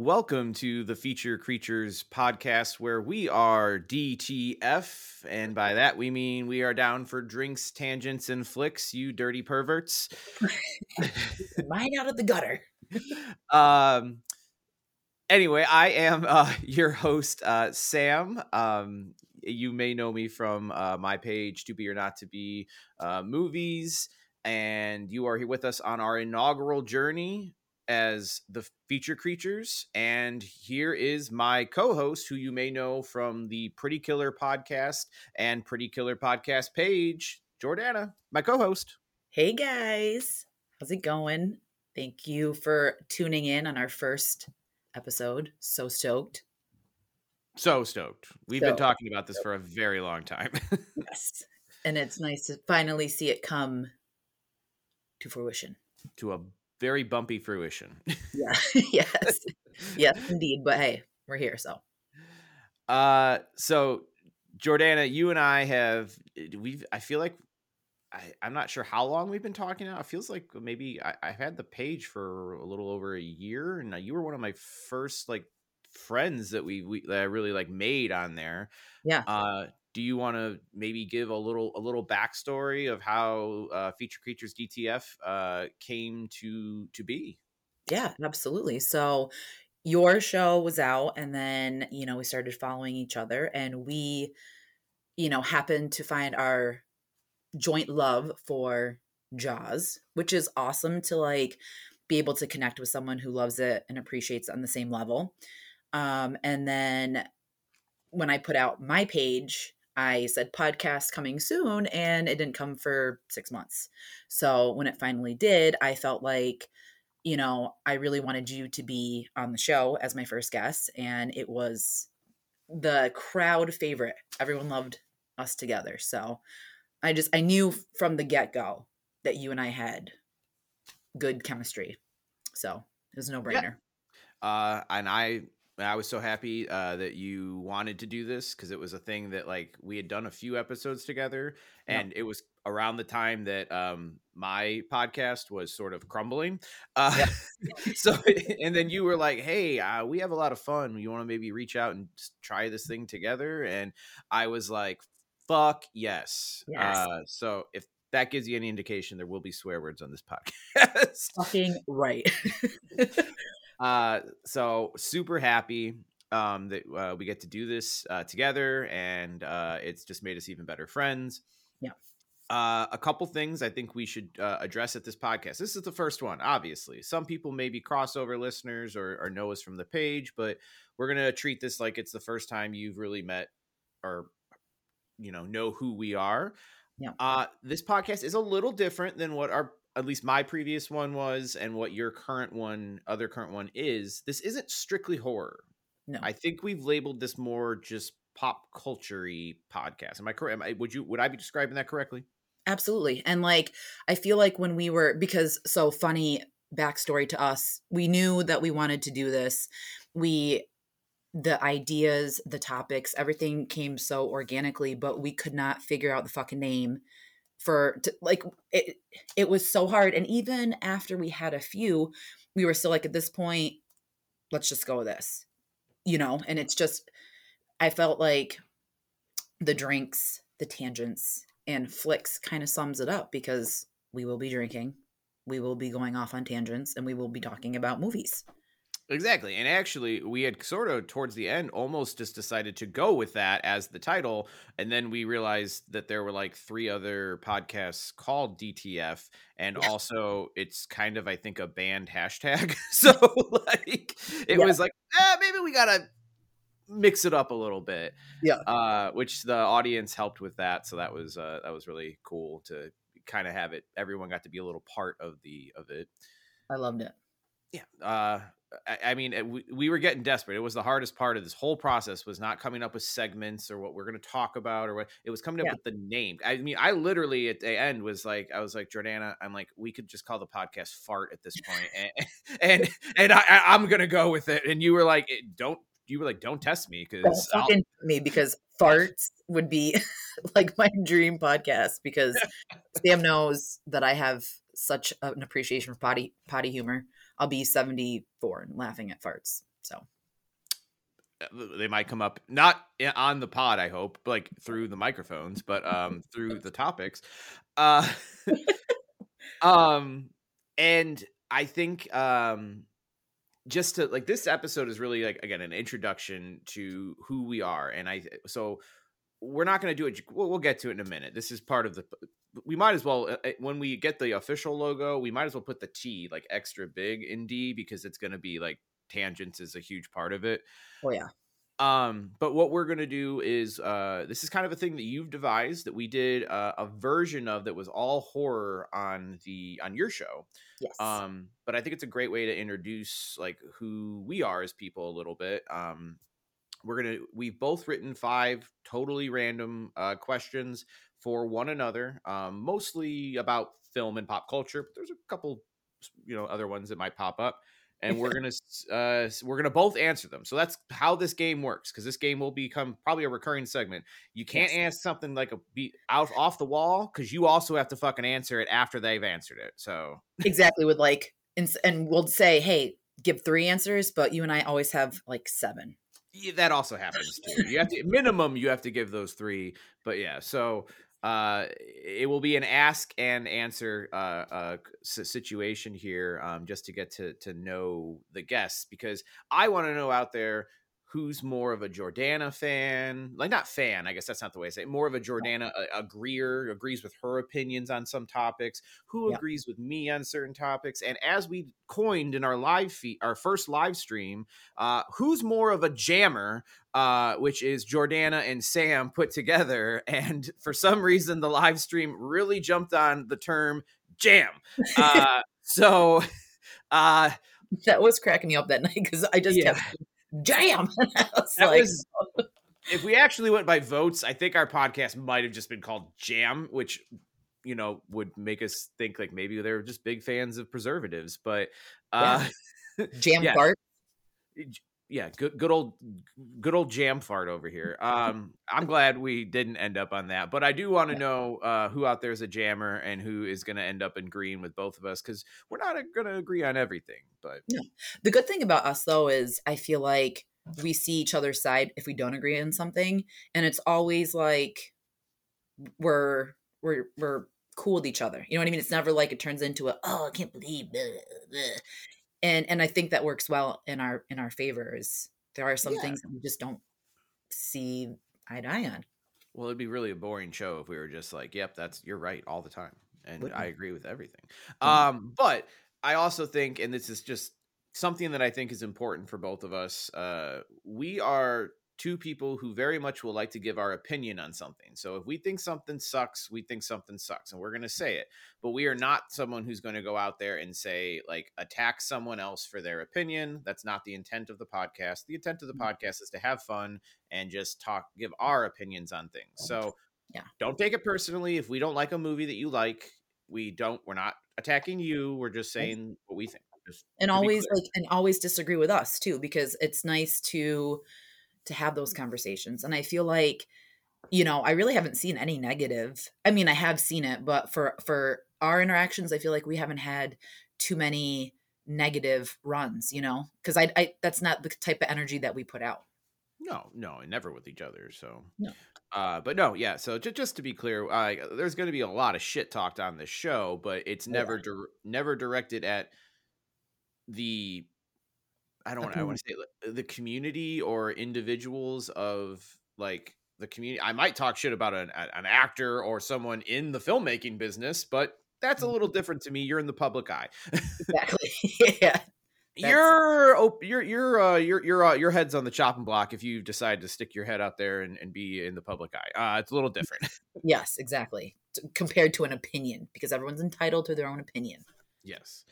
Welcome to the Feature Creatures podcast, where we are DTF, and by that we mean we are down for drinks, tangents, and flicks. You dirty perverts! Mine out of the gutter. um. Anyway, I am uh, your host, uh, Sam. Um, you may know me from uh, my page, To Be or Not to Be uh, Movies, and you are here with us on our inaugural journey as the feature creatures. And here is my co host, who you may know from the Pretty Killer podcast and Pretty Killer podcast page, Jordana, my co host. Hey guys, how's it going? Thank you for tuning in on our first episode. So stoked. So stoked. We've so, been talking about this for a very long time. yes. And it's nice to finally see it come to fruition. To a very bumpy fruition. yeah. yes. Yes, indeed. But hey, we're here. So. Uh, so Jordana, you and I have we've. I feel like I, I'm not sure how long we've been talking now. It feels like maybe I, I've had the page for a little over a year, and you were one of my first like friends that we, we that I really like made on there. Yeah. Uh, do you want to maybe give a little a little backstory of how uh, Feature Creatures DTF uh, came to to be? Yeah, absolutely. So your show was out, and then you know we started following each other, and we, you know, happened to find our joint love for Jaws, which is awesome to like be able to connect with someone who loves it and appreciates it on the same level. Um, and then when I put out my page, I said podcast coming soon and it didn't come for six months. So when it finally did, I felt like, you know, I really wanted you to be on the show as my first guest. And it was the crowd favorite. Everyone loved us together. So I just, I knew from the get go that you and I had good chemistry. So it was no brainer. Yeah. Uh, and I I was so happy uh, that you wanted to do this because it was a thing that like we had done a few episodes together, and it was around the time that um, my podcast was sort of crumbling. Uh, yeah. so, and then you were like, "Hey, uh, we have a lot of fun. You want to maybe reach out and try this thing together?" And I was like, "Fuck yes!" yes. Uh, so if that gives you any indication, there will be swear words on this podcast. Fucking right. Uh, so super happy um, that uh, we get to do this uh, together, and uh, it's just made us even better friends. Yeah. Uh, a couple things I think we should uh, address at this podcast. This is the first one, obviously. Some people may be crossover listeners or, or know us from the page, but we're gonna treat this like it's the first time you've really met or you know know who we are. Yeah. Uh, this podcast is a little different than what our at least my previous one was and what your current one other current one is this isn't strictly horror. No. I think we've labeled this more just pop culture podcast. Am i correct am I, would you would i be describing that correctly? Absolutely and like i feel like when we were because so funny backstory to us we knew that we wanted to do this. We the ideas the topics everything came so organically but we could not figure out the fucking name for to, like it it was so hard and even after we had a few we were still like at this point let's just go with this you know? And it's just i felt like the drinks the tangents and flicks kind of sums it up because we will be drinking we will be going off on tangents and we will be talking about movies Exactly. And actually, we had sort of towards the end almost just decided to go with that as the title. And then we realized that there were like three other podcasts called DTF. And yeah. also, it's kind of, I think, a banned hashtag. so, like, it yeah. was like, eh, maybe we got to mix it up a little bit. Yeah. Uh, which the audience helped with that. So that was, uh, that was really cool to kind of have it. Everyone got to be a little part of the, of it. I loved it. Yeah. Uh, I mean, we, we were getting desperate. It was the hardest part of this whole process was not coming up with segments or what we're going to talk about or what it was coming up yeah. with the name. I mean, I literally at the end was like, I was like, Jordana, I'm like, we could just call the podcast fart at this point. And, and, and I, I'm going to go with it. And you were like, eh, don't, you were like, don't test me because me because farts would be like my dream podcast because Sam knows that I have such an appreciation for potty, potty humor. I'll be 74 and laughing at farts. So they might come up not on the pod i hope like through the microphones but um through the topics uh um and i think um just to like this episode is really like again an introduction to who we are and i so we're not going to do it we'll, we'll get to it in a minute this is part of the we might as well uh, uh, when we get the official logo we might as well put the t like extra big in d because it's going to be like tangents is a huge part of it. Oh yeah. Um, but what we're gonna do is uh, this is kind of a thing that you've devised that we did uh, a version of that was all horror on the on your show. Yes. Um, but I think it's a great way to introduce like who we are as people a little bit. Um, we're gonna we've both written five totally random uh, questions for one another, um, mostly about film and pop culture. But there's a couple, you know, other ones that might pop up and we're gonna uh, we're gonna both answer them. So that's how this game works because this game will become probably a recurring segment. You can't yes. ask something like a be out off the wall because you also have to fucking answer it after they've answered it. So exactly with like and, and we'll say, hey, give three answers, but you and I always have like seven. Yeah, that also happens too. You have to minimum you have to give those three, but yeah. So uh it will be an ask and answer uh, uh situation here um just to get to to know the guests because i want to know out there who's more of a Jordana fan, like not fan, I guess that's not the way I say it, more of a Jordana a, agreeer, agrees with her opinions on some topics, who agrees with me on certain topics. And as we coined in our live feed, our first live stream, uh, who's more of a jammer, uh, which is Jordana and Sam put together. And for some reason, the live stream really jumped on the term jam. Uh, so, uh, that was cracking me up that night because I just yeah. kept jam. was that like, was, if we actually went by votes, I think our podcast might have just been called Jam, which you know would make us think like maybe they're just big fans of preservatives. But uh, yeah. jam yeah. fart. Yeah, good, good old, good old jam fart over here. Um, I'm glad we didn't end up on that, but I do want to know uh, who out there is a jammer and who is going to end up in green with both of us because we're not going to agree on everything. But no, the good thing about us though is I feel like we see each other's side if we don't agree on something, and it's always like we're we're we're cool with each other. You know what I mean? It's never like it turns into a oh I can't believe blah, blah and and I think that works well in our in our favors. There are some yeah. things that we just don't see eye to eye on. Well, it'd be really a boring show if we were just like, "Yep, that's you're right all the time," and Wouldn't I agree with everything. Um, but I also think, and this is just something that I think is important for both of us. Uh, we are two people who very much will like to give our opinion on something. So if we think something sucks, we think something sucks and we're going to say it. But we are not someone who's going to go out there and say like attack someone else for their opinion. That's not the intent of the podcast. The intent of the mm-hmm. podcast is to have fun and just talk give our opinions on things. So yeah. Don't take it personally if we don't like a movie that you like. We don't we're not attacking you. We're just saying what we think. Just and always like and always disagree with us too because it's nice to to have those conversations. And I feel like, you know, I really haven't seen any negative. I mean, I have seen it, but for for our interactions, I feel like we haven't had too many negative runs, you know, because I, I that's not the type of energy that we put out. No, no, and never with each other. So no. Uh, but no, yeah. So just, just to be clear, uh, there's going to be a lot of shit talked on this show, but it's never yeah. di- never directed at the I don't want I want to say the community or individuals of like the community. I might talk shit about an an actor or someone in the filmmaking business, but that's a little mm-hmm. different to me. You're in the public eye. exactly. yeah. You're oh, you're you're uh your your uh, your head's on the chopping block if you decide to stick your head out there and, and be in the public eye. Uh, it's a little different. yes, exactly. Compared to an opinion, because everyone's entitled to their own opinion. Yes.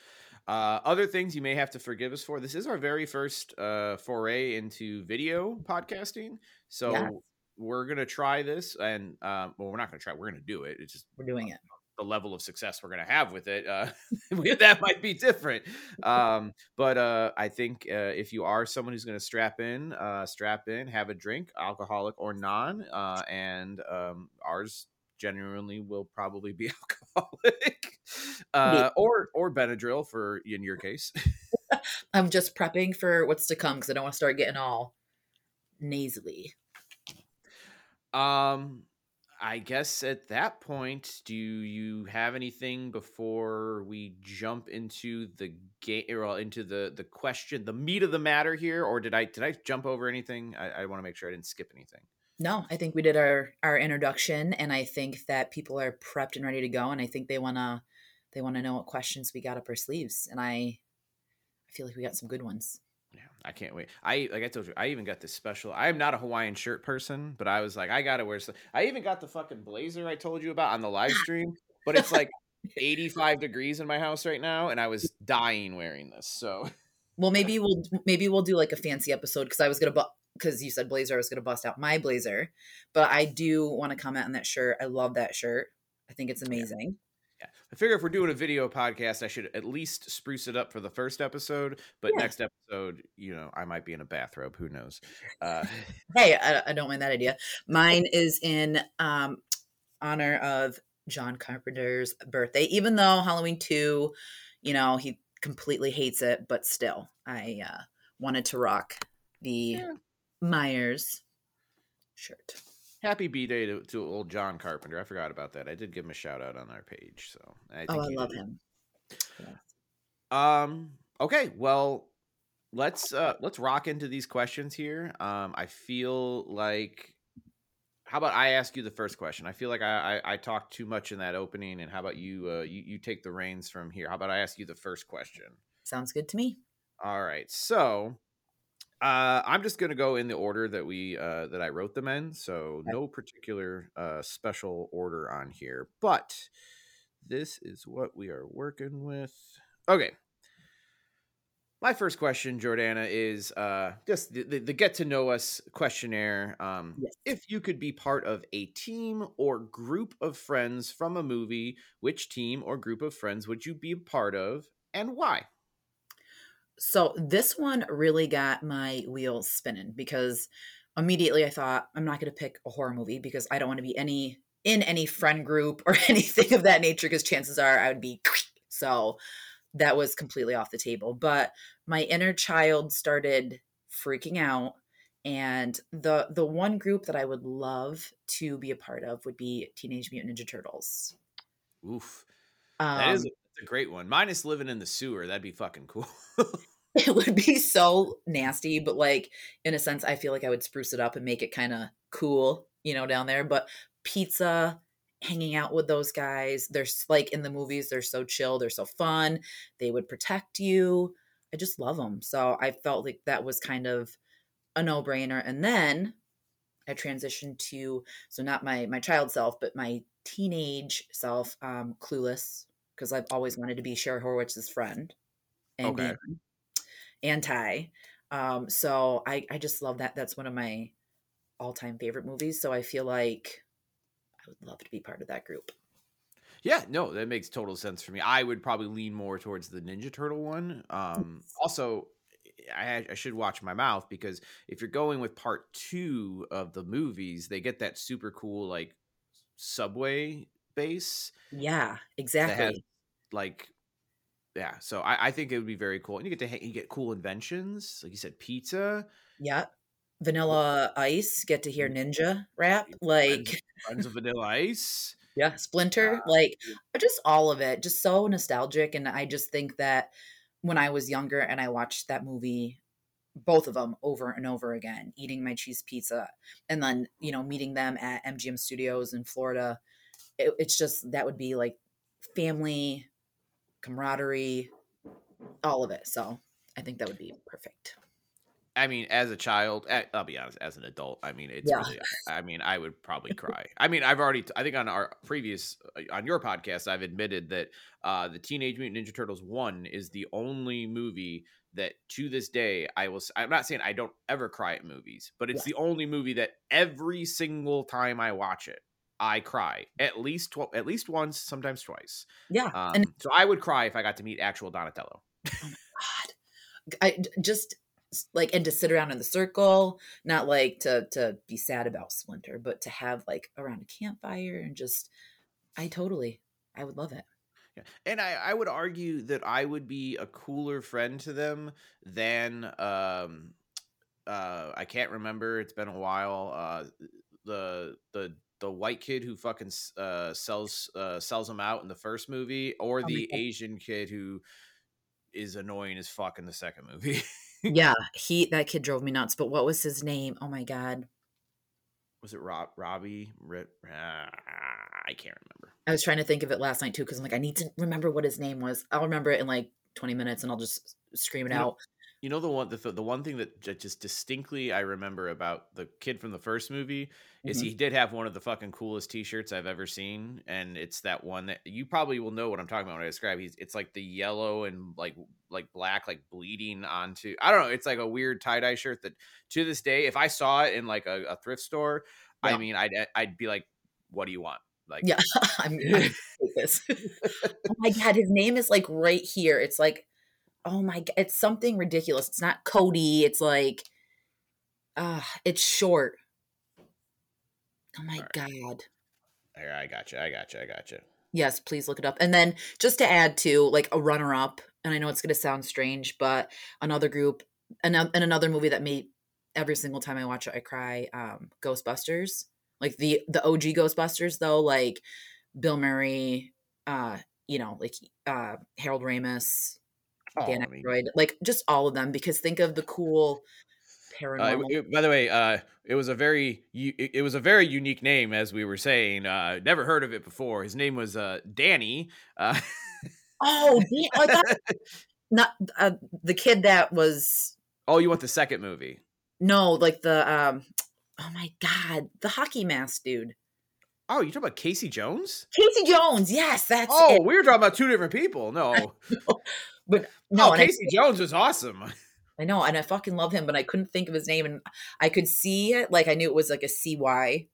Uh, other things you may have to forgive us for. This is our very first uh, foray into video podcasting, so yes. we're gonna try this, and uh, well, we're not gonna try. We're gonna do it. It's just we're doing it. The level of success we're gonna have with it, uh, that might be different. Um, but uh, I think uh, if you are someone who's gonna strap in, strap in, have a drink, alcoholic or non, and um, ours genuinely will probably be alcoholic, uh, or or Benadryl for in your case. I'm just prepping for what's to come because I don't want to start getting all nasally. Um, I guess at that point, do you have anything before we jump into the game or into the the question, the meat of the matter here, or did I did I jump over anything? I, I want to make sure I didn't skip anything. No, I think we did our our introduction, and I think that people are prepped and ready to go, and I think they wanna they want to know what questions we got up our sleeves, and I I feel like we got some good ones. Yeah, I can't wait. I like I told you, I even got this special. I am not a Hawaiian shirt person, but I was like, I gotta wear. Some, I even got the fucking blazer I told you about on the live stream, but it's like 85 degrees in my house right now, and I was dying wearing this. So, well, maybe we'll maybe we'll do like a fancy episode because I was gonna because you said blazer, I was gonna bust out my blazer, but I do want to comment on that shirt. I love that shirt. I think it's amazing. Yeah. I figure if we're doing a video podcast, I should at least spruce it up for the first episode. But yeah. next episode, you know, I might be in a bathrobe. Who knows? Uh, hey, I, I, don't mind that idea. Mine is in um, honor of John Carpenter's birthday, even though Halloween 2, you know, he completely hates it, but still, I uh, wanted to rock the yeah. Myers shirt happy b day to, to, old John Carpenter. I forgot about that. I did give him a shout out on our page. So I oh, I love him. Yeah. Um. Okay. Well, let's uh let's rock into these questions here. Um. I feel like. How about I ask you the first question? I feel like I, I, I talked too much in that opening, and how about you, uh, you you take the reins from here? How about I ask you the first question? Sounds good to me. All right. So, uh, I'm just gonna go in the order that we uh, that I wrote them in, so no particular uh, special order on here. But this is what we are working with. Okay, my first question, Jordana, is uh, just the, the, the, get to know us questionnaire. Um, yes. If you could be part of a team or group of friends from a movie, which team or group of friends would you be a part of, and why? So this one really got my wheels spinning because immediately I thought I'm not going to pick a horror movie because I don't want to be any in any friend group or anything of that nature because chances are I would be so that was completely off the table. But my inner child started freaking out and the the one group that I would love to be a part of would be Teenage Mutant Ninja Turtles. Oof. Um, that is um, a great one. Minus living in the sewer, that'd be fucking cool. it would be so nasty, but like in a sense, I feel like I would spruce it up and make it kind of cool, you know, down there. But pizza, hanging out with those guys, they're like in the movies, they're so chill, they're so fun. They would protect you. I just love them. So I felt like that was kind of a no brainer. And then I transitioned to so not my my child self, but my teenage self, um, clueless, because I've always wanted to be Cher Horowitz's friend and okay. anti. Um, so I, I just love that. That's one of my all time favorite movies. So I feel like I would love to be part of that group. Yeah, no, that makes total sense for me. I would probably lean more towards the Ninja Turtle one. Um, also, I, I, should watch my mouth because if you're going with part two of the movies, they get that super cool like subway base. Yeah, exactly. Like yeah, so I, I think it would be very cool. And you get to you get cool inventions, like you said, pizza. Yeah, Vanilla Ice. Get to hear. Ninja rap, like Friends of Vanilla Ice. Yeah, Splinter, uh, like just all of it, just so nostalgic. And I just think that when I was younger and I watched that movie, both of them over and over again, eating my cheese pizza, and then you know meeting them at MGM Studios in Florida, it, it's just that would be like family camaraderie, all of it. So I think that would be perfect. I mean, as a child, I'll be honest, as an adult, I mean, it's yeah. really, I mean, I would probably cry. I mean, I've already, I think on our previous, uh, on your podcast, I've admitted that uh, the Teenage Mutant Ninja Turtles 1 is the only movie that to this day, I will, I'm not saying I don't ever cry at movies, but it's yeah. the only movie that every single time I watch it, I cry at least tw- at least once, sometimes twice. Yeah, um, and so I would cry if I got to meet actual Donatello. oh my god! I just like and to sit around in the circle, not like to to be sad about Splinter, but to have like around a campfire and just I totally I would love it. Yeah. And I, I would argue that I would be a cooler friend to them than um uh I can't remember, it's been a while. Uh the the the white kid who fucking uh sells uh sells them out in the first movie or Oh the Asian kid who is annoying as fuck in the second movie. Yeah, he that kid drove me nuts. But what was his name? Oh my god. Was it Rob Robbie? Ah, I can't remember. I was trying to think of it last night too, because I'm like, I need to remember what his name was. I'll remember it in like 20 minutes and I'll just scream it You out. You know the one the the one thing that just distinctly I remember about the kid from the first movie is Mhm. he did have one of the fucking coolest T-shirts I've ever seen, and it's that one that you probably will know what I'm talking about when I describe. He's it's like the yellow and like like black like bleeding onto. I don't know. It's like a weird tie dye shirt that to this day, if I saw it in like a, a thrift store, Yeah. I mean, I'd I'd be like, "What do you want?" Like, Yeah, I'm, I'm this. oh my god, his name is like right here. It's like, oh my god, it's something ridiculous. It's not Cody. It's like, uh it's short. Oh my god. I got you. I got you. I got you. Yes, please look it up. And then just to add to like a runner up, and I know it's going to sound strange, but another group and, and another movie that made every single time I watch it I cry, um Ghostbusters. Like the the OG Ghostbusters though, like Bill Murray, uh, you know, like uh Harold Ramis, Dan Oh, I mean- like just all of them because think of the cool Uh, paranormal. it- it- by the way, uh, it was a very it it was a very unique name, as we were saying. Uh, never heard of it before. His name was uh, Danny. Uh, oh, Dan- oh, I thought not uh, the kid that was oh, you want the second movie? No, like the um oh my god, the hockey mask dude. Oh, you talking about Casey Jones? Casey Jones. Yes, that's Oh, it. we were talking about two different people. No, But no, and I, Casey Jones was awesome. I know, and I fucking love him, but I couldn't think of his name and I could see it, like I knew it was like a CY.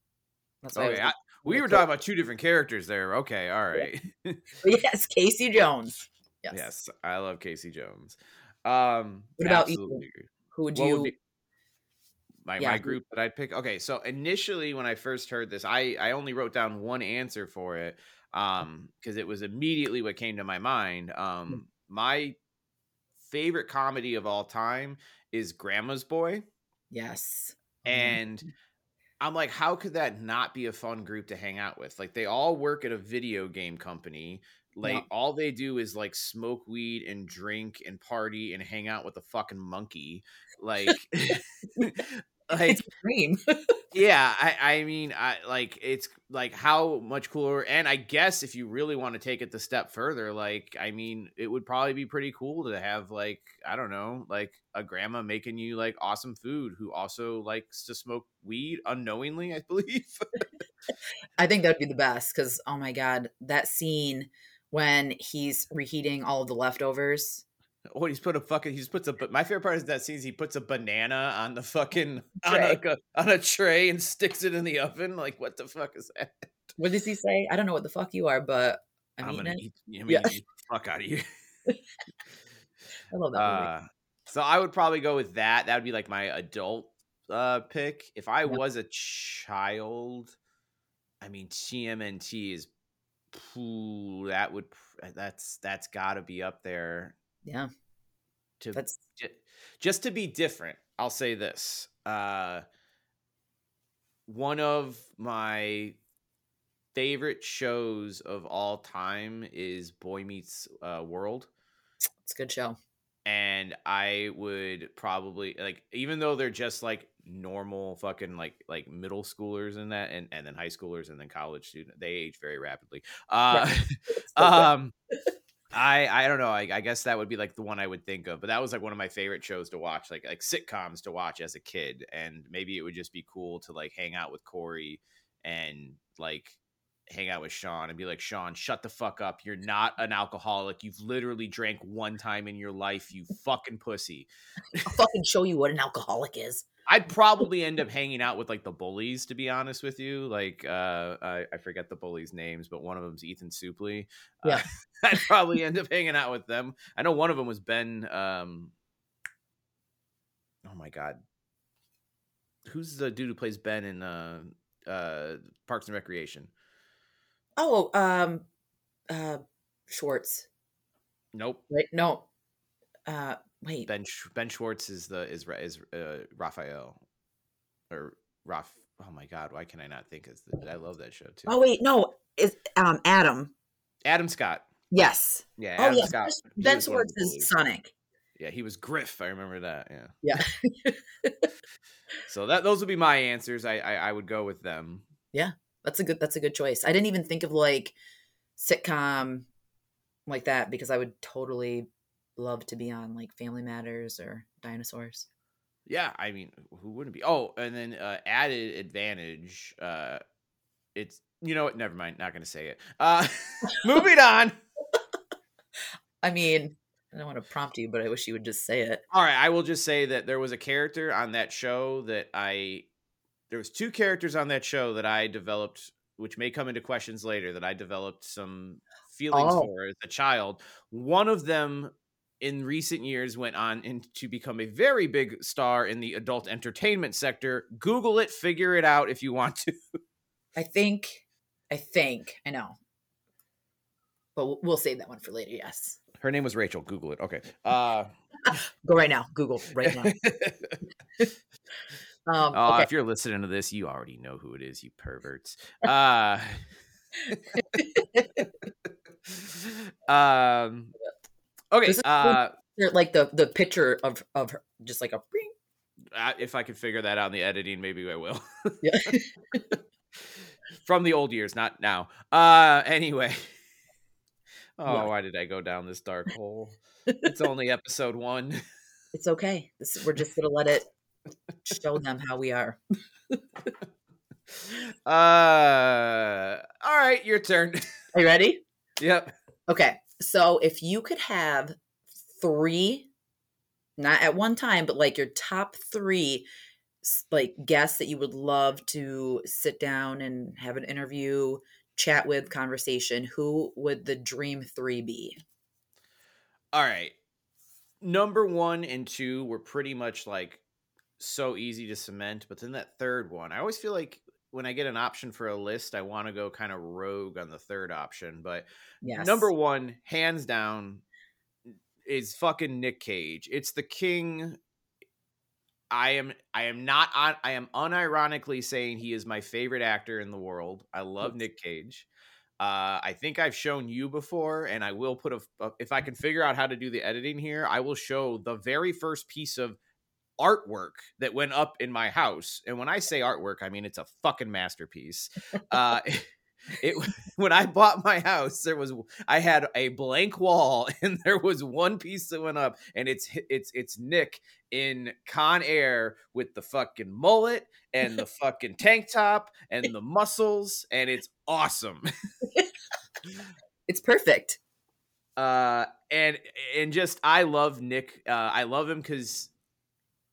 That's why was Okay, we were talking about two different characters there. Okay, all right. but yes, Casey Jones. Yes. yes. I love Casey Jones. Um, What about you? absolutely agree. Who would What you would be- my, Yeah, my group that I'd pick. Okay, so initially when I first heard this, I I only wrote down one answer for it, um, because it was immediately what came to my mind. Um, my favorite comedy of all time is Grandma's Boy, Yes. Mm-hmm. and I'm like, how could that not be a fun group to hang out with? Like they all work at a video game company. Like all they do is like smoke weed and drink and party and hang out with a fucking monkey. Like like dream. yeah, I I mean I like it's like how much cooler and I guess if you really want to take it the step further, like I mean it would probably be pretty cool to have like I don't know, like a grandma making you like awesome food who also likes to smoke weed unknowingly, I believe. I think that'd be the best because oh my god, that scene when he's reheating all of the leftovers. Oh, he's put a fucking. He just puts a. But my favorite part is that scene. is He puts a banana on the fucking on a, like a- on a tray and sticks it in the oven. Like what the fuck is that? What does he say? I don't know what the fuck you are, but I'm, I'm gonna it. eat. I mean, Yeah. eat the fuck out of you. I love that movie. Uh, so I would probably go with that. That would be like my adult uh pick. If I Yeah. was a child, I mean TMNT is. Pooh, that would that's that's got to be up there yeah, to that's ju- just to be different i'll say this uh one of my favorite shows of all time is boy meets uh, world. It's a good show. and i would probably like even though they're just like normal fucking like like middle schoolers and that and, and then high schoolers and then college student they age very rapidly. Uh um i i don't know I, I guess that would be like the one i would think of but that was like one of my favorite shows to watch like like sitcoms to watch as a kid and maybe it would just be cool to like hang out with corey and like hang out with sean and be like sean shut the fuck up you're not an alcoholic you've literally drank one time in your life you fucking pussy I'll fucking show you what an alcoholic is. I'd probably end up hanging out with like the bullies, to be honest with you. Like, uh, I, I forget the bullies' names, but one of them's Ethan Suplee. Uh, Yeah. I'd probably end up hanging out with them. I know one of them was Ben. Um, oh my god, who's the dude who plays Ben in uh, uh, Parks and Recreation? Oh, um, uh, Schwartz. Nope. Right? No. Uh, wait. Ben Ben Schwartz is the is is uh, Raphael or Raf. Oh my god, why can I not think of the, I love that show too. Oh wait, no. Is um Adam? Adam Scott. Yes. Yeah, Oh Adam yes. Scott. Ben was one of Schwartz is. Sonic. Yeah, he was Griff. I remember that. Yeah. Yeah. So that those would be my answers. I I, I would go with them. That's a good. That's a good choice. I didn't even think of like sitcom like that because I would totally love to be on like Family Matters or Dinosaurs. Yeah, I mean, who wouldn't be? Oh, and then uh, added advantage. Uh, it's you know what? Never mind. Not gonna say it. Uh, moving on. I mean, I don't want to prompt you, but I wish you would just say it. All right, I will just say that there was a character on that show that I there was two characters on that show that I developed, which may come into questions later, that I developed some feelings Oh. for as a child. One of them in recent years went on to become a very big star in the adult entertainment sector. Google it, figure it out if you want to. I think. I think I know, but we'll- we'll save that one for later. Yes. Her name was Rachel. Google it. Okay. Uh, Go right now. Google right now. Um, Uh, okay. If you're listening to this, you already know who it is, you perverts. Uh, um, okay. Uh, like the the picture of of her, just like a. ring. If I can figure that out in the editing, maybe I will. Yeah. From the old years, not now. Uh, anyway. Oh, What? why did I go down this dark hole? It's only episode one. It's okay. This, we're just gonna let it show them how we are. Uh, all right, your turn. Are you ready? yep. Okay. So if you could have three, not at one time, but like your top three, like guests that you would love to sit down and have an interview, chat with, conversation, who would the dream three be? All right. Number one and two were pretty much like so easy to cement, but then that third one, I always feel like when I get an option for a list, I want to go kind of rogue on the third option. But Yes. number one, hands down, is fucking Nick Cage. It's the king. I am I am not on I am unironically saying he is my favorite actor in the world. I love Yes. Nick Cage. Uh, I think I've shown you before, and I will put a, a- If I can figure out how to do the editing here, I will show the very first piece of artwork that went up in my house. And when I say artwork, I mean it's a fucking masterpiece. Uh, it when I bought my house, there was I had a blank wall, and there was one piece that went up, and it's it's it's Nick in Con Air with the fucking mullet and the fucking tank top and the muscles, and it's awesome. It's perfect. uh and and just i love nick uh i love him because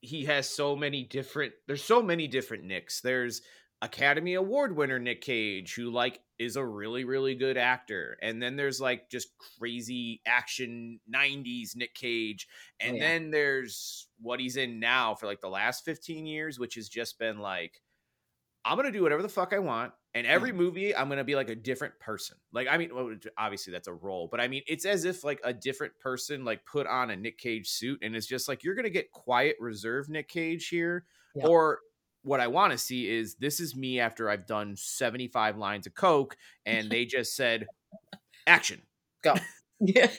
he has so many different there's so many different nicks there's academy award winner nick cage who like is a really really good actor and then there's like just crazy action 90s nick cage oh, and Oh, yeah. then there's what he's in now for like the last 15 years which has just been like i'm gonna do whatever the fuck i want and every movie i'm gonna be like a different person like i mean well, obviously that's a role but i mean it's as if like a different person like put on a nick cage suit and it's just like you're gonna get quiet reserved nick cage here Yeah. or what i want to see is this is me after i've done 75 lines of coke and they just said action Go. Yeah.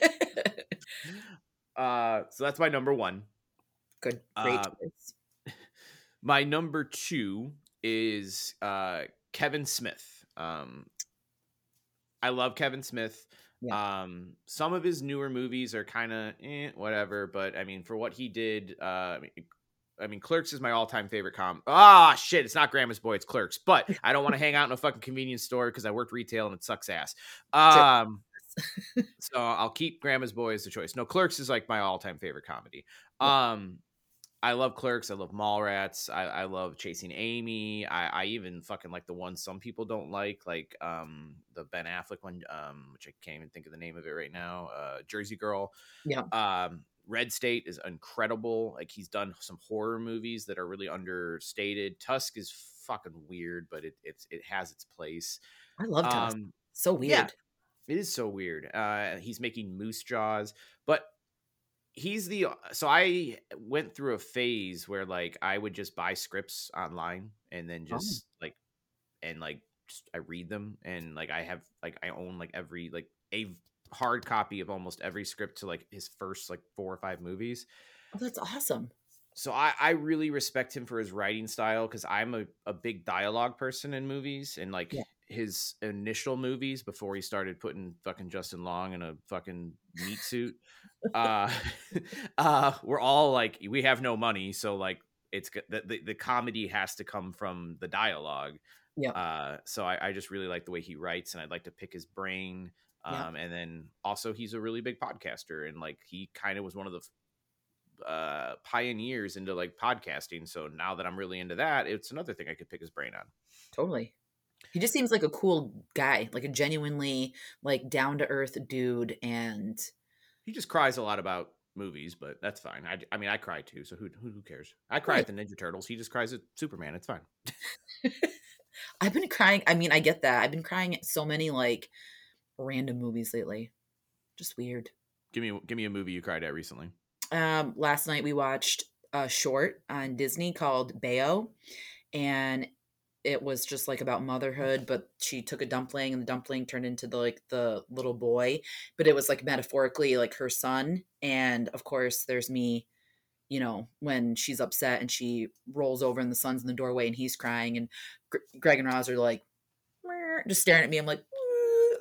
uh so that's my number one Good. Great. Uh, my number two is uh Kevin Smith. Um I love Kevin Smith. Um some of his newer movies are kind of eh, whatever, but I mean for what he did uh I mean, I mean Clerks is my all-time favorite com. Ah shit, it's not Grandma's Boy, it's Clerks. But I don't want to hang out in a fucking convenience store cuz I worked retail and it sucks ass. Um so I'll keep Grandma's Boy as the choice. No, Clerks is like my all-time favorite comedy. Um I love Clerks. I love Mallrats. I, I love Chasing Amy. I, I even fucking like the one some people don't like, like um the Ben Affleck one, um, which I can't even think of the name of it right now. Uh, Jersey Girl. Yeah. Um, Red State is incredible. Like he's done some horror movies that are really understated. Tusk is fucking weird, but it it's it has its place. I love Tusk. Um, so weird. Yeah, it is so weird. Uh, he's making Moose Jaws, but he's the uh, so I went through a phase where like I would just buy scripts online and then oh. just oh. like and like just, I read them and like I have like I own like every like a hard copy of almost every script to like his first like four or five movies. Oh, that's awesome. So I, I really respect him for his writing style because I'm a, a big dialogue person in movies and like yeah. His initial movies before he started putting fucking Justin Long in a fucking meat suit. uh, uh, we're all like we have no money, so like it's the, the, the comedy has to come from the dialogue. Yeah. Uh, so I, I just really like the way he writes, and I'd like to pick his brain. Um, yeah. and then also he's a really big podcaster, and like he kind of was one of the uh pioneers into like podcasting. So now that I'm really into that, it's another thing I could pick his brain on. Totally. He just seems like a cool guy, like a genuinely like down to earth dude, and he just cries a lot about movies, but that's fine. I, I mean, I cry too, so who who, who cares? I cry right. at the Ninja Turtles. He just cries at Superman. It's fine. I've been crying. I mean, I get that. I've been crying at so many like random movies lately. Just weird. Give me give me a movie you cried at recently. Um, last night we watched a short on Disney called Bao, and it was just like about motherhood but she took a dumpling and the dumpling turned into the like the little boy but it was like metaphorically like her son and of course there's me you know, when she's upset and she rolls over and the son's in the doorway and he's crying and Greg and Roz are like just staring at me. I'm like,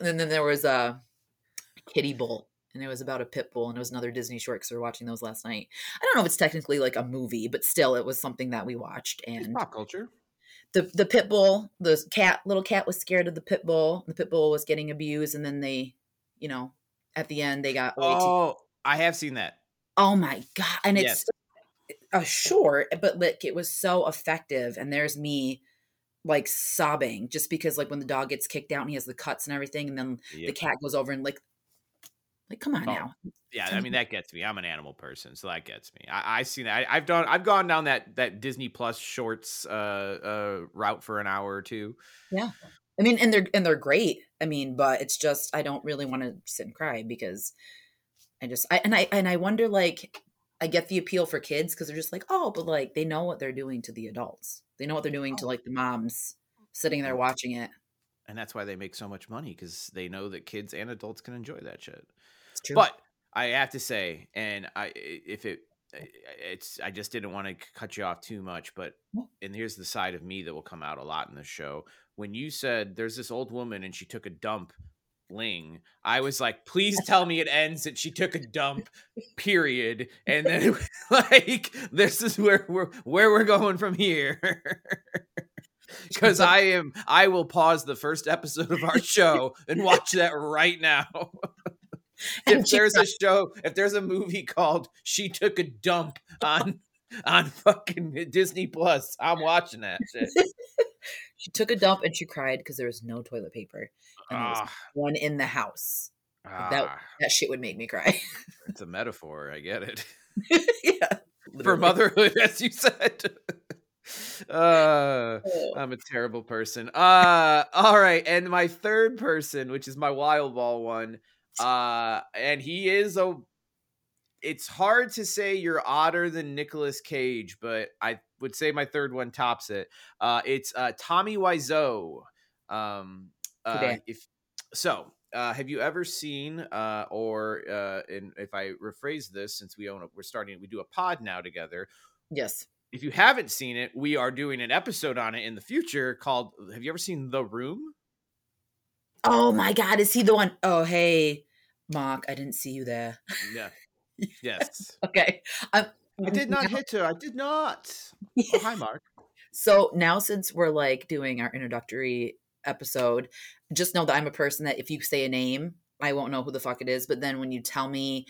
and then there was a kitty bull and it was about a pit bull and it was another Disney short because we were watching those last night. I don't know if it's technically like a movie, but still it was something that we watched and it's pop culture. The the pit bull, the cat, little cat was scared of the pit bull. The pit bull was getting abused, and then they, you know, at the end they got. Oh, too- I have seen that. Oh my god! And it's yes a uh, short, but like it was so effective. And there's me like sobbing just because like when the dog gets kicked out and he has the cuts and everything, and then yep. the cat goes over and like like come on oh, now. Yeah, I mean that gets me. I'm an animal person, so that gets me. I, I seen that. I, have done. I've gone down that that Disney Plus shorts uh, uh, route for an hour or two. Yeah, I mean, and they're and they're great. I mean, but it's just I don't really want to sit and cry because I just I and I and I wonder like I get the appeal for kids because they're just like, oh, but like they know what they're doing to the adults. They know what they're doing to oh. like the moms sitting there watching it. And that's why they make so much money because they know that kids and adults can enjoy that shit. True. But I have to say, and I if it it's I just didn't want to cut you off too much, but and here's the side of me that will come out a lot in the show. When you said there's this old woman and she took a dump Ling. I was like, please tell me it ends that she took a dump, period. And then like this is where we're where we're going from here. Because I am I will pause the first episode of our show and watch that right now. if there's a show, if there's a movie called She Took a Dump on on fucking Disney Plus, I'm watching that shit. she took a dump and she cried because there was no toilet paper and there was ah. one in the house. Ah. That that shit would make me cry. it's a metaphor. I get it. yeah, literally. for motherhood, as you said. uh. I'm a terrible person. Uh, all right, and my third person, which is my wild ball one, uh, and he is a. It's hard to say you're odder than Nicolas Cage, but I would say my third one tops it. Uh, it's uh, Tommy Wiseau. Um, uh, if so, uh, have you ever seen, uh, or uh, and if I rephrase this, since we own, a, we're starting, we do a pod now together. Yes. If you haven't seen it, we are doing an episode on it in the future called. Have you ever seen The Room? Oh my God, is he the one? Oh hey, Mark, I didn't see you there. Yeah. Yes. okay. I'm, I did not hit her. I did not. Oh, hi, Mark. So now, since we're like doing our introductory episode, just know that I'm a person that if you say a name, I won't know who the fuck it is. But then when you tell me,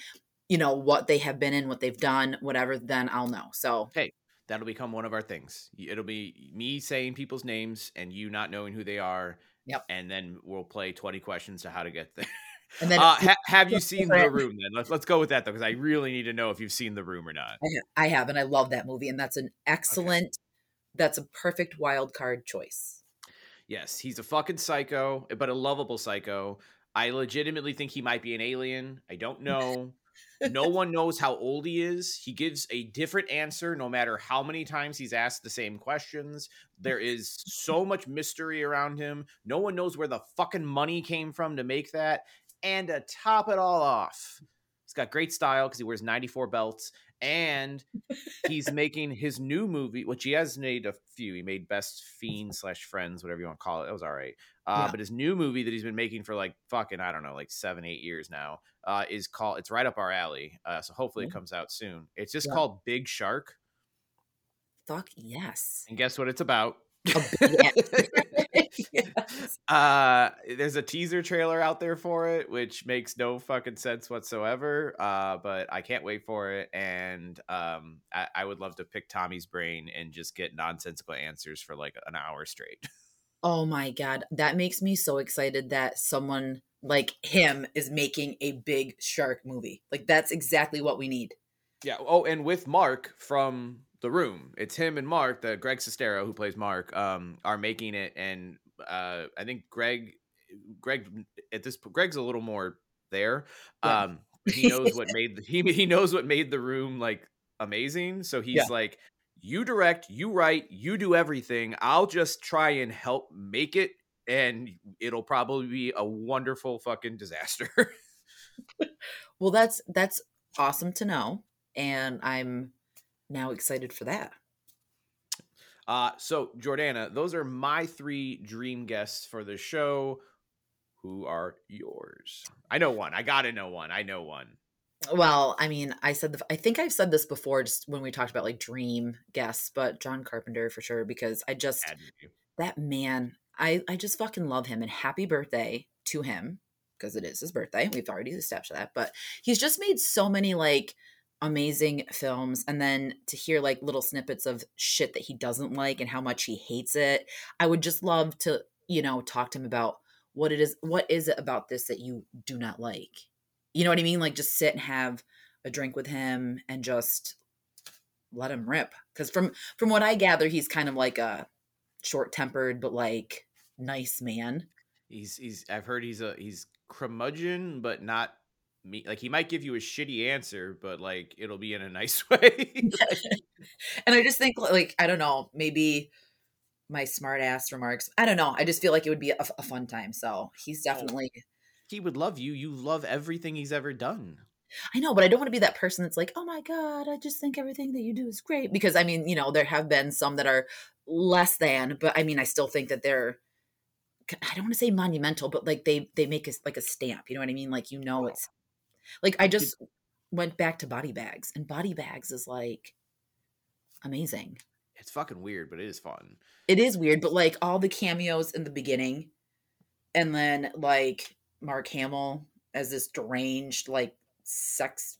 you know, what they have been in, what they've done, whatever, then I'll know. So, hey, that'll become one of our things. It'll be me saying people's names and you not knowing who they are. Yep. And then we'll play 20 questions to how to get there. And then uh, ha- have you seen the room? Then let's let's go with that though, because I really need to know if you've seen the room or not. I have, and I love that movie, and that's an excellent. Okay. That's a perfect wild card choice. Yes, he's a fucking psycho, but a lovable psycho. I legitimately think he might be an alien. I don't know. No one knows how old he is. He gives a different answer no matter how many times he's asked the same questions. There is so much mystery around him. No one knows where the fucking money came from to make that. And to top it all off, he's got great style because he wears 94 belts and he's making his new movie, which he has made a few. He made Best Fiend slash Friends, whatever you want to call it. That was all right. Uh, yeah. But his new movie that he's been making for like fucking I don't know, like seven, eight years now, uh, is called. It's right up our alley. Uh, so hopefully it comes out soon. It's just yeah. called Big Shark. Fuck yes. And guess what it's about? yes. Uh, there's a teaser trailer out there for it, which makes no fucking sense whatsoever. Uh, but I can't wait for it, and um, I, I would love to pick Tommy's brain and just get nonsensical answers for like an hour straight. Oh my god, that makes me so excited that someone like him is making a big shark movie. Like that's exactly what we need. Yeah. Oh, and with Mark from the room. It's him and Mark, the Greg Sestero who plays Mark, um, are making it, and uh, I think Greg, Greg at this, Greg's a little more there. Yeah. Um, he knows what made the, he he knows what made the room like amazing. So he's yeah. like, you direct, you write, you do everything. I'll just try and help make it, and it'll probably be a wonderful fucking disaster. well, that's that's awesome to know, and I'm now excited for that. Uh, so Jordana, those are my three dream guests for the show. Who are yours? I know one. I gotta know one. I know one. Well, I mean, I said the, I think I've said this before, just when we talked about like dream guests, but John Carpenter for sure because I just that man, I I just fucking love him and happy birthday to him because it is his birthday. We've already established that, but he's just made so many like amazing films and then to hear like little snippets of shit that he doesn't like and how much he hates it i would just love to you know talk to him about what it is what is it about this that you do not like? You know what i mean? Like just sit and have a drink with him and just let him rip because from from what i gather he's kind of like a short tempered but like nice man. He's he's i've heard he's a he's curmudgeon but not me like he might give you a shitty answer but like it'll be in a nice way and i just think like i don't know maybe my smart ass remarks i don't know i just feel like it would be a, a fun time so he's oh, definitely oh, he would love you you love everything he's ever done i know but i don't want to be that person that's like oh my god i just think everything that you do is great because i mean you know there have been some that are less than but i mean i still think that they're I don't want to say monumental, but like they they make us like a stamp. You know what I mean? Like you know oh. it's like I just went back to body bags, and body bags is like amazing. It's fucking weird, but it is fun. It is weird, but like all the cameos in the beginning, and then like Mark Hamill as this deranged like sex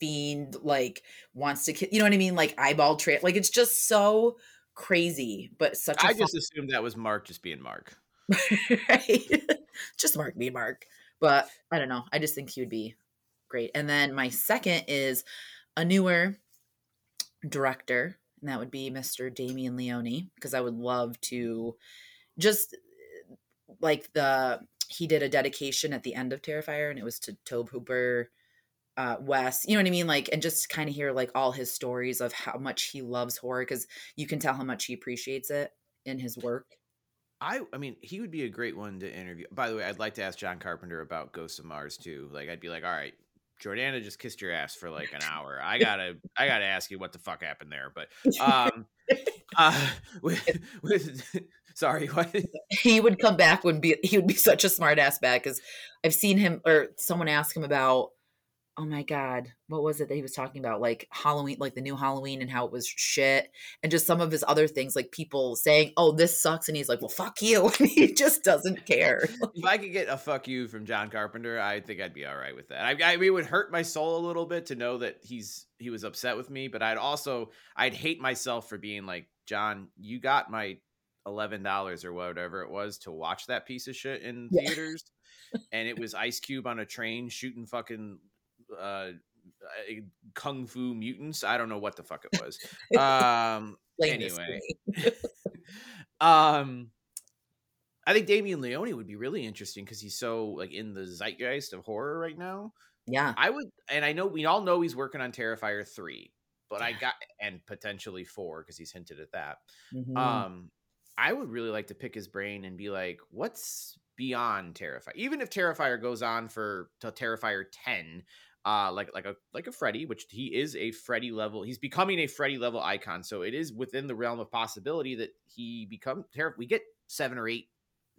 fiend, like wants to, kill, you know what I mean? Like eyeball trip, like it's just so crazy, but such. I just assumed that was Mark just being Mark. right, just Mark being Mark. But I don't know. I just think he would be great. And then my second is a newer director, and that would be Mr. Damien Leone, because I would love to just like the he did a dedication at the end of Terrifier, and it was to Tobe Hooper, uh, Wes. You know what I mean? Like, and just kind of hear like all his stories of how much he loves horror, because you can tell how much he appreciates it in his work. I I mean, he would be a great one to interview. By the way, I'd like to ask John Carpenter about Ghosts of Mars too. Like, I'd be like, all right, Jordana just kissed your ass for like an hour. I gotta I gotta ask you what the fuck happened there. But um uh with, with sorry, what he would come back would be he would be such a smart ass back because I've seen him or someone ask him about oh my god what was it that he was talking about? Like halloween like the new halloween and how it was shit and just some of his other things like people saying oh this sucks and he's like well fuck you and he just doesn't care. If i could get a fuck you from john carpenter i think i'd be all right with that. I, I it would hurt my soul a little bit to know that he's he was upset with me but i'd also i'd hate myself for being like john you got my eleven dollars or whatever it was to watch that piece of shit in Yeah. theaters, and it was Ice Cube on a train shooting fucking uh, kung fu mutants. I don't know what the fuck it was. Um, to anyway. um, I think Damien Leone would be really interesting because he's so like in the zeitgeist of horror right now. yeah. I would, and I know we all know he's working on Terrifier three, but I got and potentially four because he's hinted at that. Mhm. Um, I would really like to pick his brain and be like, what's beyond Terrifier? Even if Terrifier goes on for till Terrifier ten, uh, like like a like a Freddy, which he is a Freddy level. He's becoming a Freddy level icon, so it is within the realm of possibility that he become Terri We get seven or eight,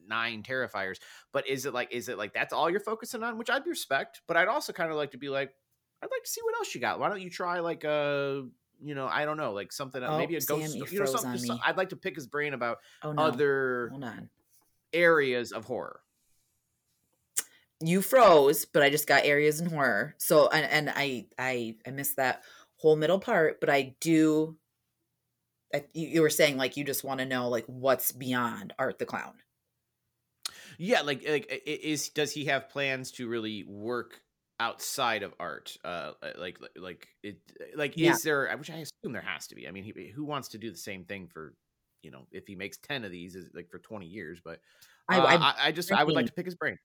nine Terrifiers, but is it like is it like that's all you're focusing on? Which I'd respect, but I'd also kind of like to be like, I'd like to see what else you got. Why don't you try like a you know, I don't know, like something Oh, maybe a Sam, ghost. you know, something. some- me. I'd like to pick his brain about oh no. other Hold on. areas of horror. You froze, but I just got areas in horror. So and, and I I I missed that whole middle part, but I do I, you, were saying like you just want to know like what's beyond Art the Clown. Yeah, like like is does he have plans to really work outside of art? Uh, like like- like it like Yeah. is there? Which I assume there has to be. I mean, he, who wants to do the same thing for you know if he makes ten of these is like for twenty years? But uh, I I, I just I would like to pick his brain.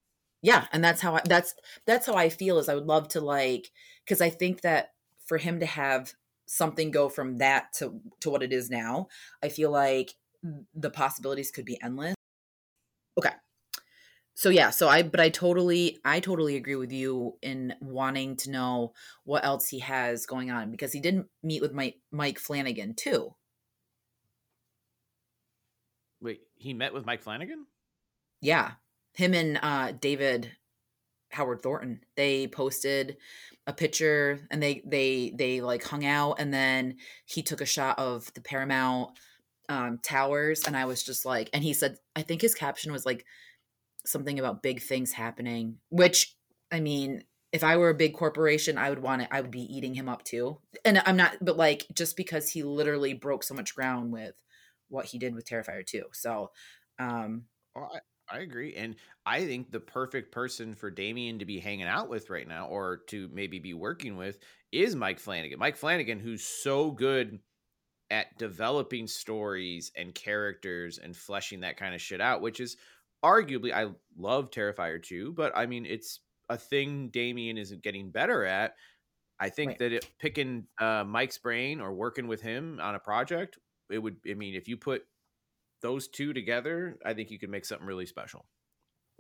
Yeah and that's how I, that's that's how i feel is i would love to like because i think that for him to have something go from that to to what it is now i feel like the possibilities could be endless okay so yeah so i but i totally i totally agree with you in wanting to know what else he has going on because he didn't meet with mike mike flanagan too Wait, he met with Mike Flanagan. Yeah. Him and uh David Howard Thornton. They posted a picture and they they they like hung out and then he took a shot of the Paramount um towers and I was just like and he said I think his caption was like something about big things happening, which I mean if I were a big corporation, I would want it. I would be eating him up too. And I'm not, but like just because he literally broke so much ground with what he did with Terrifier 2. So, um, I, agree, and I think the perfect person for Damien to be hanging out with right now, or to maybe be working with, is Mike Flanagan. Mike Flanagan, who's so good at developing stories and characters and fleshing that kind of shit out, which is arguably I love Terrifier 2, but I mean it's a thing Damien isn't getting better at. I think Right. that it, picking uh, Mike's brain or working with him on a project, it would. I mean, if you put those two together, I think you could make something really special.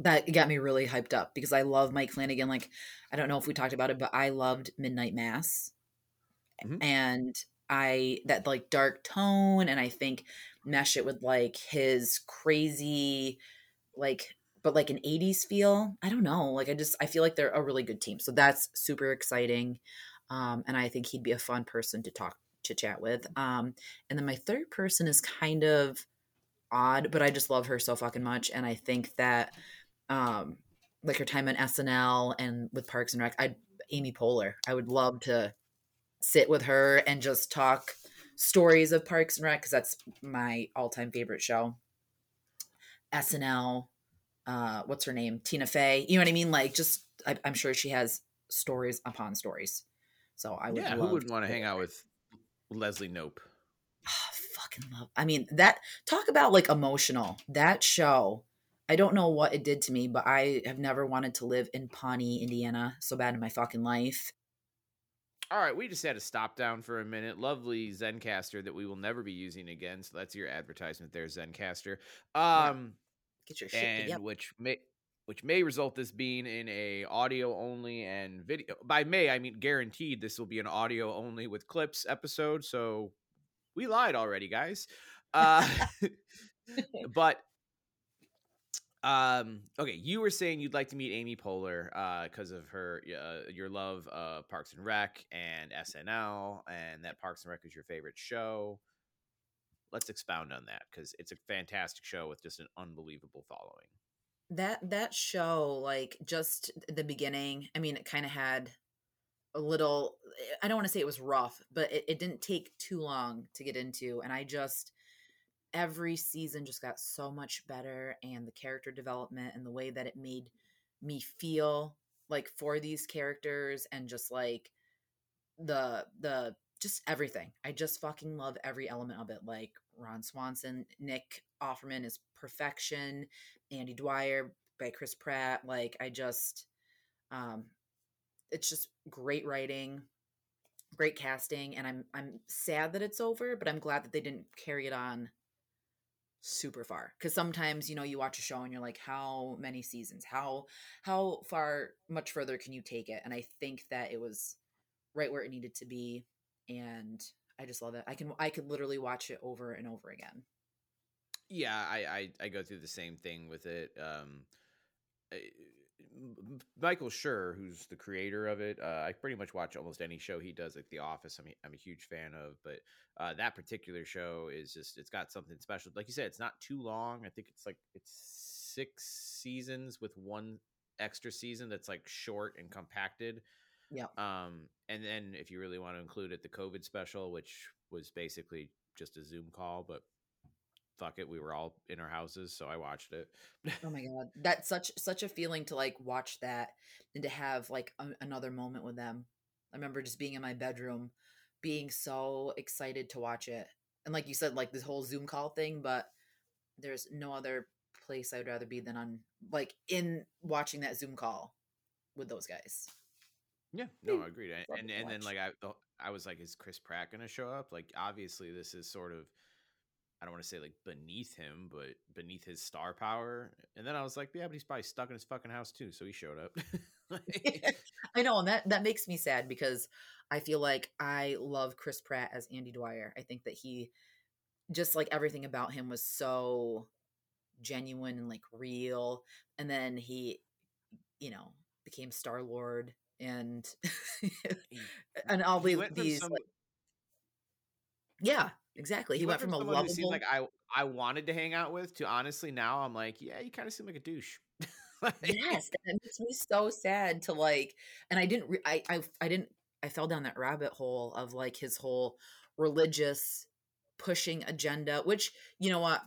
that got me really hyped up because I love Mike Flanagan. Like, I don't know if we talked about it, but I loved Midnight Mass. Mhm. And I, that like dark tone, and I think mesh it with like his crazy, like, but like an 80s feel. I don't know. Like, I just, I feel like they're a really good team. So that's super exciting. Um, and I think he'd be a fun person to talk, to chat with. Um, and then my third person is kind of odd, but I just love her so fucking much. And I think that, um like her time on SNL and with Parks and Rec. I Amy Poehler. I would love to sit with her and just talk stories of Parks and Rec because that's my all-time favorite show. SNL, uh, what's her name? Tina Fey. You know what I mean? Like, just I, I'm sure she has stories upon stories. So I would. yeah, who would want to hang out with Leslie Knope? Fucking love. I mean, that talk about like emotional. That show, I don't know what it did to me, but I have never wanted to live in Pawnee, Indiana so bad in my fucking life. All right, we just had a stop down for a minute. Lovely Zencastr that we will never be using again. So that's your advertisement there, Zencastr. Um, Get your shit and together. which may which may result this being in a audio only and video. By may I mean guaranteed this will be an audio only with clips episode. So we lied already, guys. Uh, but um okay you were saying you'd like to meet amy poehler uh because of her uh, your love of parks and rec and snl and that parks and rec is your favorite show let's expound on that because it's a fantastic show with just an unbelievable following That that show, like just the beginning. I mean, it kind of had a little. I don't want to say it was rough, but it, it didn't take too long to get into, and I just every season just got so much better and the character development and the way that it made me feel like for these characters and just like the the just everything. I just fucking love every element of it. Like Ron Swanson, Nick Offerman is perfection, Andy Dwyer by Chris Pratt. Like I just um it's just great writing, great casting, and I'm I'm sad that it's over, but I'm glad that they didn't carry it on super far because sometimes you know you watch a show and you're like how many seasons? How how far much further can you take it? And i think that it was right where it needed to be and i just love it. I can i could literally watch it over and over again. Yeah i i, I go through the same thing with it um I, Michael Schur, who's the creator of it, uh, I pretty much watch almost any show he does, like The Office. I'm a, I'm a huge fan of, but uh, that particular show is just it's got something special. Like you said, it's not too long. I think it's like it's six seasons with one extra season that's like short and compacted. Yeah. Um, and then if you really want to include it, the COVID special, which was basically just a Zoom call, but fuck it we were all in our houses so i watched it. Oh my god that's such such a feeling to like watch that and to have like a, another moment with them. I remember just being in my bedroom being so excited to watch it. And like you said like this whole zoom call thing but there's no other place i'd rather be than on like in watching that zoom call with those guys. Yeah no i agreed and and, and then like i i was like is chris pratt gonna show up? Like obviously this is sort of I don't want to say like beneath him, but beneath his star power. And then I was like, yeah, but he's probably stuck in his fucking house too. So he showed up. I know, and that that makes me sad because I feel like I love Chris Pratt as Andy Dwyer. I think that he just like everything about him was so genuine and like real. And then he, you know, became Star Lord and and all the, these some... like, yeah exactly. He, he went, went, from, from a lovable. like I I wanted to hang out with to honestly now I'm like, yeah, you kind of seem like a douche. like, yes, it makes me so sad to like, and I didn't, re- I, I, I didn't, I fell down that rabbit hole of like his whole religious pushing agenda, which you know what,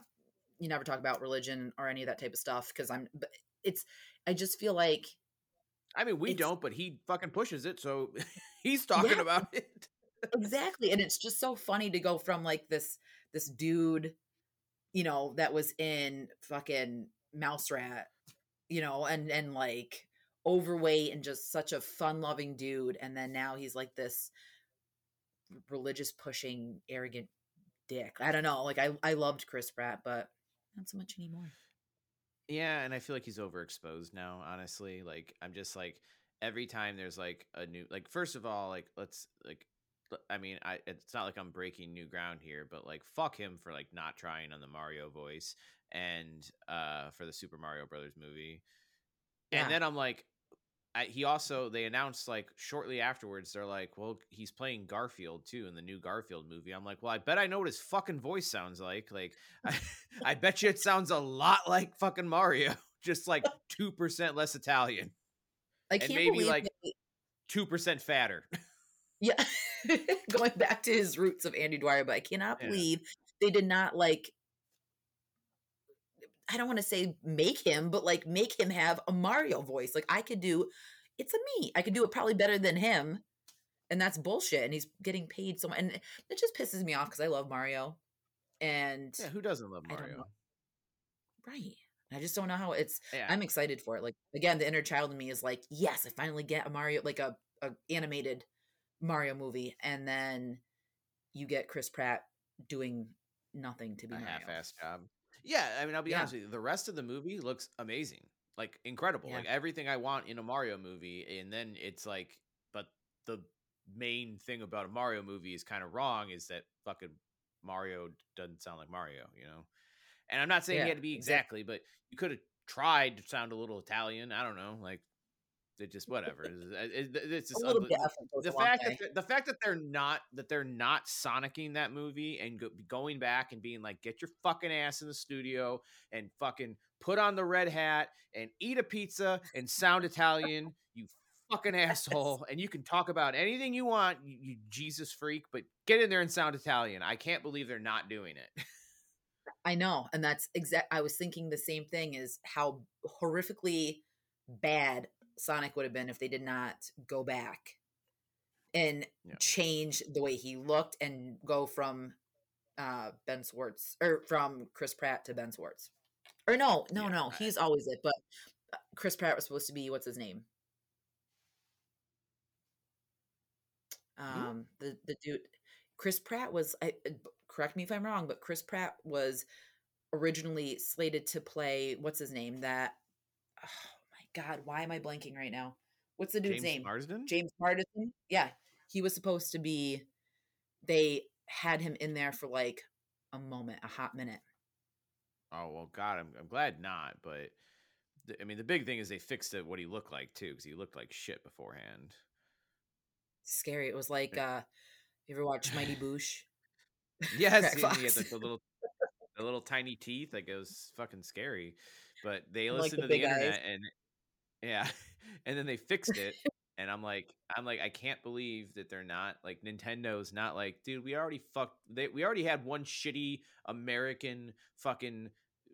you never talk about religion or any of that type of stuff because I'm, but it's, I just feel like. I mean, we don't, but he fucking pushes it, so he's talking yeah. about it exactly and it's just so funny to go from like this this dude you know that was in fucking mouse rat you know and and like overweight and just such a fun loving dude and then now he's like this religious pushing arrogant dick. I don't know like i i loved chris pratt but not so much anymore. Yeah and i feel like he's overexposed now honestly like i'm just like every time there's like a new like first of all like let's like I mean, I it's not like I'm breaking new ground here, but like fuck him for like not trying on the Mario voice and uh for the Super Mario Brothers movie. Yeah. And then I'm like I, he also they announced like shortly afterwards they're like, "Well, he's playing Garfield too in the new Garfield movie." I'm like, "Well, I bet I know what his fucking voice sounds like. Like I, I bet you it sounds a lot like fucking Mario, just like 2% less Italian." I can't and maybe believe like two percent fatter. Yeah, going back to his roots of Andy Dwyer, but I cannot yeah. believe they did not like. I don't want to say make him, but like make him have a Mario voice. Like I could do, it's a me. I could do it probably better than him, and that's bullshit. And he's getting paid so much, and it just pisses me off because I love Mario. And yeah, who doesn't love Mario? Right. I just don't know how it's. Yeah. I'm excited for it. Like again, the inner child in me is like, yes, I finally get a Mario, like a, a animated Mario movie, and then you get Chris Pratt doing nothing to be a half-ass job. Yeah, I mean, I'll be yeah. honest with you. The rest of the movie looks amazing, like incredible, yeah. like everything I want in a Mario movie. And then it's like, but the main thing about a Mario movie is kind of wrong. Is that fucking Mario doesn't sound like Mario, you know? And I'm not saying yeah, he had to be exactly, exactly. but you could have tried to sound a little Italian. I don't know, like it just whatever. It, it, it's just the fact that the fact that they're not that they're not sonicking that movie and go, going back and being like, get your fucking ass in the studio and fucking put on the red hat and eat a pizza and sound Italian. you fucking asshole. And you can talk about anything you want, you, you Jesus freak, but get in there and sound Italian. I can't believe they're not doing it. I know, and that's exact. I was thinking the same thing: is how horrifically bad Sonic would have been if they did not go back and yeah. change the way he looked and go from uh Ben Schwartz or from Chris Pratt to Ben Schwartz. Or no, no, yeah, no, he's always it, but uh, Chris Pratt was supposed to be what's his name? Um, the the dude, Chris Pratt was. I uh, correct me if I'm wrong, but Chris Pratt was originally slated to play what's his name? That oh god, why am I blanking right now? What's the dude's James name? Marsden. James Marsden. Yeah, he was supposed to be. They had him in there for like a moment, a hot minute. Oh well, God, I'm I'm glad not, but I mean, the big thing is they fixed it what he looked like too, because he looked like shit beforehand scary. It was like uh you ever watch Mighty Boosh? yes, he, had the, the, little the little tiny teeth. Like it was fucking scary. But they listened like the to the internet eyes. and yeah, and then they fixed it. and I'm like, I'm like, I can't believe that they're not like Nintendo's not like, dude, we already fucked. They, we already had one shitty American fucking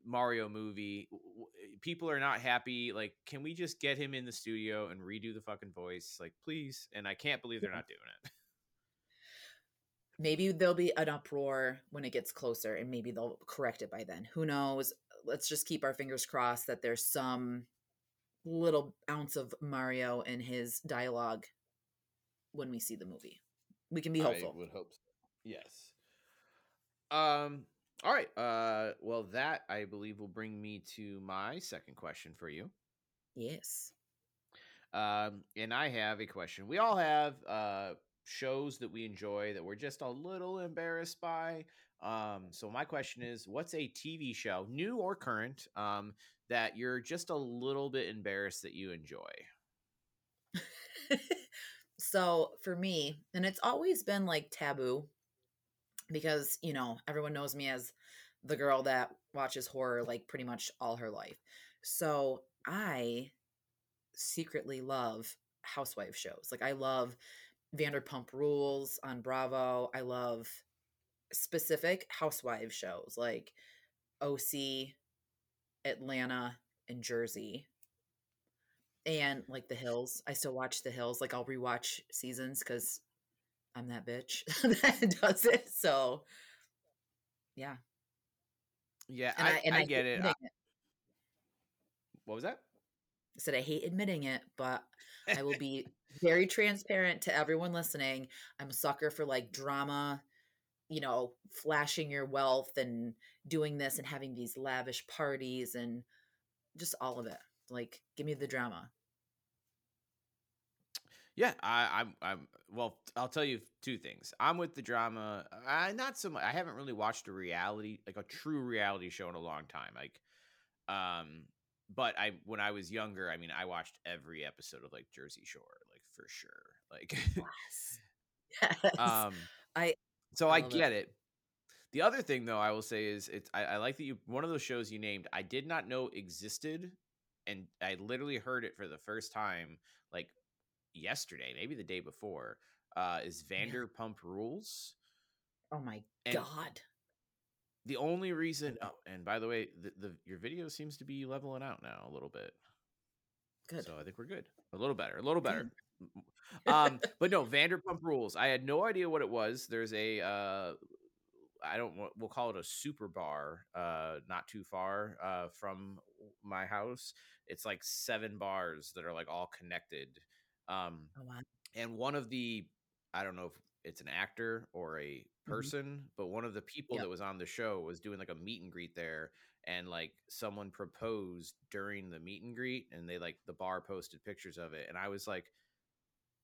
Mario movie. People are not happy. Like, can we just get him in the studio and redo the fucking voice? Like, please. And I can't believe they're not doing it. Maybe there'll be an uproar when it gets closer and maybe they'll correct it by then. Who knows? Let's just keep our fingers crossed that there's some little ounce of Mario in his dialogue when we see the movie. We can be hopeful. I would hope so. Yes. Um all right. Uh, well, that I believe will bring me to my second question for you. Yes. Um, and I have a question. We all have uh, shows that we enjoy that we're just a little embarrassed by. Um, so my question is, what's a TV show, new or current, um, that you're just a little bit embarrassed that you enjoy? so for me, and it's always been like taboo because you know everyone knows me as the girl that watches horror like pretty much all her life. So i secretly love housewife shows. Like i love vanderpump rules on bravo. I love specific housewife shows like oc atlanta and jersey and like the hills i still watch the hills like i'll rewatch seasons because I'm that bitch that does it. So, yeah. Yeah, and I, I, and I, I get it. it. What was that? I said I hate admitting it, but I will be very transparent to everyone listening. I'm a sucker for like drama, you know, flashing your wealth and doing this and having these lavish parties and just all of it. Like, give me the drama. Yeah, I, I'm. I'm. Well, I'll tell you two things. I'm with the drama. I not so much. I haven't really watched a reality, like a true reality show, in a long time. Like, um, but I when I was younger, I mean, I watched every episode of like Jersey Shore, like for sure. Like, yes. yes. um, I. So I, I get it. it. The other thing, though, I will say is it's. I, I like that you. One of those shows you named, I did not know existed and I literally heard it for the first time like yesterday, maybe the day before, uh, is Vanderpump Rules. Oh my and god! The only reason, oh, and by the way, the, the your video seems to be leveling out now a little bit. Good. So I think we're good. A little better. A little better. um, but no, Vanderpump Rules. I had no idea what it was. There's a uh, I don't we'll call it a super bar uh not too far uh from my house. It's like seven bars that are like all connected um, oh, wow. And one of the, I don't know if it's an actor or a mm-hmm. person, mm-hmm. but one of the people yep. that was on the show was doing like a meet and greet there. And like someone proposed during the meet and greet, and they like the bar posted pictures of it. And I was like,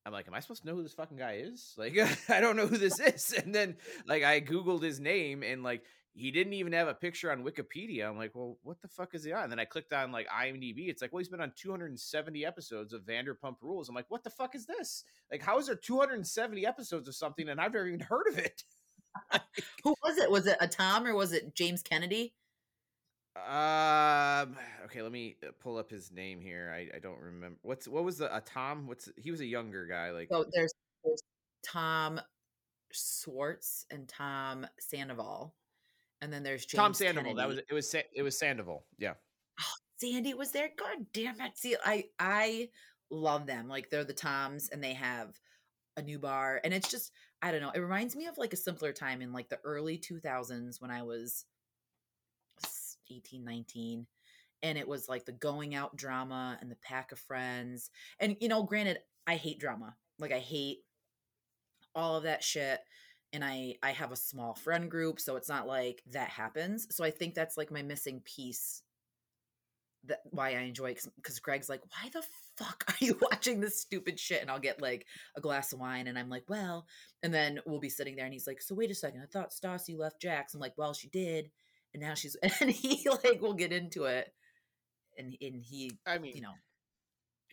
I'm like, am I supposed to know who this fucking guy is? Like, I don't know who this is. And then like I Googled his name and like he didn't even have a picture on Wikipedia. I'm like, well, what the fuck is he on? And then I clicked on like IMDb. It's like, well, he's been on 270 episodes of Vanderpump Rules. I'm like, what the fuck is this? Like, how is there 270 episodes of something and I've never even heard of it? Who was it? Was it a Tom or was it James Kennedy? Um. Okay, let me uh, pull up his name here. I, I don't remember. What's what was the a Tom? What's he was a younger guy. Like oh, there's, there's Tom Schwartz and Tom Sandoval And then there's James Tom Sandoval. Kennedy. That was it. Was it was Sandoval? Yeah. Oh, Sandy was there. God damn it! See, I I love them. Like they're the Toms, and they have a new bar, and it's just I don't know. It reminds me of like a simpler time in like the early two thousands when I was 18, 19. and it was like the going out drama and the pack of friends. And you know, granted, I hate drama. Like I hate all of that shit and I I have a small friend group, so it's not like that happens. So I think that's like my missing piece that why I enjoy because Greg's like, why the fuck are you watching this stupid shit? And I'll get like a glass of wine and I'm like, well, and then we'll be sitting there and he's like, so wait a second, I thought Stassi left Jax. I'm like, well, she did, and now she's and he like will get into it, and and he, I mean, you know,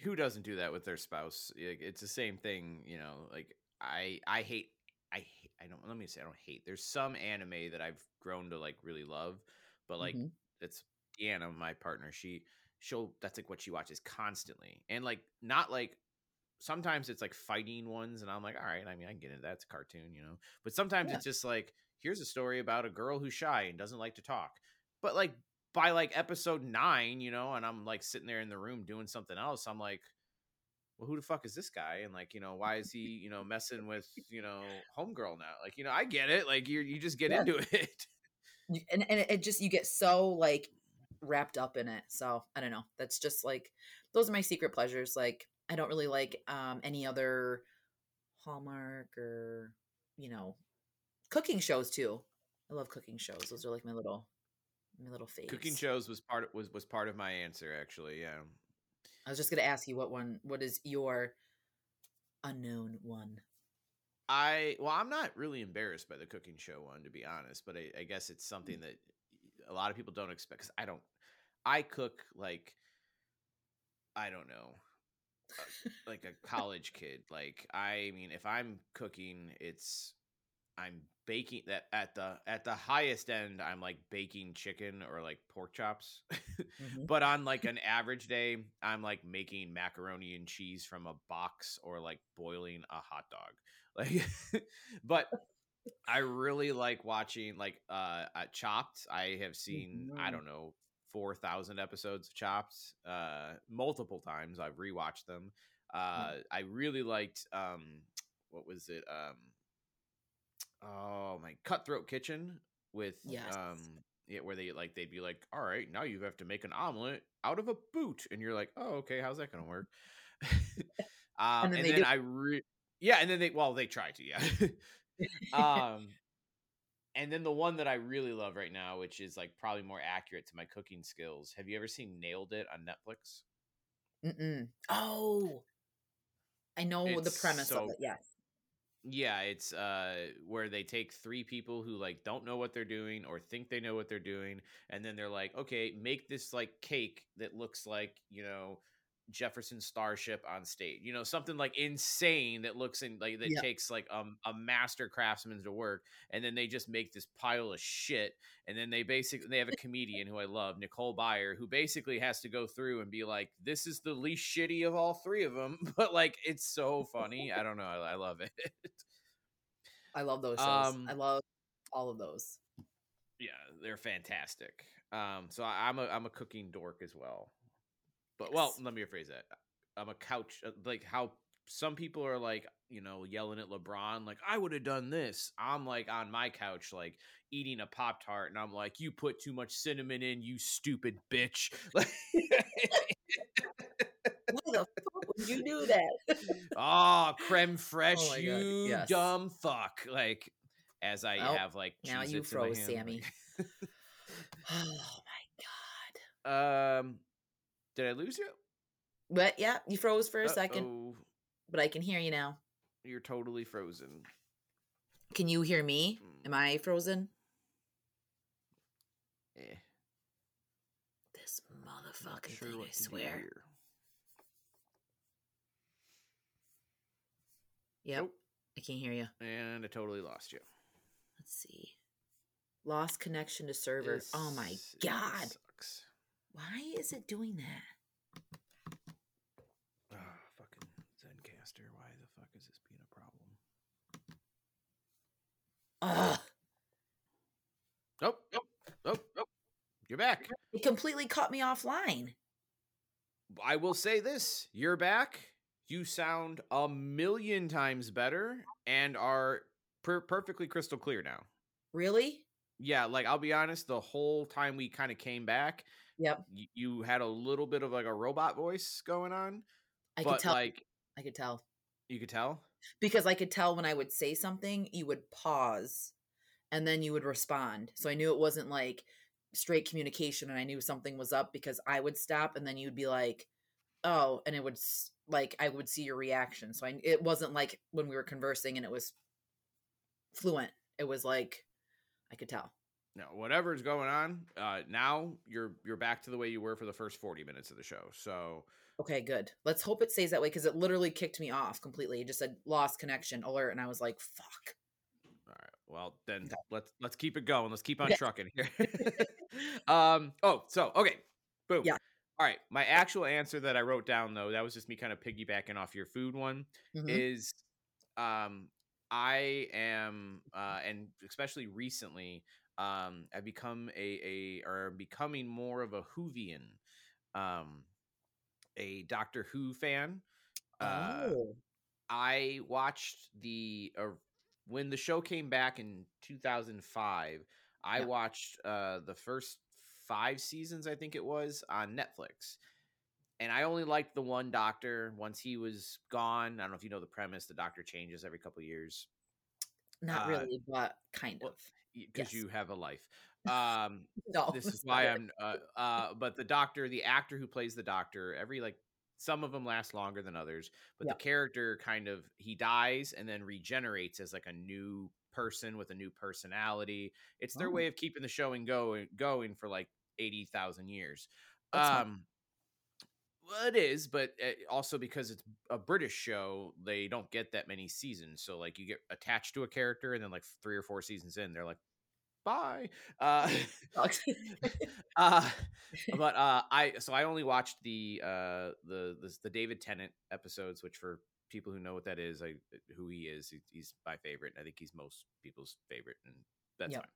who doesn't do that with their spouse? It's the same thing, you know. Like I, I hate, I, hate, I don't. Let me say, I don't hate. There's some anime that I've grown to like really love, but like Mhm. it's Deanna, my partner. She, she'll. That's like what she watches constantly, and like not like. Sometimes it's like fighting ones, and I'm like, all right. I mean, I can get into that. It's a cartoon, you know. But sometimes Yeah. it's just like, here's a story about a girl who's shy and doesn't like to talk. But like by like episode nine, you know, and I'm like sitting there in the room doing something else, I'm like, well, who the fuck is this guy? And like, you know, why is he, you know, messing with, you know, homegirl now? Like, you know, I get it. Like, you you just get Yeah. into it. And and it just you get so like wrapped up in it. So I don't know. That's just like those are my secret pleasures. Like I don't really like um any other Hallmark or you know cooking shows too. I love cooking shows. Those are like my little my little faves. Cooking shows was part of, was was part of my answer actually. Yeah. I was just gonna ask you what one. What is your unknown one? I well, I'm not really embarrassed by the cooking show one to be honest, but I, I guess it's something that a lot of people don't expect. Cause I don't, I cook like, I don't know, uh, like a college kid. Like I mean, if I'm cooking, it's I'm baking that at the at the highest end. I'm like baking chicken or like pork chops. Mhm. but on like an average day, I'm like making macaroni and cheese from a box or like boiling a hot dog. Like, but I really like watching like uh, uh Chopped. I have seen I Mhm. don't know four thousand episodes of Chopped uh multiple times. I've rewatched them. Uh I really liked um what was it um oh my Cutthroat Kitchen with Yes. um yeah where they like they'd be like all right now you have to make an omelet out of a boot and you're like oh okay how's that gonna work um and then then, do- I re- yeah and then they well they try to yeah um and then the one that I really love right now, which is like probably more accurate to my cooking skills. Have you ever seen Nailed It on Netflix? Mm-mm. Oh, I know the premise so of it. Yes. Yeah, it's uh where they take three people who like don't know what they're doing or think they know what they're doing, and then they're like, okay, make this like cake that looks like, you know, Jefferson Starship on stage. You know, something like insane that looks in like that Yeah. takes like um, a master craftsman to work, and then they just make this pile of shit. And then they basically they have a comedian who I love, Nicole Byer, who basically has to go through and be like, "This is the least shitty of all three of them," but like it's so funny. I don't know, I, I love it. I love those shows. Um, I love all of those. yeah, they're fantastic. Um, so I, I'm a I'm a cooking dork as well. But well, let me rephrase that. I'm a couch uh, like how some people are like you know yelling at LeBron like I would have done this. I'm like on my couch like eating a pop tart and I'm like you put too much cinnamon in you stupid bitch. Like Why the fuck would you do that? oh creme fraiche Oh you yes. dumb fuck like as I Well, have like now you Cheez-Its in my froze, Sammy. oh my god. um did I lose you? But yeah, you froze for a second, Uh-oh. but I can hear you now. You're totally frozen. Can you hear me? Am I frozen? Eh, This motherfucking sure thing, I swear. Yep. Nope. I can't hear you. And I totally lost you. Let's see. Lost connection to server. oh my god. Sucks. Why is it doing that? Ah, fucking Zencastr. Why the fuck is this being a problem? Ugh. Nope. Nope. Nope. Nope. You're back. It completely cut me offline. I will say this: you're back. You sound a million times better and are per- perfectly crystal clear now. Really? Yeah, like I'll be honest, the whole time we kind of came back, Yep. you had a little bit of like a robot voice going on, I could tell. like I could tell you could tell. because I could tell when I would say something, you would pause, and then you would respond. So I knew it wasn't like straight communication, and I knew something was up because I would stop, and then you'd be like, "Oh," and it would like I would see your reaction. So I it wasn't like when we were conversing and it was fluent. It was like I could tell. No, whatever's going on, uh, now you're you're back to the way you were for the first forty minutes of the show. So Okay, good. Let's hope it stays that way because it literally kicked me off completely. It just said lost connection alert, and I was like, "Fuck." All right. Well, then Okay. let's let's keep it going. Let's keep on trucking here. um. Oh, so okay. Boom. Yeah. All right. My actual answer that I wrote down though, that was just me kind of piggybacking off your food one, Mhm. is um I am uh and especially recently, um, I've become a a or becoming more of a Whovian, um, a Doctor Who fan. Uh, oh, I watched the uh, when the show came back in 2005. I Yeah. watched uh, the first five seasons, I think it was, on Netflix. And I only liked the one doctor once he was gone. I don't know if you know the premise. The doctor changes every couple of years not uh, really, but kind of. Because Yes. you have a life. Um, No, this is why. I'm. Uh, uh, but the doctor, the actor who plays the doctor, every like some of them last longer than others, but Yeah. the character kind of he dies and then regenerates as like a new person with a new personality. It's their Oh. way of keeping the show and going going for like eighty thousand years. That's um, well, it is, but uh, also because it's a British show, they don't get that many seasons. So like you get attached to a character, and then like three or four seasons in, they're like, "Bye." Uh, uh, but uh, I so I only watched the uh the the, the David Tennant episodes, which for people who know what that is, I who he is, he, he's my favorite. I think he's most people's favorite, and that's Yep. fine.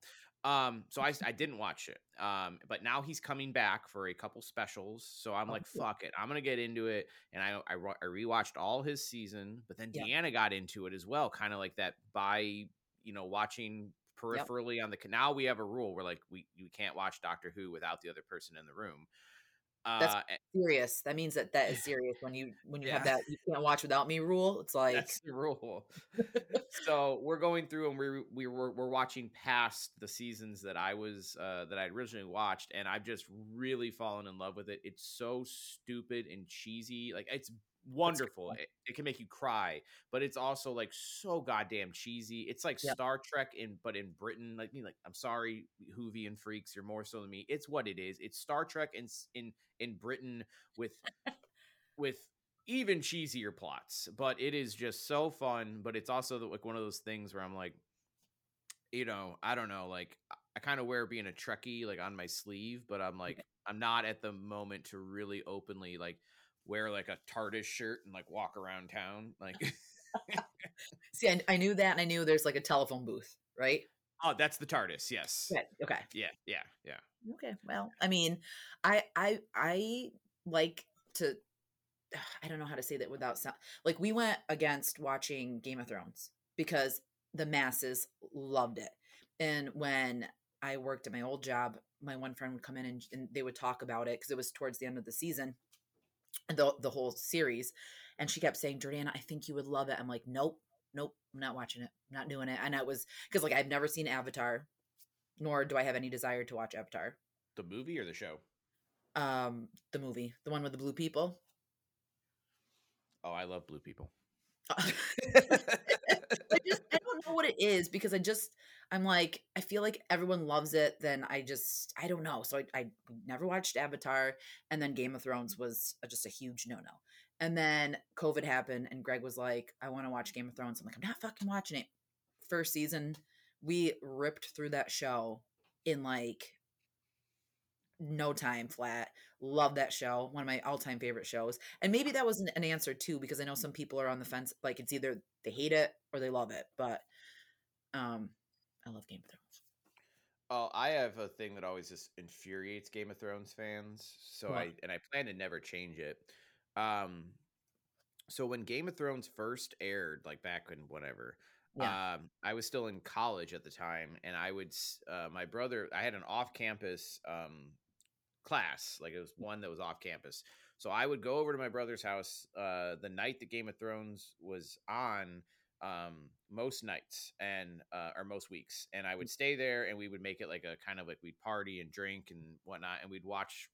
Um, so I I didn't watch it. Um, but now he's coming back for a couple specials, so I'm Oh, like, fuck it, I'm gonna get into it. And I I, I rewatched all his season, but then Yeah. Deanna got into it as well, kind of like that by you know watching peripherally on the canal we have a rule where like we you can't watch doctor who without the other person in the room That's uh serious. That means that that is serious when you when you have that you can't watch without me rule. It's like that's the rule so we're going through and we're we were we're watching past the seasons that i was uh that i originally watched and i've just really fallen in love with it it's so stupid and cheesy like it's wonderful it, it can make you cry but it's also like so goddamn cheesy it's like Yeah. star trek in but in britain like me like i'm sorry Whovian freaks you're more so than me it's what it is it's star trek in in in britain with with even cheesier plots but it is just so fun but it's also the- like one of those things where i'm like you know i don't know like I- i kind of wear being a trekkie like on my sleeve but i'm like i'm not at the moment to really openly like wear like a tardis shirt and like walk around town like see, I, I knew that, and I knew there's like a telephone booth, right? oh that's the tardis yes. Okay. yeah yeah yeah Okay. Well, I mean, I I I like to. I don't know how to say that without sound. Like we went against watching Game of Thrones because the masses loved it, and when I worked at my old job, my one friend would come in and, and they would talk about it because it was towards the end of the season, the the whole series, and she kept saying, "Jordana, I think you would love it." I'm like, "Nope, nope, I'm not watching it, I'm not doing it." And I was because like I've never seen Avatar, nor do I have any desire to watch Avatar the movie or the show um the movie the one with the blue people oh i love blue people i just i don't know what it is because i just i'm like i feel like everyone loves it then i just i don't know so i, I never watched avatar and then game of thrones was just a huge no-no. And then covid happened and greg was like i want to watch game of thrones. I'm like i'm not fucking watching it. First season we ripped through that show in like no time flat. Love that show one of my all-time favorite shows. And maybe that was an answer too because i know some people are on the fence like it's either they hate it or they love it but um i love game of thrones Oh, I have a thing that always just infuriates Game of Thrones fans. So What? I and I plan to never change it. Um so when Game of Thrones first aired, like back in whatever, Yeah. um, I was still in college at the time, and I would uh, my brother. I had an off-campus um, class, like it was one that was off campus. So I would go over to my brother's house uh, the night that Game of Thrones was on. Um, most nights and uh, or most weeks, and I would stay there, and we would make it like a kind of like we'd party and drink and whatnot, and we'd watch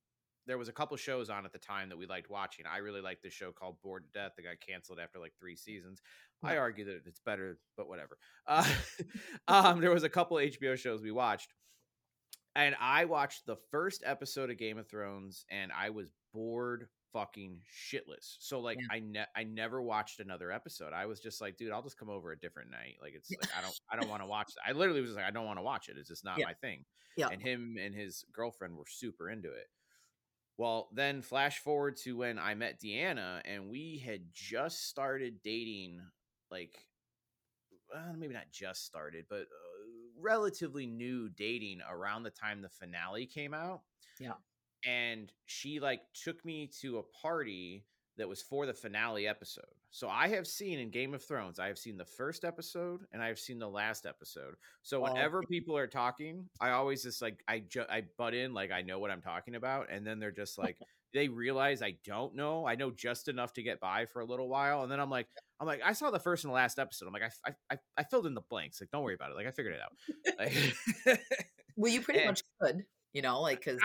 there was a couple shows on at the time that we liked watching. I really liked this show called Bored to Death that got canceled after like three seasons. I argue that it's better, but whatever. Uh, um, there was a couple HBO shows we watched, and I watched the first episode of Game of Thrones, and I was bored fucking shitless. So like Yeah. I ne- I never watched another episode. I was just like, dude, I'll just come over a different night. Like it's like I don't I don't want to watch that. I literally was like, I don't want to watch it. It's just not Yeah. my thing. Yeah. And him and his girlfriend were super into it. Well, then flash forward to when I met Deanna and we had just started dating, like, uh, maybe not just started, but uh, relatively new dating around the time the finale came out. Yeah. And she like took me to a party that was for the finale episode. So I have seen in Game of Thrones, I have seen the first episode and I have seen the last episode. So Oh. whenever people are talking, I always just like I ju- I butt in like I know what I'm talking about, and then they're just like they realize I don't know. I know just enough to get by for a little while, and then I'm like I'm like I saw the first and the last episode. I'm like I I I, I filled in the blanks. Like don't worry about it. Like I figured it out. Like, Well, you pretty And- much could, you know, like because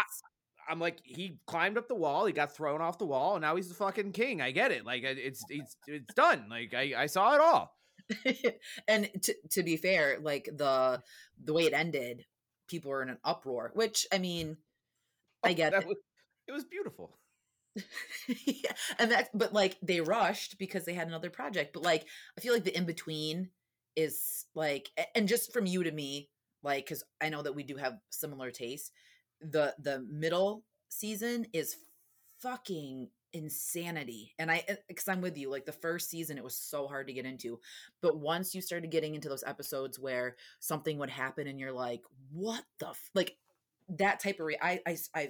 I'm like he climbed up the wall, he got thrown off the wall, and now he's the fucking king. I get it. Like it's it's it's done. Like I I saw it all. and to to be fair, like the the way it ended, people were in an uproar. Which I mean, oh, I get it. was, it was beautiful. yeah, and that, but like they rushed because they had another project. But like, I feel like the in between is like, and just from you to me, like, because I know that we do have similar tastes. The the middle season is fucking insanity, and I because I'm with you. Like the first season, it was so hard to get into, but once you started getting into those episodes where something would happen, and you're like, what the f-? like that type of re- I I I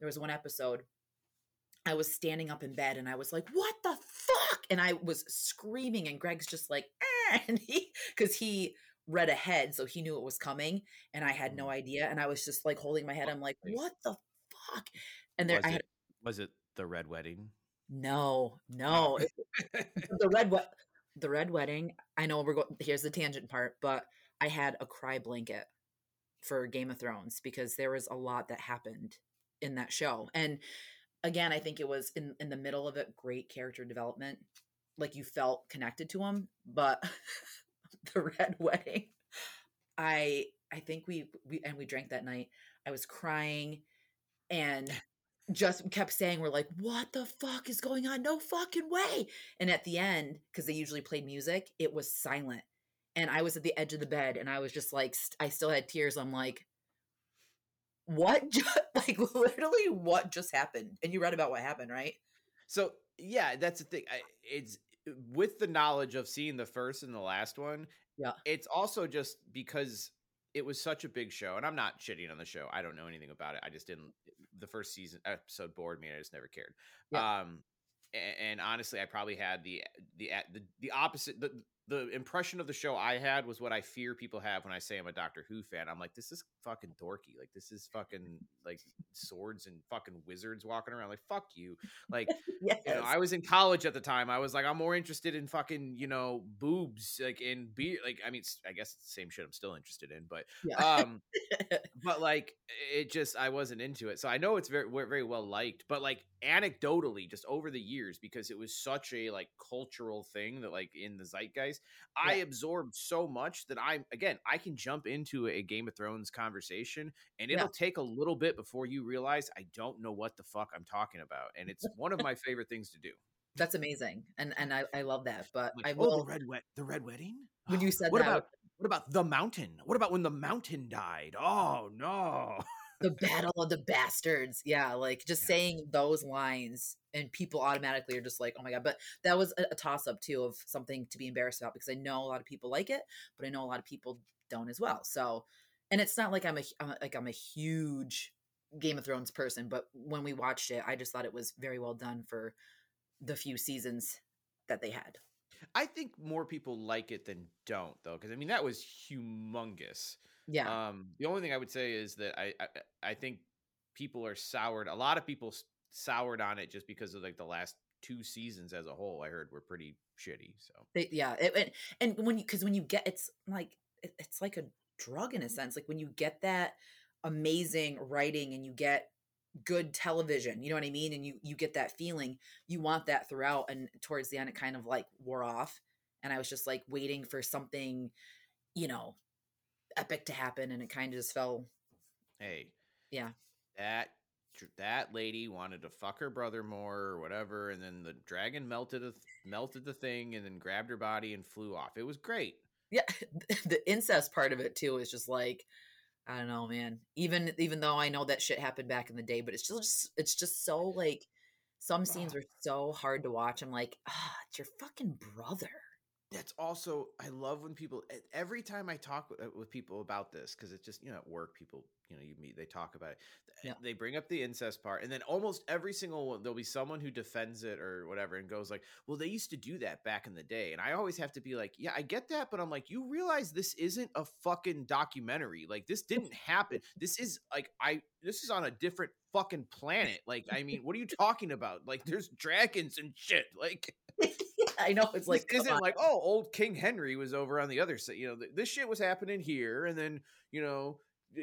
there was one episode I was standing up in bed and I was like, "What the fuck?" And I was screaming, and Greg's just like, eh, and he because he read ahead, so he knew it was coming, and I had no mm. idea, and I was just like holding my head. Oh, I'm like, "What the fuck?" And there, was I had it was it the red wedding? no, no, the red wed- the red wedding. I know we're going. Here's the tangent part, but I had a cry blanket for Game of Thrones because there was a lot that happened in that show, and again, I think it was in in the middle of it, great character development. Like you felt connected to him, but the red wedding, I I think we we and we drank that night. I was crying and just kept saying we're like what the fuck is going on? No fucking way! And at the end because they usually played music it was silent. And i was at the edge of the bed and i was just like st- i still had tears. I'm like what ju- like literally what just happened? And you read about what happened right? So yeah, that's the thing. I, it's with the knowledge of seeing the first and the last one. Yeah. It's also just because it was such a big show, and I'm not shitting on the show. I don't know anything about it. I just didn't. The first season episode bored me. and I just never cared. Yeah. Um, and, and honestly, I probably had the the the the opposite. The, the impression of the show I had was what I fear people have when I say I'm a Doctor Who fan. I'm like, this is fucking dorky. Like, this is fucking like swords and fucking wizards walking around. Like, fuck you. Like, yes you know, I was in college at the time. I was like, I'm more interested in fucking, you know, boobs, like in beer. Like, I mean, I guess it's the same shit I'm still interested in, but, yeah. um, but like, it just, I wasn't into it. So I know it's very, very well liked, but like anecdotally, just over the years, because it was such a like cultural thing that like in the zeitgeist, I Yeah. absorbed so much that I'm, again, I can jump into a Game of Thrones conversation and it'll take a little bit before you realize I don't know what the fuck I'm talking about. And it's one of my favorite things to do. that's amazing and and i, I love that but Like, i oh, will the red wet, the red wedding. when you said what that about what about the mountain? What about when the mountain died? Oh no! The battle of the bastards yeah like just Yeah. saying those lines and people automatically are just like oh my god but that was a, a toss up too of something to be embarrassed about because i know a lot of people like it but i know a lot of people don't as well so and it's not like I'm a I'm a- like I'm a huge Game of Thrones person, but when we watched it, I just thought it was very well done for the few seasons that they had. I think more people like it than don't though, because I mean that was humongous. Yeah, Um, the only thing I would say is that I, I I think people are soured. A lot of people soured on it just because of like the last two seasons as a whole. I heard were pretty shitty. So They, yeah, it, and and when you because when you get it's like it, it's like a drug in a sense. Like when you get that amazing writing and you get good television, you know what I mean, and you you get that feeling, you want that throughout. And towards the end, it kind of like wore off, and I was just like waiting for something, you know, epic to happen, and it kind of just fell. hey, Yeah. that that lady wanted to fuck her brother more or whatever, and then the dragon melted a, melted the thing and then grabbed her body and flew off. It was great. Yeah, the incest part of it too is just like I don't know, man. Even even though I know that shit happened back in the day, but it's just it's just so like some scenes were so hard to watch. I'm like, ah, it's your fucking brother. That's also I love when people every time I talk with, uh, with people about this because it's just you know at work people you know you meet they talk about it Yeah. they bring up the incest part and then almost every single one there'll be someone who defends it or whatever and goes like well they used to do that back in the day and I always have to be like yeah I get that but I'm like you realize this isn't a fucking documentary like this didn't happen this is like I this is on a different fucking planet like I mean what are you talking about like there's dragons and shit like I know it's like come isn't like oh old king henry was over on the other side you know th- this shit was happening here and then you know uh,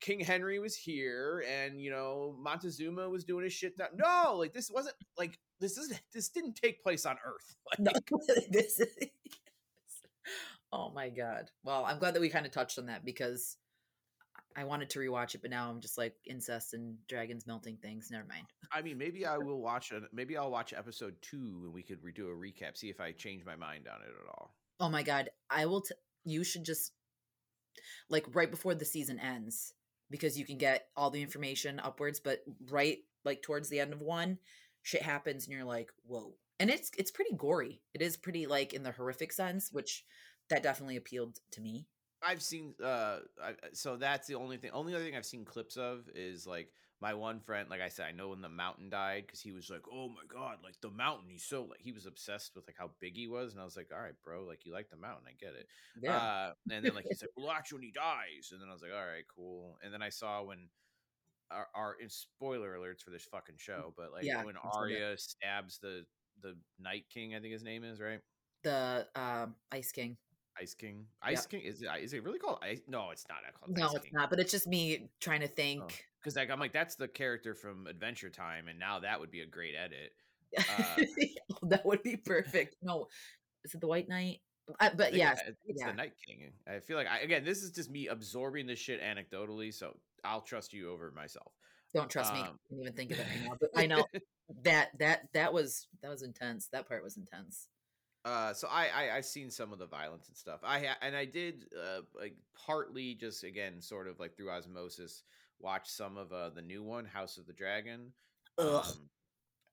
king henry was here and you know montezuma was doing his shit down. no like this wasn't like this is this didn't take place on earth like, No, this is- oh my god. Well, I'm glad that we kind of touched on that because I wanted to rewatch it, but now I'm just like incest and dragons melting things. Never mind. i mean maybe i will watch it maybe i'll watch episode two and we could redo a recap see if i change my mind on it at all Oh my god, I will. T- you should just like right before the season ends because you can get all the information upwards, but right like towards the end of one, shit happens and you're like, whoa. And it's it's pretty gory. It is pretty like in the horrific sense, which that definitely appealed to me. I've seen uh I, so that's the only thing only other thing I've seen clips of is like my one friend like I said I know when the mountain died cuz he was like oh my god like the mountain he's so like he was obsessed with like how big he was and I was like all right bro like you like the mountain I get it. Uh and then like he's like well that's when he dies and then I was like all right cool. And then I saw when our, our spoiler alerts for this fucking show but like Yeah, when Arya stabs the the Night King I think his name is right? The um Ice King. Ice King Ice King is it is it really called Ice no it's not called No, Ice it's King. not. But it's just me trying to think. because like I'm like that's the character from Adventure Time, and now that would be a great edit. Uh, that would be perfect. No, is it the White Knight? Uh, but yeah, it's yeah. the Night King. I feel like I, again, this is just me absorbing this shit anecdotally, so I'll trust you over myself. don't trust me. I um, can't even think of it right now. But I know that that that was that was intense. That part was intense. Uh, so I, I I've seen some of the violence and stuff. I ha- and I did uh like partly just again sort of like through osmosis watch some of uh the new one, House of the Dragon. Um,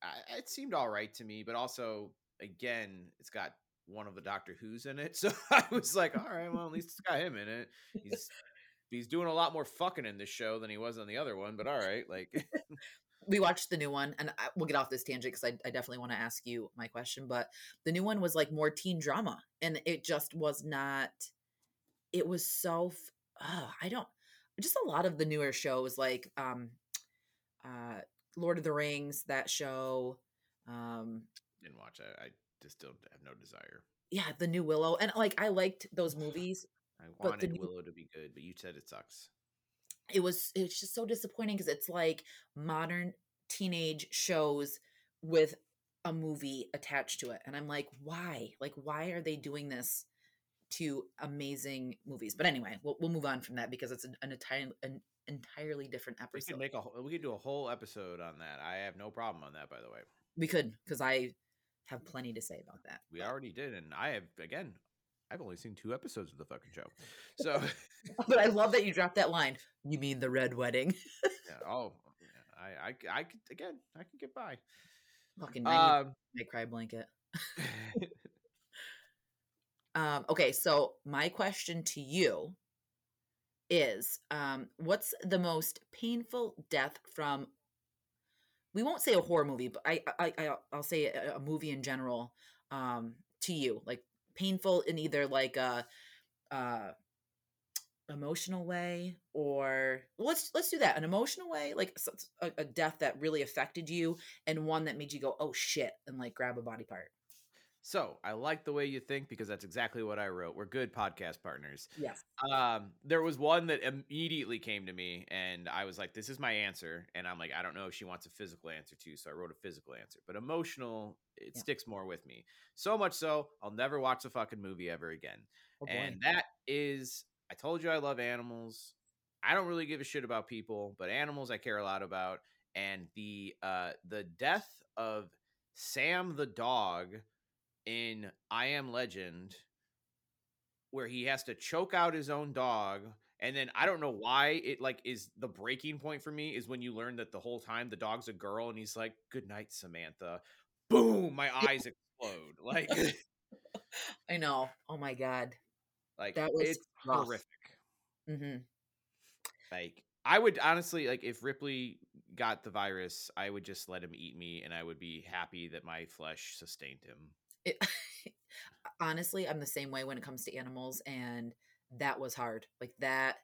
I, it seemed all right to me, but also again, it's got one of the Doctor Who's in it, so I was like, all right, well at least it's got him in it. He's he's doing a lot more fucking in this show than he was on the other one, but all right, like we watched the new one and I, we'll get off this tangent because I, I definitely want to ask you my question but the new one was like more teen drama and it just was not it was so f- oh, i don't just a lot of the newer shows like um uh lord of the rings that show um didn't watch it. I just don't have no desire. yeah the new willow and like i liked those movies I wanted new- Willow to be good, but you said it sucks. It was it's just so disappointing because it's like modern teenage shows with a movie attached to it and i'm like why like why are they doing this to amazing movies but anyway we'll, we'll move on from that because it's an, an, entire, an entirely different episode We could make a whole- we could do a whole episode on that. I have no problem on that. By the way, we could because i have plenty to say about that we already did, and I have again. I've only seen two episodes of the fucking show, so but i love that you dropped that line you mean the red wedding yeah, oh, I, I, I could again, I can get by. fucking 90 Um, my cry blanket Um, okay, so my question to you is um, what's the most painful death from? We won't say a horror movie, but I, I, I I'll say a, a movie in general um, to you, like painful in either like a, uh emotional way or let's let's do that an emotional way like a, a, death that really affected you and one that made you go oh shit and like grab a body part so I like the way you think because that's exactly what I wrote. We're good podcast partners. Yes. Um, there was one that immediately came to me, and I was like, "This is my answer." And I'm like, I don't know if she wants a physical answer too, so I wrote a physical answer. But emotional, it yeah. sticks more with me. So much so, I'll never watch a fucking movie ever again. Oh, and that is, I told you I love animals. I don't really give a shit about people, but animals I care a lot about. And the uh the death of Sam the dog in I Am Legend where he has to choke out his own dog and then I don't know why it like is the breaking point for me is when you learn that the whole time the dog's a girl and he's like good night Samantha. Boom my eyes explode like I know. Oh my god. Like that was it's rough. horrific. Mm-hmm. like I would honestly like if Ripley got the virus I would just let him eat me and I would be happy that my flesh sustained him it, honestly, I'm the same way when it comes to animals, and that was hard. Like that,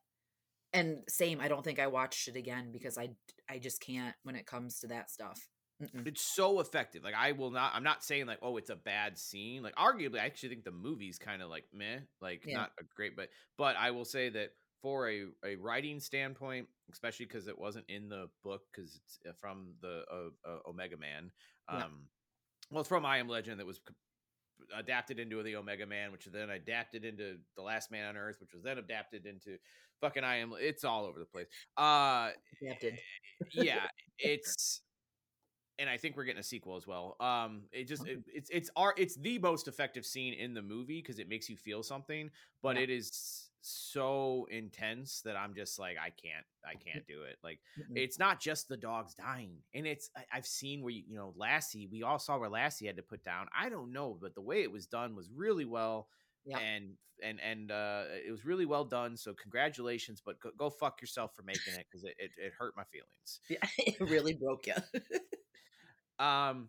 and same. I don't think I watched it again because I I just can't when it comes to that stuff. Mm-mm. It's so effective. Like I will not. I'm not saying like oh it's a bad scene. Like arguably, I actually think the movie's kind of like meh, like yeah. not a great. But but I will say that for a, a writing standpoint, especially because it wasn't in the book because it's uh, from the uh, uh, Omega Man. Um. Well, it's from I Am Legend that was adapted into the Omega Man, which then adapted into the Last Man on Earth, which was then adapted into fucking I Am. It's all over the place. Uh, adapted. yeah, it's. And I think we're getting a sequel as well. Um, it just it, it's it's our it's the most effective scene in the movie because it makes you feel something, but yeah. it is so intense that I'm just like I can't I can't do it. Like mm-hmm. it's not just the dogs dying, and it's I, have seen where you, you know Lassie. We all saw where Lassie had to put down. I don't know, but the way it was done was really well. Yeah. and and and uh it was really well done so congratulations but go, go fuck yourself for making it because it, it, it hurt my feelings yeah it really broke you um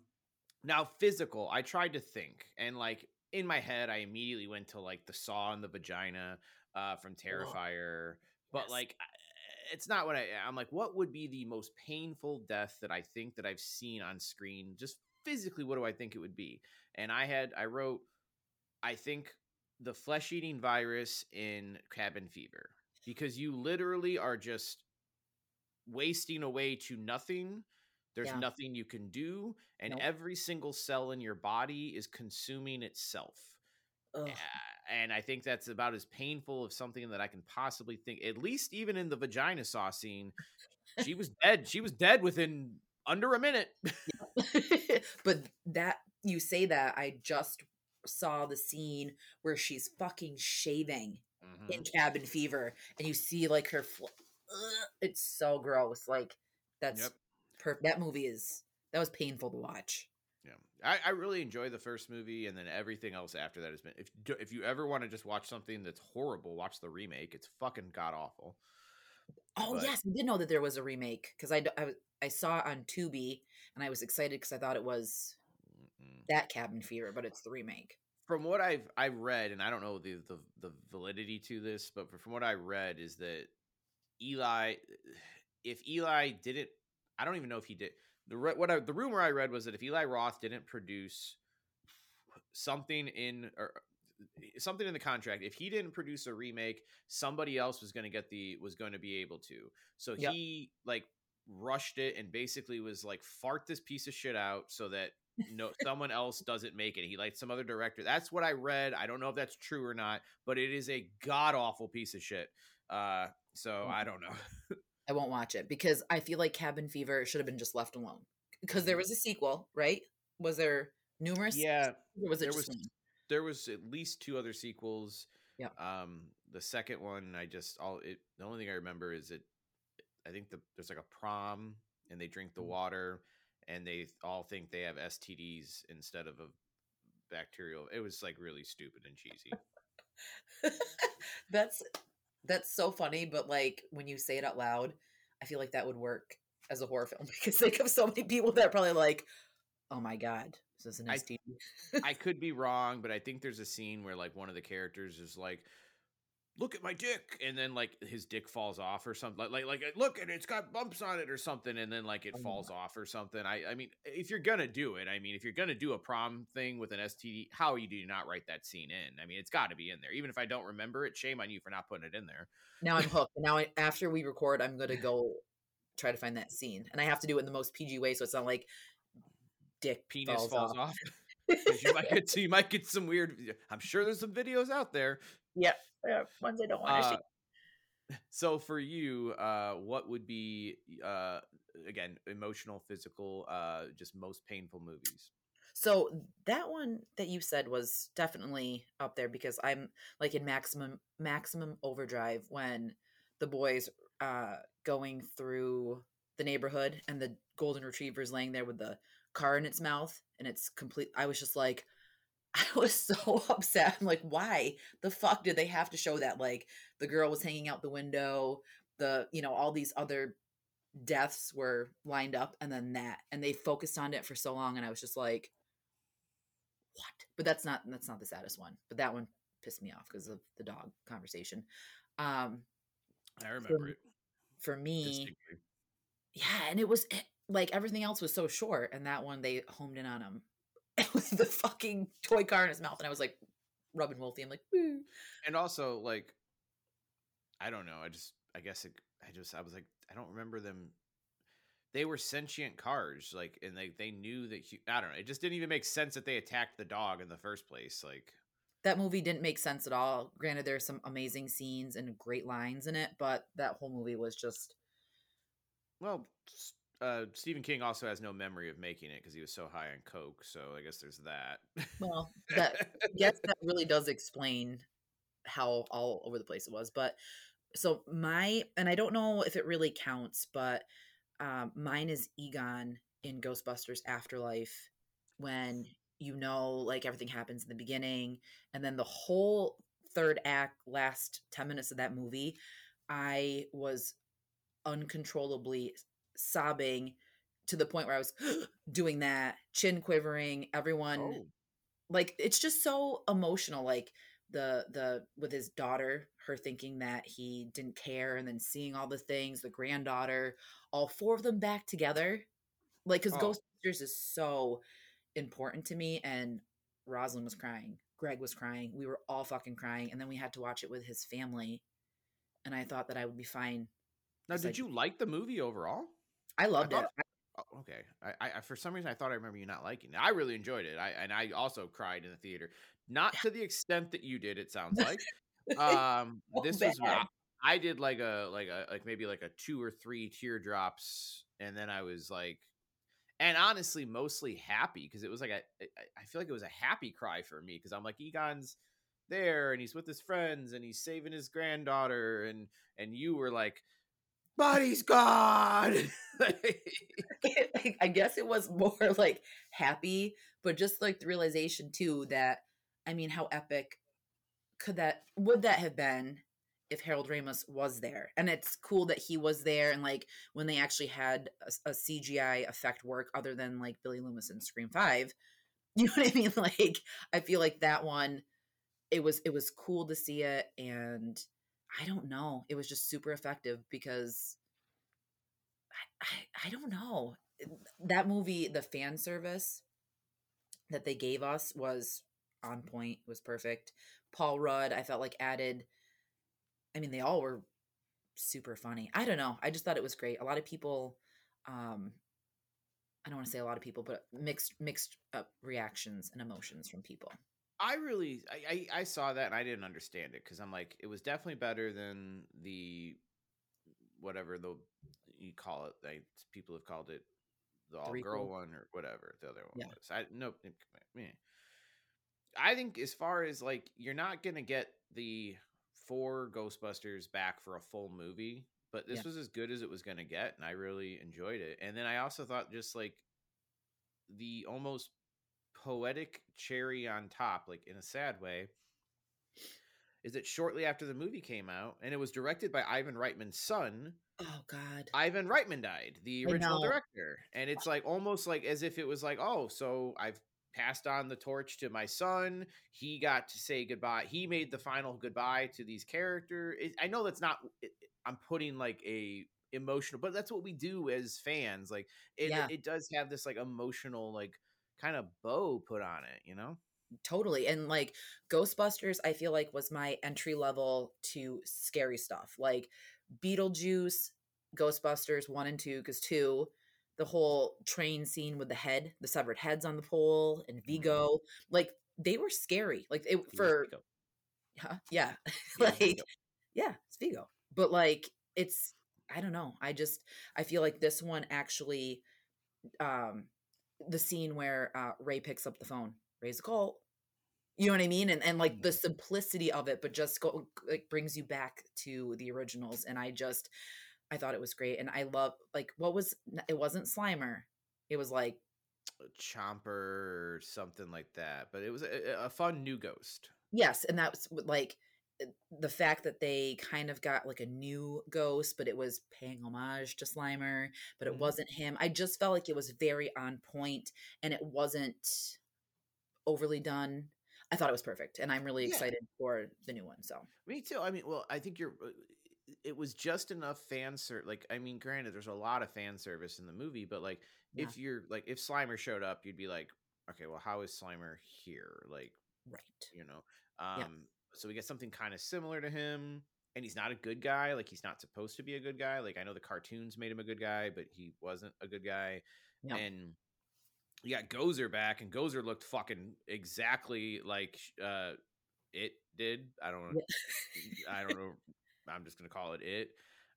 now physical i tried to think and like in my head i immediately went to like the saw in the vagina uh, from Terrifier. But yes. like, it's not what I. I'm like, what would be the most painful death that I think that I've seen on screen? Just physically, what do I think it would be? And I had, I wrote, I think the flesh eating virus in cabin fever because you literally are just wasting away to nothing. There's yeah. nothing you can do, and nope. every single cell in your body is consuming itself. And I think that's about as painful of something that I can possibly think. At least even in the vagina saw scene, she was dead. She was dead within under a minute. but that you say that I just saw the scene where she's fucking shaving mm-hmm. in cabin fever and you see like her fl- it's so gross like that's yep. per- that movie is that was painful to watch yeah, I, I really enjoy the first movie, and then everything else after that has been. If if you ever want to just watch something that's horrible, watch the remake. It's fucking god awful. Oh but, yes, I did know that there was a remake because I, I I saw it on Tubi, and I was excited because I thought it was mm-mm. that Cabin Fever, but it's the remake. From what I've I've read, and I don't know the the, the validity to this, but from what I read is that Eli, if Eli didn't, I don't even know if he did the what I, the rumor I read was that if Eli Roth didn't produce something in or something in the contract, if he didn't produce a remake, somebody else was going to get the was going to be able to. So yep. he like rushed it and basically was like fart this piece of shit out so that no someone else doesn't make it. He liked some other director. That's what I read. I don't know if that's true or not, but it is a god awful piece of shit. Uh so mm-hmm. I don't know. I won't watch it because I feel like Cabin Fever should have been just left alone. Because there mm-hmm. was a sequel, right? Was there numerous? Yeah. was it there was one? there was at least two other sequels. Yeah. Um, the second one, I just all it. The only thing I remember is it. I think the there's like a prom and they drink the mm. water and they all think they have STDs instead of a bacterial. It was like really stupid and cheesy. That's That's so funny, but like when you say it out loud, I feel like that would work as a horror film because think of so many people that are probably like, "Oh my god, this is an I- STD." I could be wrong, but I think there's a scene where like one of the characters is like, "Look at my dick," and then like his dick falls off or something. Like like, like uh, look, and it's got bumps on it or something, and then like it Oh falls off or something. I I mean, if you're gonna do it, I mean, if you're gonna do a prom thing with an STD, how you do you not write that scene in? I mean, it's got to be in there, even if I don't remember it. Shame on you for not putting it in there. now I'm hooked. Now I, after we record, I'm gonna go try to find that scene, and I have to do it in the most PG way, so it's not like dick Penis falls, falls, off. off. you might get you might get some weird. I'm sure there's some videos out there. Yeah, yeah, ones I don't want to Uh, see. so for you uh what would be uh again emotional physical uh just most painful movies So that one that you said was definitely up there because I'm like in maximum maximum overdrive when the boys uh going through the neighborhood and the golden retriever's laying there with the car in its mouth and it's complete I was just like I was so upset. I'm like, why the fuck did they have to show that? Like the girl was hanging out the window, the you know, all these other deaths were lined up and then that and they focused on it for so long and I was just like what? But that's not that's not the saddest one. But that one pissed me off because of the dog conversation. Um i remember it for me, yeah, and it was it, like everything else was so short and that one they homed in on him with the fucking toy car in his mouth and I was like rubbing Wolfie. I'm like, "Woo." and also like i don't know i just i guess it, i just i was like i don't remember them they were sentient cars like and they they knew that i don't know it just didn't even make sense that they attacked the dog in the first place like that movie didn't make sense at all. Granted, there's some amazing scenes and great lines in it, but that whole movie was just well uh stephen king also has no memory of making it because he was so high on coke so i guess there's that. Well that yes that really does explain how all over the place it was but so my and i don't know if it really counts but um, mine is egon in ghostbusters afterlife when you know like everything happens in the beginning and then the whole third act last 10 minutes of that movie i was uncontrollably sobbing to the point where i was doing that chin quivering everyone oh like it's just so emotional like the the with his daughter her thinking that he didn't care and then seeing all the things the granddaughter all four of them back together like because Oh. ghostbusters is so important to me and rosalind was crying greg was crying we were all fucking crying and then we had to watch it with his family and i thought that i would be fine now did like- you like the movie overall i loved thought- it Oh, okay. I, I for some reason I thought I remember you not liking it. I really enjoyed it. I and I also cried in the theater, not to the extent that you did. It sounds like. Um, So this was bad. I, I did like a like a like maybe like a two or three teardrops, and then I was like, and honestly, mostly happy because it was like a I- I feel like it was a happy cry for me because I'm like Egon's there and he's with his friends and he's saving his granddaughter and and you were like, body's gone. I guess it was more like happy, but just like the realization too that I mean, how epic could that would that have been if Harold Ramis was there? And it's cool that he was there, and like when they actually had a, a CGI effect work other than like Billy Loomis in Scream Five. You know what I mean? Like I feel like that one, it was it was cool to see it, and I don't know, it was just super effective because I, I, I don't know. That movie the fan service that they gave us was on point was perfect. Paul rudd i felt like added i mean they all were super funny. I don't know. I just thought it was great. A lot of people um i don't want to say a lot of people but mixed mixed up reactions and emotions from people I really, I, I, I saw that and I didn't understand it because I'm like, it was definitely better than the whatever the you call it. Like people have called it the all girl one or whatever the other one Yeah. was. I nope. I think as far as like you're not gonna get the four Ghostbusters back for a full movie, but this Yeah. was as good as it was gonna get, and I really enjoyed it. And then I also thought just like the almost poetic cherry on top, like in a sad way, is that shortly after the movie came out, and it was directed by Ivan Reitman's son, Oh God. Ivan Reitman died, the original director. And it's like almost like as if it was like, oh, so I've passed on the torch to my son. He got to say goodbye. He made the final goodbye to these characters. It, I know that's not. I'm putting like a emotional, but that's what we do as fans. Like it, Yeah. it does have this like emotional like kind of bow put on it. You know? totally and like ghostbusters i feel like was my entry level to scary stuff like beetlejuice ghostbusters one and two because two the whole train scene with the head the severed heads on the pole and vigo like they were scary like it for Vigo. huh? yeah like Vigo. yeah it's vigo but like it's i don't know i just i feel like this one actually um the scene where uh ray picks up the phone ray's occult you know what i mean and and like the simplicity of it but just go like brings you back to the originals and i just i thought it was great and i love like what was it wasn't slimer it was like Chomper or something like that. But it was a, a fun new ghost. yes and that was like the fact that they kind of got like a new ghost but it was paying homage to slimer but it Mhm. wasn't him i just felt like it was very on point and it wasn't overly done i thought it was perfect and i'm really Yeah. excited for the new one so Me too. I mean, well, I think you're. uh, It was just enough fan service. Like, I mean, granted, there's a lot of fan service in the movie, but like, Yeah. if you're like, if Slimer showed up, you'd be like, okay, well, how is Slimer here? Like, right you know. Um. So we get something kind of similar to him, and he's not a good guy. Like, he's not supposed to be a good guy. Like, I know the cartoons made him a good guy, but he wasn't a good guy. Yeah. And you got Gozer back, and Gozer looked fucking exactly like uh it did. I don't know. I don't know. I'm just gonna call it it.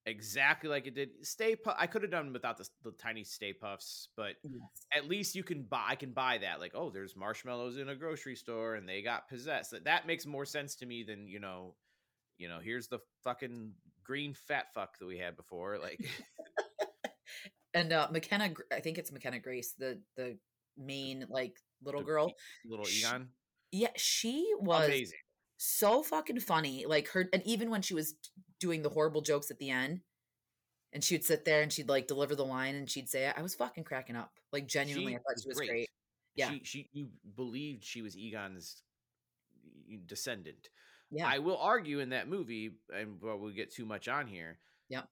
Exactly like it did. Stay Puft. I could have done without the, the tiny Stay Pufts, but yes. at least you can buy. I can buy that. Like, oh, there's marshmallows in a grocery store, and they got possessed. That that makes more sense to me than you know. You know, here's the fucking green fat fuck that we had before. Like, and uh mckenna i think it's mckenna grace the the main like little The girl little Egon, yeah she was amazing. so fucking funny. Like her, and even when she was doing the horrible jokes at the end, and she'd sit there and she'd like deliver the line and she'd say, I was fucking cracking up. Like genuinely, I thought she was great. Yeah. She, she, you believed she was Egon's descendant. Yeah. I will argue in that movie, and well, we'll get too much on here. Yeah.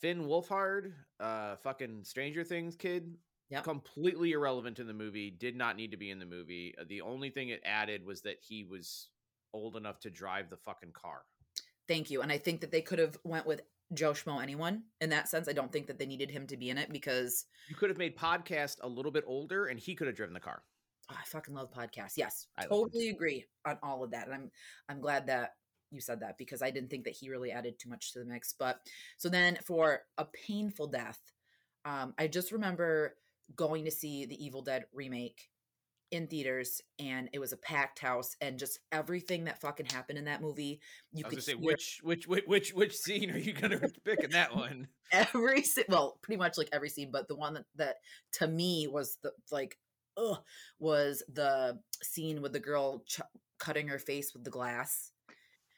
Finn Wolfhard, uh, fucking Stranger Things kid, Yep. completely irrelevant in the movie. Did not need to be in the movie. The only thing it added was that he was old enough to drive the fucking car. Thank you. And I think that they could have went with Joe Schmo anyone in that sense. I don't think that they needed him to be in it because You could have made podcast a little bit older, and he could have driven the car. oh, I fucking love podcasts. Yes, I totally agree on all of that. And I'm I'm glad that you said that because I didn't think that he really added too much to the mix. But so then for a painful death, um, I just remember going to see the Evil Dead remake in theaters and it was a packed house and just everything that fucking happened in that movie you could say hear which which which which which scene are you gonna pick in that one? every well pretty much like every scene but the one that, that to me was the like ugh, was the scene with the girl ch- cutting her face with the glass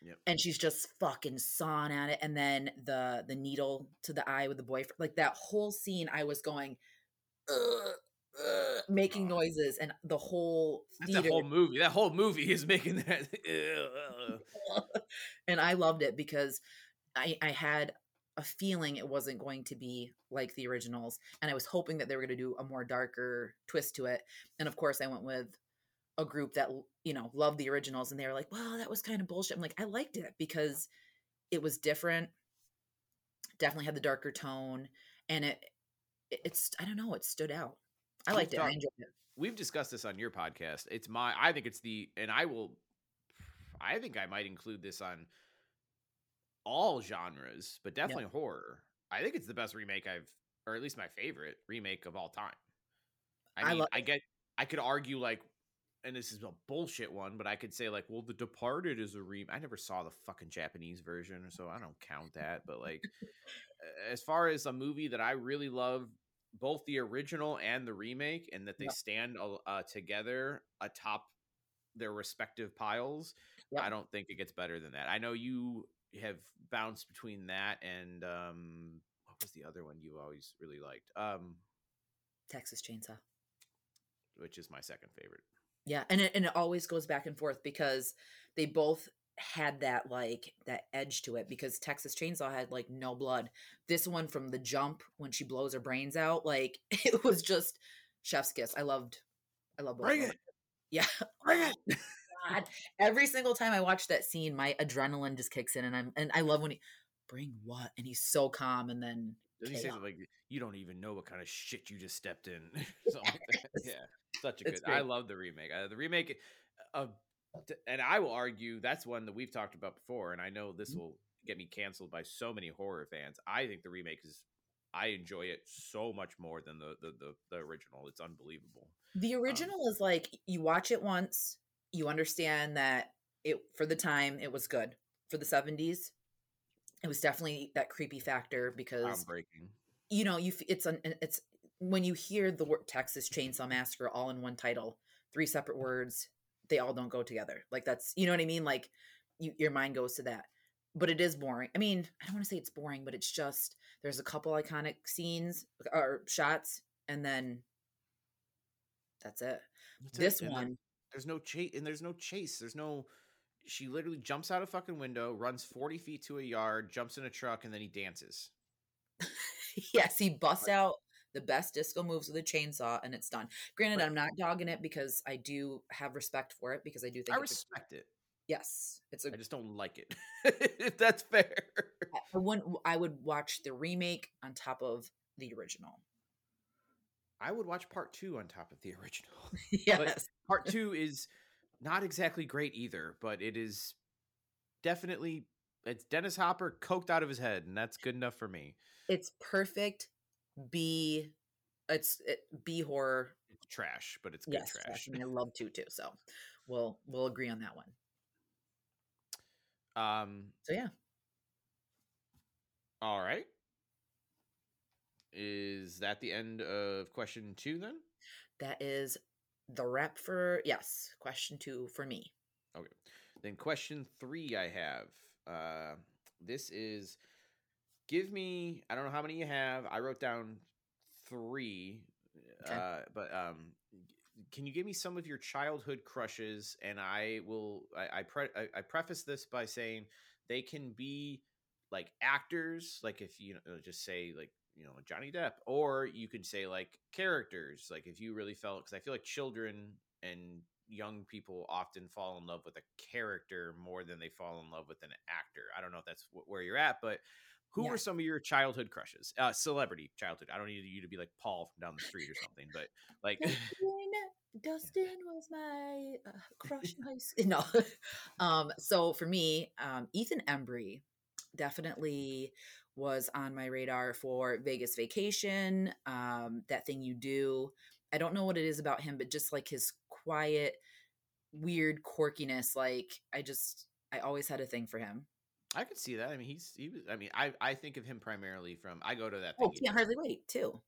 Yep. and she's just fucking sawing at it and then the the needle to the eye with the boyfriend like that whole scene i was going ugh, making noises and the whole That's theater a whole movie. That whole movie is making that. and I loved it because I, I had a feeling it wasn't going to be like the originals, and I was hoping that they were going to do a more darker twist to it. And of course, I went with a group that you know loved the originals, and they were like, "Well, that was kind of bullshit." I'm like, I liked it because it was different. Definitely had the darker tone, and it it- it's I don't know, it stood out. I We've liked it. I enjoyed it. We've discussed this on your podcast. It's my. I think it's the, and I will. I think I might include this on all genres, but definitely horror. I think it's the best remake I've, or at least my favorite remake of all time. I I mean, love I get. I could argue like, and this is a bullshit one, but I could say like, well, The Departed is a remake. I never saw the fucking Japanese version, so I don't count that. But like, as far as a movie that I really love, both the original and the remake, and that they stand uh, together atop their respective piles. I don't think it gets better than that. I know you have bounced between that and um what was the other one you always really liked? Um Texas Chainsaw. Which is my second favorite. Yeah, and it, and it always goes back and forth because they both had that like that edge to it because Texas Chainsaw had like no blood. This one from the jump when she blows her brains out, like it was just chef's kiss. I loved I love Bring it. Yeah. Bring it. God. Every single time I watch that scene, my adrenaline just kicks in and I'm and I love when he bring what? And he's so calm and then he says like you don't even know what kind of shit you just stepped in. yeah, such a good. I love the remake. Uh, the remake of and I will argue that's one that we've talked about before, and I know this mm-hmm. will get me canceled by so many horror fans. I think the remake is I enjoy it so much more than the the the, the original. It's unbelievable. The um original um, is like you watch it once, you understand that it for the time it was good. For the 70s, it was definitely that creepy factor because. You know, you it's an it's when you hear the word Texas Chainsaw Massacre all in one title, three separate words, they all don't go together. Like that's you know what I mean. Like you, your mind goes to that, but it is boring. I mean, I don't want to say it's boring, but it's just there's a couple iconic scenes or shots, and then that's it. That's this it. one, there's no chase, and there's no chase. There's no. She literally jumps out a fucking window, runs forty feet to a yard, jumps in a truck, and then he dances. yes, he busts out the best disco moves with a chainsaw and it's done. Granted, right. I'm not dogging it because I do have respect for it because I do think I respect a, it. Yes, it's a. I just don't like it. if that's fair, I would I would watch the remake on top of the original. I would watch part two on top of the original. yes, but part two is not exactly great either, but it is definitely it's Dennis Hopper coked out of his head, and that's good enough for me. It's perfect B it's it, B horror. It's trash, but it's good yes, trash. I, mean, I love to too. So we'll we'll agree on that one. Um. So yeah. All right. Is that the end of question two then? That is the wrap for yes. Question two for me. Okay. Then question three I have. Uh this is give me i don't know how many you have i wrote down three okay. uh, but um can you give me some of your childhood crushes and i will i I, pre- I, I preface this by saying they can be like actors like if you know just say like you know johnny depp or you could say like characters like if you really felt because i feel like children and young people often fall in love with a character more than they fall in love with an actor i don't know if that's where you're at but who yeah. were some of your childhood crushes? Uh, celebrity childhood. I don't need you to be like Paul from down the street or something, but like Dustin, Dustin was my uh, crush in high school. No, um, so for me, um, Ethan Embry definitely was on my radar for Vegas Vacation. Um, that thing you do. I don't know what it is about him, but just like his quiet, weird quirkiness. Like I just, I always had a thing for him. I could see that. I mean, he's he was. I mean, I I think of him primarily from. I go to that. Oh, can't hardly wait too.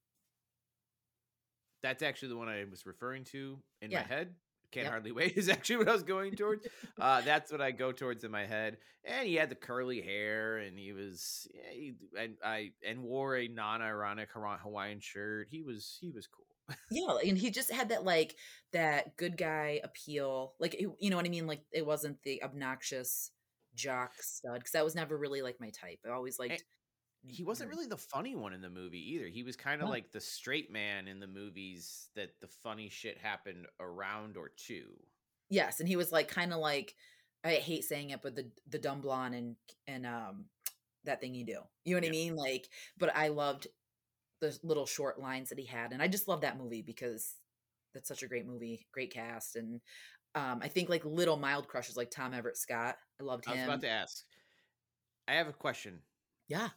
That's actually the one I was referring to in yeah. my head. Can't yep. hardly wait is actually what I was going towards. uh, that's what I go towards in my head. And he had the curly hair, and he was, yeah, he, and I and wore a non-ironic Hawaiian shirt. He was he was cool. yeah, and he just had that like that good guy appeal. Like you know what I mean. Like it wasn't the obnoxious jock stud because that was never really like my type. I always liked. And he wasn't really the funny one in the movie either. He was kind of like the straight man in the movies that the funny shit happened around or to. Yes, and he was like kind of like I hate saying it, but the the dumb blonde and and um that thing you do. You know what yeah. I mean? Like, but I loved the little short lines that he had, and I just love that movie because that's such a great movie, great cast, and um, I think like little mild crushes like Tom Everett Scott. I loved him. I was about to ask. I have a question. Yeah.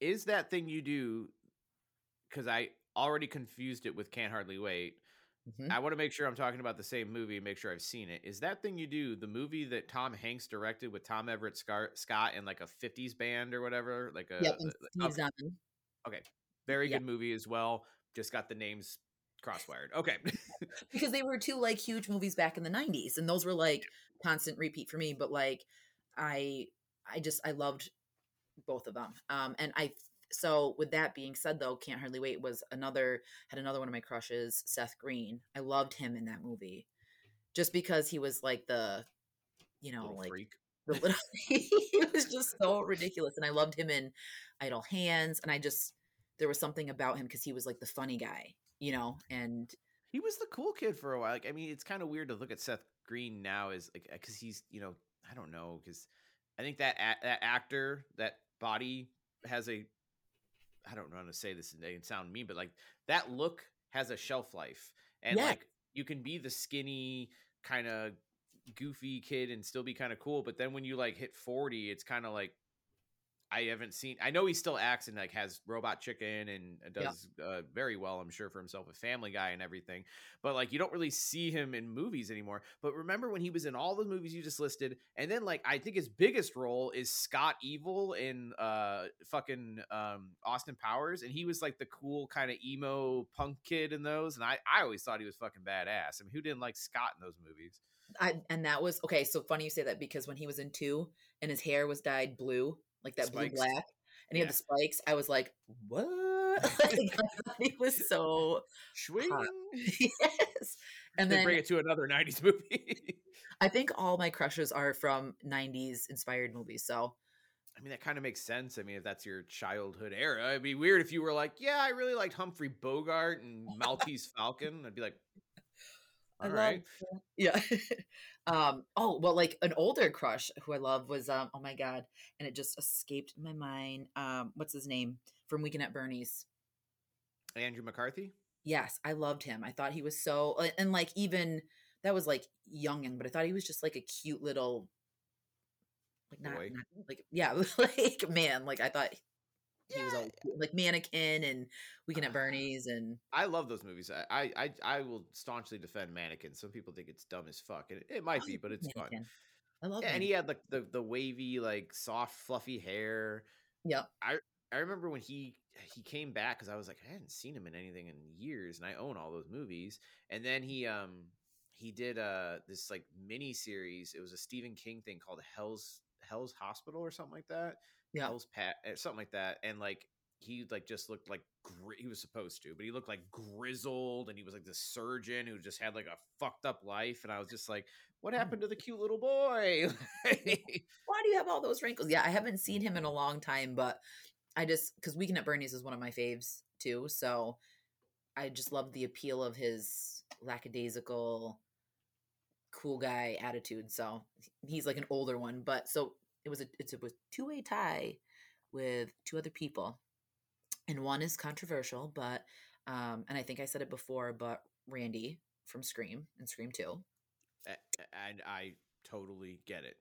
Is that thing you do? Because I already confused it with Can't Hardly Wait. Mm-hmm. I want to make sure I'm talking about the same movie and make sure I've seen it. Is that thing you do the movie that Tom Hanks directed with Tom Everett Scott and like a 50s band or whatever? Like a, yep, okay. okay. Very good movie as well. Just got the names Crosswired. Okay. because they were two like huge movies back in the 90s and those were like constant repeat for me but like I I just I loved both of them. Um and I so with that being said though can't hardly wait was another had another one of my crushes seth green i loved him in that movie just because he was like the you know Little like freak. the little he was just so ridiculous and i loved him in idle hands and i just there was something about him because he was like the funny guy you know and He was the cool kid for a while. Like, I mean, it's kind of weird to look at Seth Green now as like because he's you know I don't know because I think that a- that actor that body has a I don't know how to say this and sound mean, but like that look has a shelf life, and Yeah. like you can be the skinny kind of goofy kid and still be kind of cool, but then when you like hit forty, it's kind of like I haven't seen. I know he still acts and like has Robot Chicken and Yeah. does uh, very well. I'm sure for himself with Family Guy and everything. But like you don't really see him in movies anymore. But remember when he was in all the movies you just listed, and then like I think his biggest role is Scott Evil in uh fucking um Austin Powers, and he was like the cool kind of emo punk kid in those. And I I always thought he was fucking badass. I mean, who didn't like Scott in those movies? I and that was okay. So funny you say that because when he was in two and his hair was dyed blue, like that blue black, and he Yeah. had the spikes, I was like, what? like, he was so Swing. yes. And they then bring it to another '90s movie. I think all my crushes are from '90s inspired movies. So I mean, that kind of makes sense. I mean, if that's your childhood era, it'd be weird if you were like, "Yeah, I really liked Humphrey Bogart and Maltese Falcon." I'd be like, I "All love yeah. um. Oh well, like an older crush who I love was um. Oh my god, and it just escaped my mind. Um. What's his name from Weekend at Bernie's? Andrew McCarthy. Yes, I loved him. I thought he was so and like even that was like young, but I thought he was just like a cute little like not, not like yeah, like man, like I thought he was all like mannequin and Weekend at Bernie's and I love those movies. I, I, I, I will staunchly defend Mannequin. Some people think it's dumb as fuck, and it, it might be, but it's fun. I love Yeah, and he had like the the wavy, like soft, fluffy hair. yep. I remember when he he came back because I was like, I hadn't seen him in anything in years, and I own all those movies. And then he um he did uh this like mini series. It was a Stephen King thing called Hell's Hell's Hospital or something like that. Yeah. Hell's Pat, eh, something like that. And like he like just looked like gri- he was supposed to, but he looked like grizzled, and he was like the surgeon who just had like a fucked up life. And I was just like, what happened to the cute little boy? Why do you have all those wrinkles? Yeah, I haven't seen him in a long time, but I just because Weekend at Bernie's is one of my faves too. So I just love the appeal of his lackadaisical, cool guy attitude. So he's like an older one, but so it was a it's a two way tie with two other people, and one is controversial, but um, and I think I said it before, but Randy from Scream and Scream Two. And I totally get it.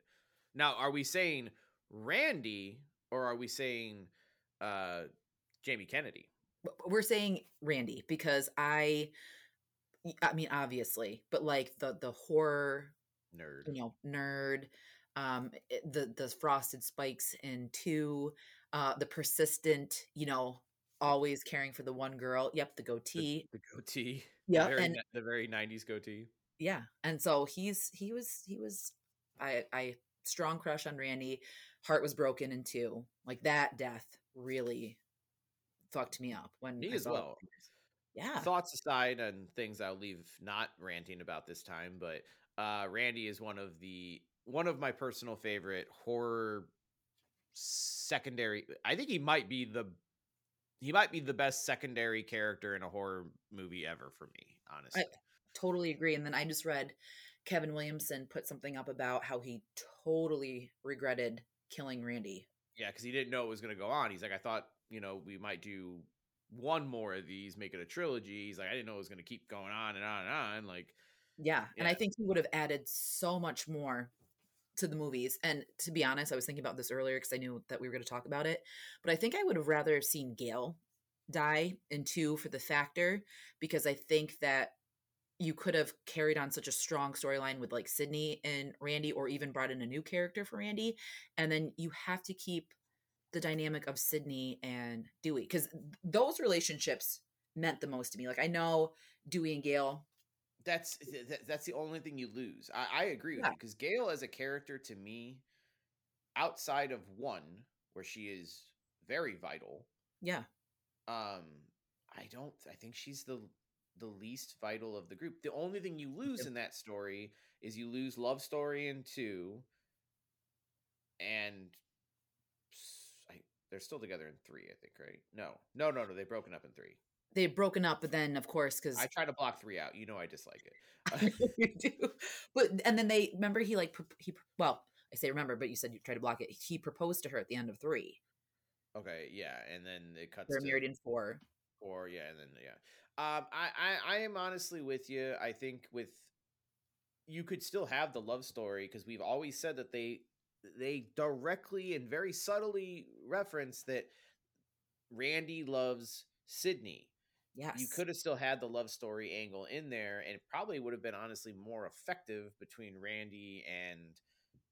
Now, are we saying Randy or are we saying uh Jamie Kennedy? We're saying Randy because I I mean obviously, but like the the horror, Nerd. you know, nerd, um the the frosted spikes in 2, uh the persistent, you know, always caring for the one girl. Yep, the goatee. The goatee. Yeah, and the very 90s goatee. yeah. And so he's he was he was I I strong crush on Randy. Heart was broken in 2. Like that death really fucked me up when Me I as well. Yeah. Thoughts aside and things I'll leave not ranting about this time, but uh Randy is one of the one of my personal favorite horror secondary. I think he might be the he might be the best secondary character in a horror movie ever for me, honestly. totally agree. And then I just read Kevin Williamson put something up about how he totally regretted killing Randy. Yeah, because he didn't know it was going to go on. He's like, I thought, you know, we might do one more of these, make it a trilogy. He's like, I didn't know it was going to keep going on and on and on. Like, Yeah. And I think he would have added so much more to the movies. And to be honest, I was thinking about this earlier because I knew that we were going to talk about it. But I think I would have rather have seen Gale die in two for the factor because I think that you could have carried on such a strong storyline with like Sidney and Randy, or even brought in a new character for Randy. And then you have to keep the dynamic of Sidney and Dewey because those relationships meant the most to me. Like I know Dewey and Gale. That's that's the only thing you lose. I, I agree with yeah. you because Gale as a character to me, outside of one where she is very vital. Yeah. Um, I don't. I think she's the the least vital of the group. The only thing you lose in that story is you lose love story in two, and I, they're still together in three. I think, right? No, no, no, no. They've broken up in three. They've broken up, but then of course, because I try to block three out. You know, I dislike it. you do, but and then they remember he like he well, I say remember, but you said you try to block it. He proposed to her at the end of three. Okay, yeah, and then it cuts. They're married in four. Four, yeah, and then yeah. Um, I, I I am honestly with you. I think with you could still have the love story because we've always said that they they directly and very subtly reference that Randy loves Sidney. Yes. You could have still had the love story angle in there, and it probably would have been honestly more effective between Randy and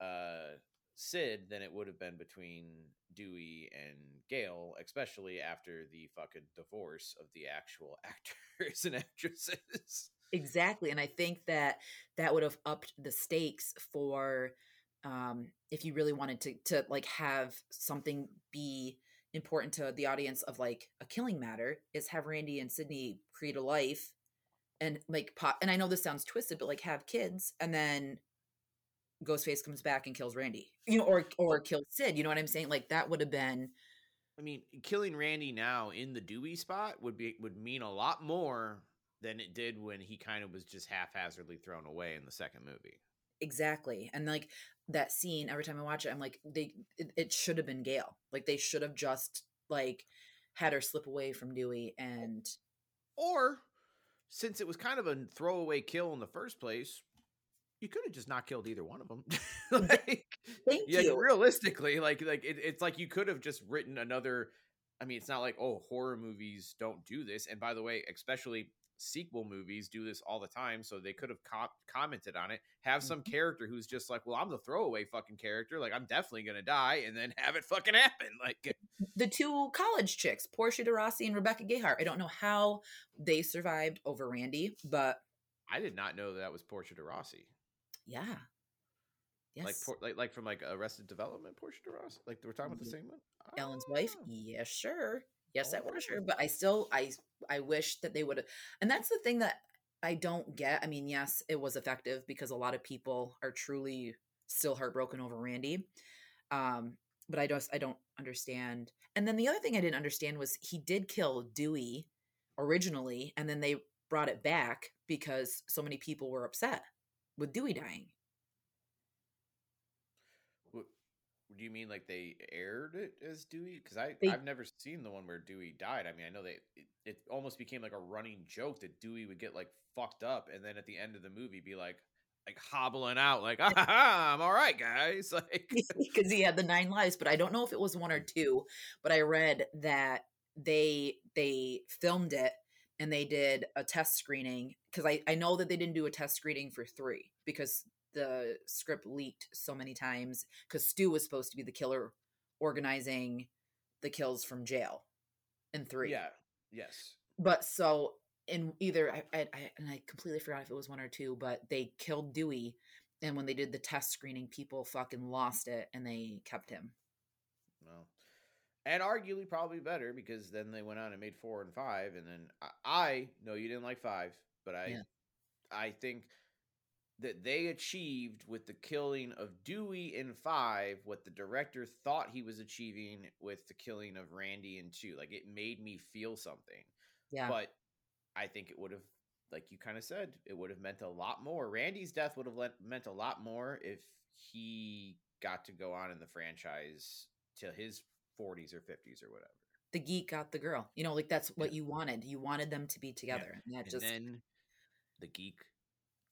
uh Sid than it would have been between Dewey and Gale, especially after the fucking divorce of the actual actors and actresses. Exactly. And I think that that would have upped the stakes for um, if you really wanted to to like have something be important to the audience of like a killing matter is have Randy and Sidney create a life and like pop and I know this sounds twisted, but like have kids and then Ghostface comes back and kills Randy, you know, or or kills Sid. You know what I'm saying? Like that would have been. I mean, killing Randy now in the Dewey spot would be would mean a lot more than it did when he kind of was just haphazardly thrown away in the second movie. Exactly, and like that scene, every time I watch it, I'm like, they it, it should have been Gale. Like they should have just like had her slip away from Dewey and. Or, since it was kind of a throwaway kill in the first place, you could have just not killed either one of them. like, Thank yeah, you. Realistically, like like it, it's like you could have just written another. I mean, it's not like oh horror movies don't do this. And by the way, especially sequel movies do this all the time. So they could have co- commented on it. Have some mm-hmm. character who's just like, well, I'm the throwaway fucking character. Like I'm definitely gonna die, and then have it fucking happen. Like the two college chicks, Portia de Rossi and Rebecca Gayheart. I don't know how they survived over Randy, but I did not know that, that was Portia de Rossi. Yeah. Yes. Like, like, like from like Arrested Development, Portia de Ross. Like we're talking about the same one. Ellen's wife. Ah. Yes, sure. Yes, oh. that was sure. But I still, I, I wish that they would have. And that's the thing that I don't get. I mean, yes, it was effective because a lot of people are truly still heartbroken over Randy. Um, but I just, I don't understand. And then the other thing I didn't understand was he did kill Dewey originally, and then they brought it back because so many people were upset with Dewey dying. What, do you mean like they aired it as Dewey? Because I they, I've never seen the one where Dewey died. I mean, I know they it, it almost became like a running joke that Dewey would get like fucked up, and then at the end of the movie be like like hobbling out like ah, I'm all right, guys. Like because he had the nine lives, but I don't know if it was one or two. But I read that they they filmed it and they did a test screening because I, I know that they didn't do a test screening for three because the script leaked so many times because Stu was supposed to be the killer organizing the kills from jail in three. Yeah. Yes. But so in either I, I, I and I completely forgot if it was one or two, but they killed Dewey, and when they did the test screening, people fucking lost it and they kept him. Well, and arguably probably better because then they went on and made four and five, and then I, I know you didn't like five, but I yeah. I think that they achieved with the killing of Dewey in five what the director thought he was achieving with the killing of Randy in two. Like it made me feel something. Yeah. But I think it would have, like you kind of said, it would have meant a lot more. Randy's death would have meant a lot more if he got to go on in the franchise till his 40s or 50s or whatever. The geek got the girl. You know, like that's what yeah. you wanted. You wanted them to be together. Yeah. And that and just then the geek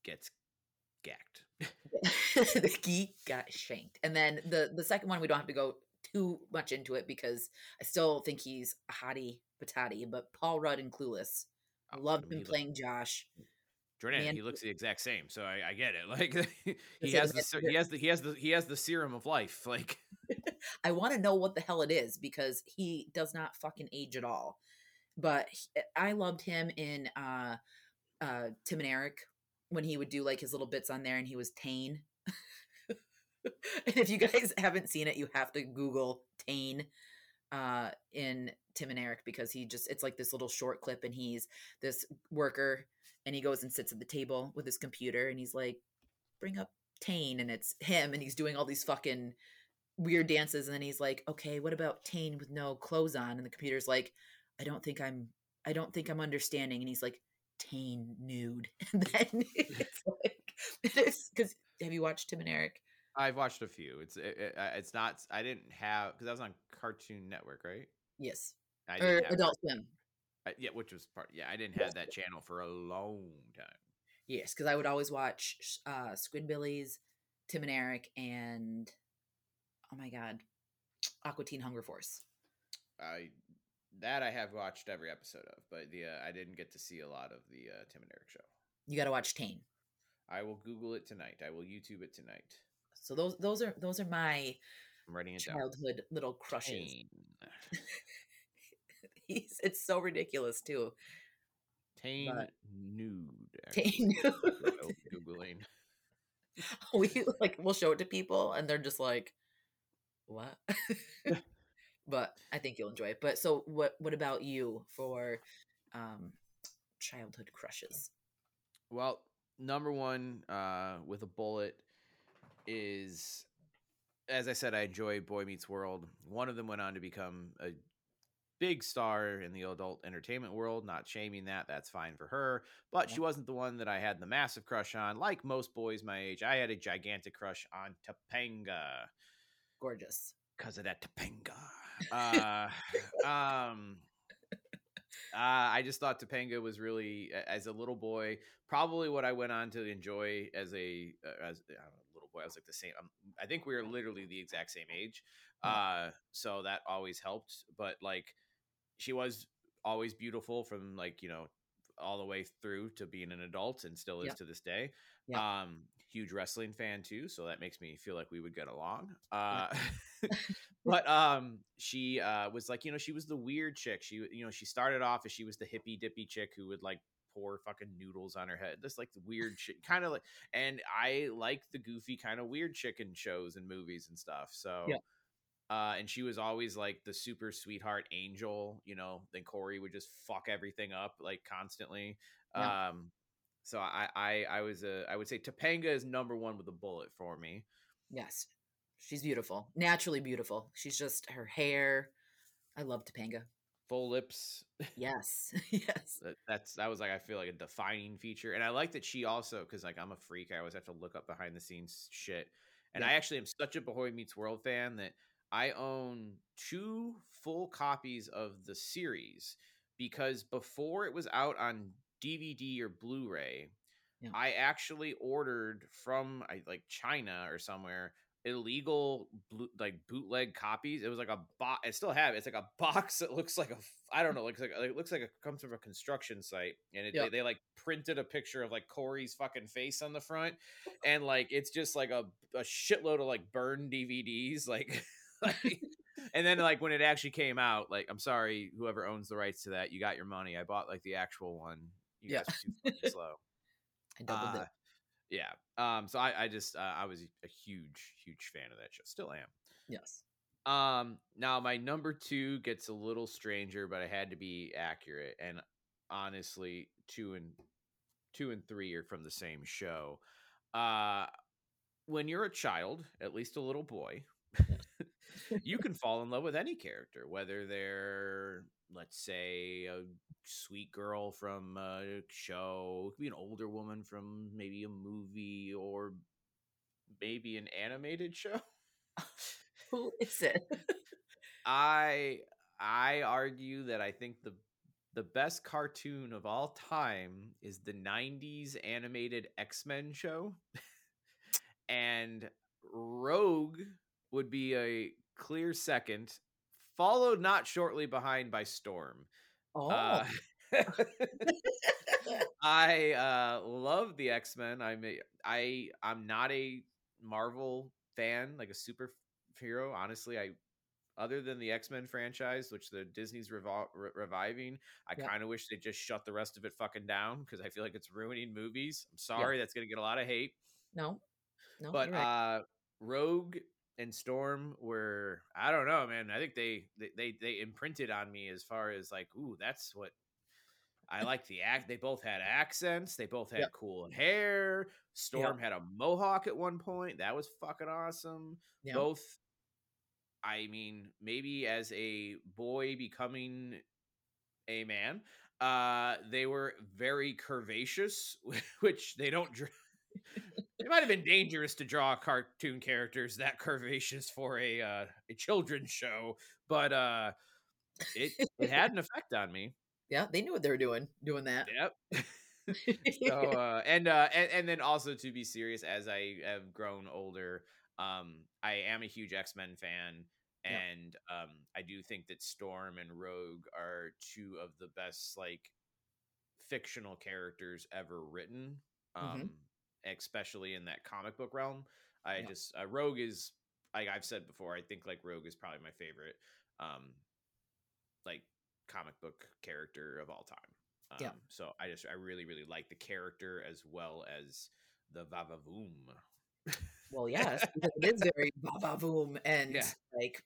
gets gacked. the geek got shanked. And then the the second one we don't have to go too much into it because I still think he's a hottie patati, but Paul Rudd and Clueless. I oh, loved him playing look, Josh. Jordan, Man, he looks the exact same, so I, I get it. Like he has the he has the he has the he has the serum of life. Like I want to know what the hell it is because he does not fucking age at all. but he, I loved him in uh, uh, Tim and Eric when he would do like his little bits on there, and he was Tayne. and if you guys haven't seen it, you have to Google Tayne uh, in Tim and Eric because he just it's like this little short clip, and he's this worker, and he goes and sits at the table with his computer, and he's like, "Bring up Tayne," and it's him, and he's doing all these fucking weird dances, and then he's like, "Okay, what about Tayne with no clothes on?" And the computer's like, "I don't think I'm, I don't think I'm understanding," and he's like, "Tayne nude," and then it's like, it's because have you watched Tim and Eric? I've watched a few. It's it, it, it's not. I didn't have because I was on Cartoon Network, right? Yes, I or Adult Swim. I, yeah, which was part. Yeah, I didn't have that channel for a long time. Yes, because I would always watch uh, Squidbillies, Tim and Eric, and oh my god, Aqua Teen Hunger Force. I that I have watched every episode of, but the uh, I didn't get to see a lot of the uh, Tim and Eric show. You got to watch Tayne. I will Google it tonight. I will YouTube it tonight. So those those are those are my I'm writing it down. childhood little crushes. Tayne. He's it's so ridiculous too. Tayne But- nude. Tayne. Oh, Googling. we like we'll show it to people and they're just like, what? but I think you'll enjoy it. But so what what about you for um childhood crushes? Well, number one, uh, with a bullet is, as I said, I enjoy Boy Meets World. One of them went on to become a big star in the adult entertainment world. Not shaming that; that's fine for her. But she wasn't the one that I had the massive crush on. Like most boys my age, I had a gigantic crush on Topanga Gorgeous. because of that Topanga. Uh, um, uh, I just thought Topanga was really, as a little boy, probably what I went on to enjoy as a uh, as don't know, little boy. I was like the same. Um, I think we were literally the exact same age, uh, so that always helped. But like, she was always beautiful from like you know all the way through to being an adult and still is Yeah. to this day. Yeah. Um, huge wrestling fan too, so that makes me feel like we would get along. Uh, but um, she uh was like, you know, she was the weird chick. She, you know, she started off as she was the hippy dippy chick who would like pour fucking noodles on her head. Just like the weird shit, kind of like. And I like the goofy kind of weird chicken shows and movies and stuff. So. Yeah. Uh, and she was always like the super sweetheart angel, you know. Then Corey would just fuck everything up like constantly. Yeah. Um, so I, I, I was a, I would say Topanga is number one with a bullet for me. Yes. She's beautiful. Naturally beautiful. She's just her hair. I love Topanga. Full lips, Yes. yes. that, that's that was like I feel like a defining feature, and I like that she also because like I'm a freak, I always have to look up behind the scenes shit, and Yeah. I actually am such a Boy Meets World fan that I own two full copies of the series because before it was out on DVD or Blu-ray, Yeah. I actually ordered from I like China or somewhere illegal blue, like bootleg copies. It was like a box. I still have it. It's like a box that looks like a I don't know. Looks like it looks like it comes from a construction site, and it, they, they like printed a picture of like Corey's fucking face on the front, and like it's just like a a shitload of like burned DVDs, like. like and then like when it actually came out, like I'm sorry, whoever owns the rights to that, you got your money. I bought like the actual one. You Yeah. guys were too slow. I doubled Uh, it. yeah. Um. So I, I just, uh, I was a huge, huge fan of that show. Still am. Yes. Um. Now my number two gets a little stranger, but I had to be accurate. And honestly, two and two and three are from the same show. Uh, when you're a child, at least a little boy, you can fall in love with any character, whether they're, let's say, a sweet girl from a show, it could be an older woman from maybe a movie, or maybe an animated show. Who is it? I I argue that I think the the best cartoon of all time is the 90s animated X-Men show. and Rogue would be a clear second, followed not shortly behind by Storm. Oh. Uh, I uh, love the X Men. I'm a, I I'm not a Marvel fan, like a superhero. Honestly, I other than the X-Men franchise, which the Disney's revol- re- reviving, I Yeah. kind of wish they just shut the rest of it fucking down because I feel like it's ruining movies. I'm sorry, that's gonna get a lot of hate. No, no, but right. uh Rogue and Storm were I don't know, man. I think they they they, imprinted on me as far as like, ooh, that's what I like the act. They both had accents. They both had Yep. cool hair. Storm had a mohawk at one point. That was fucking awesome. Yeah. Both, I mean, maybe as a boy becoming a man, uh, they were very curvaceous, which they don't. It might have been dangerous to draw cartoon characters that curvaceous for a uh, a children's show, but uh, it it had an effect on me. yeah, they knew what they were doing, doing that. Yep. so uh and uh and, and then also to be serious as i have grown older um i am a huge x-men fan Yeah. and um i do think that storm and rogue are two of the best like fictional characters ever written um Mhm. Especially in that comic book realm i Yeah. just uh, rogue is like i've said before i think like rogue is probably my favorite um like comic book character of all time um, Yeah. so i just i really really like the character as well as the vavavoom Well, yes, because it is very ba and Yeah. like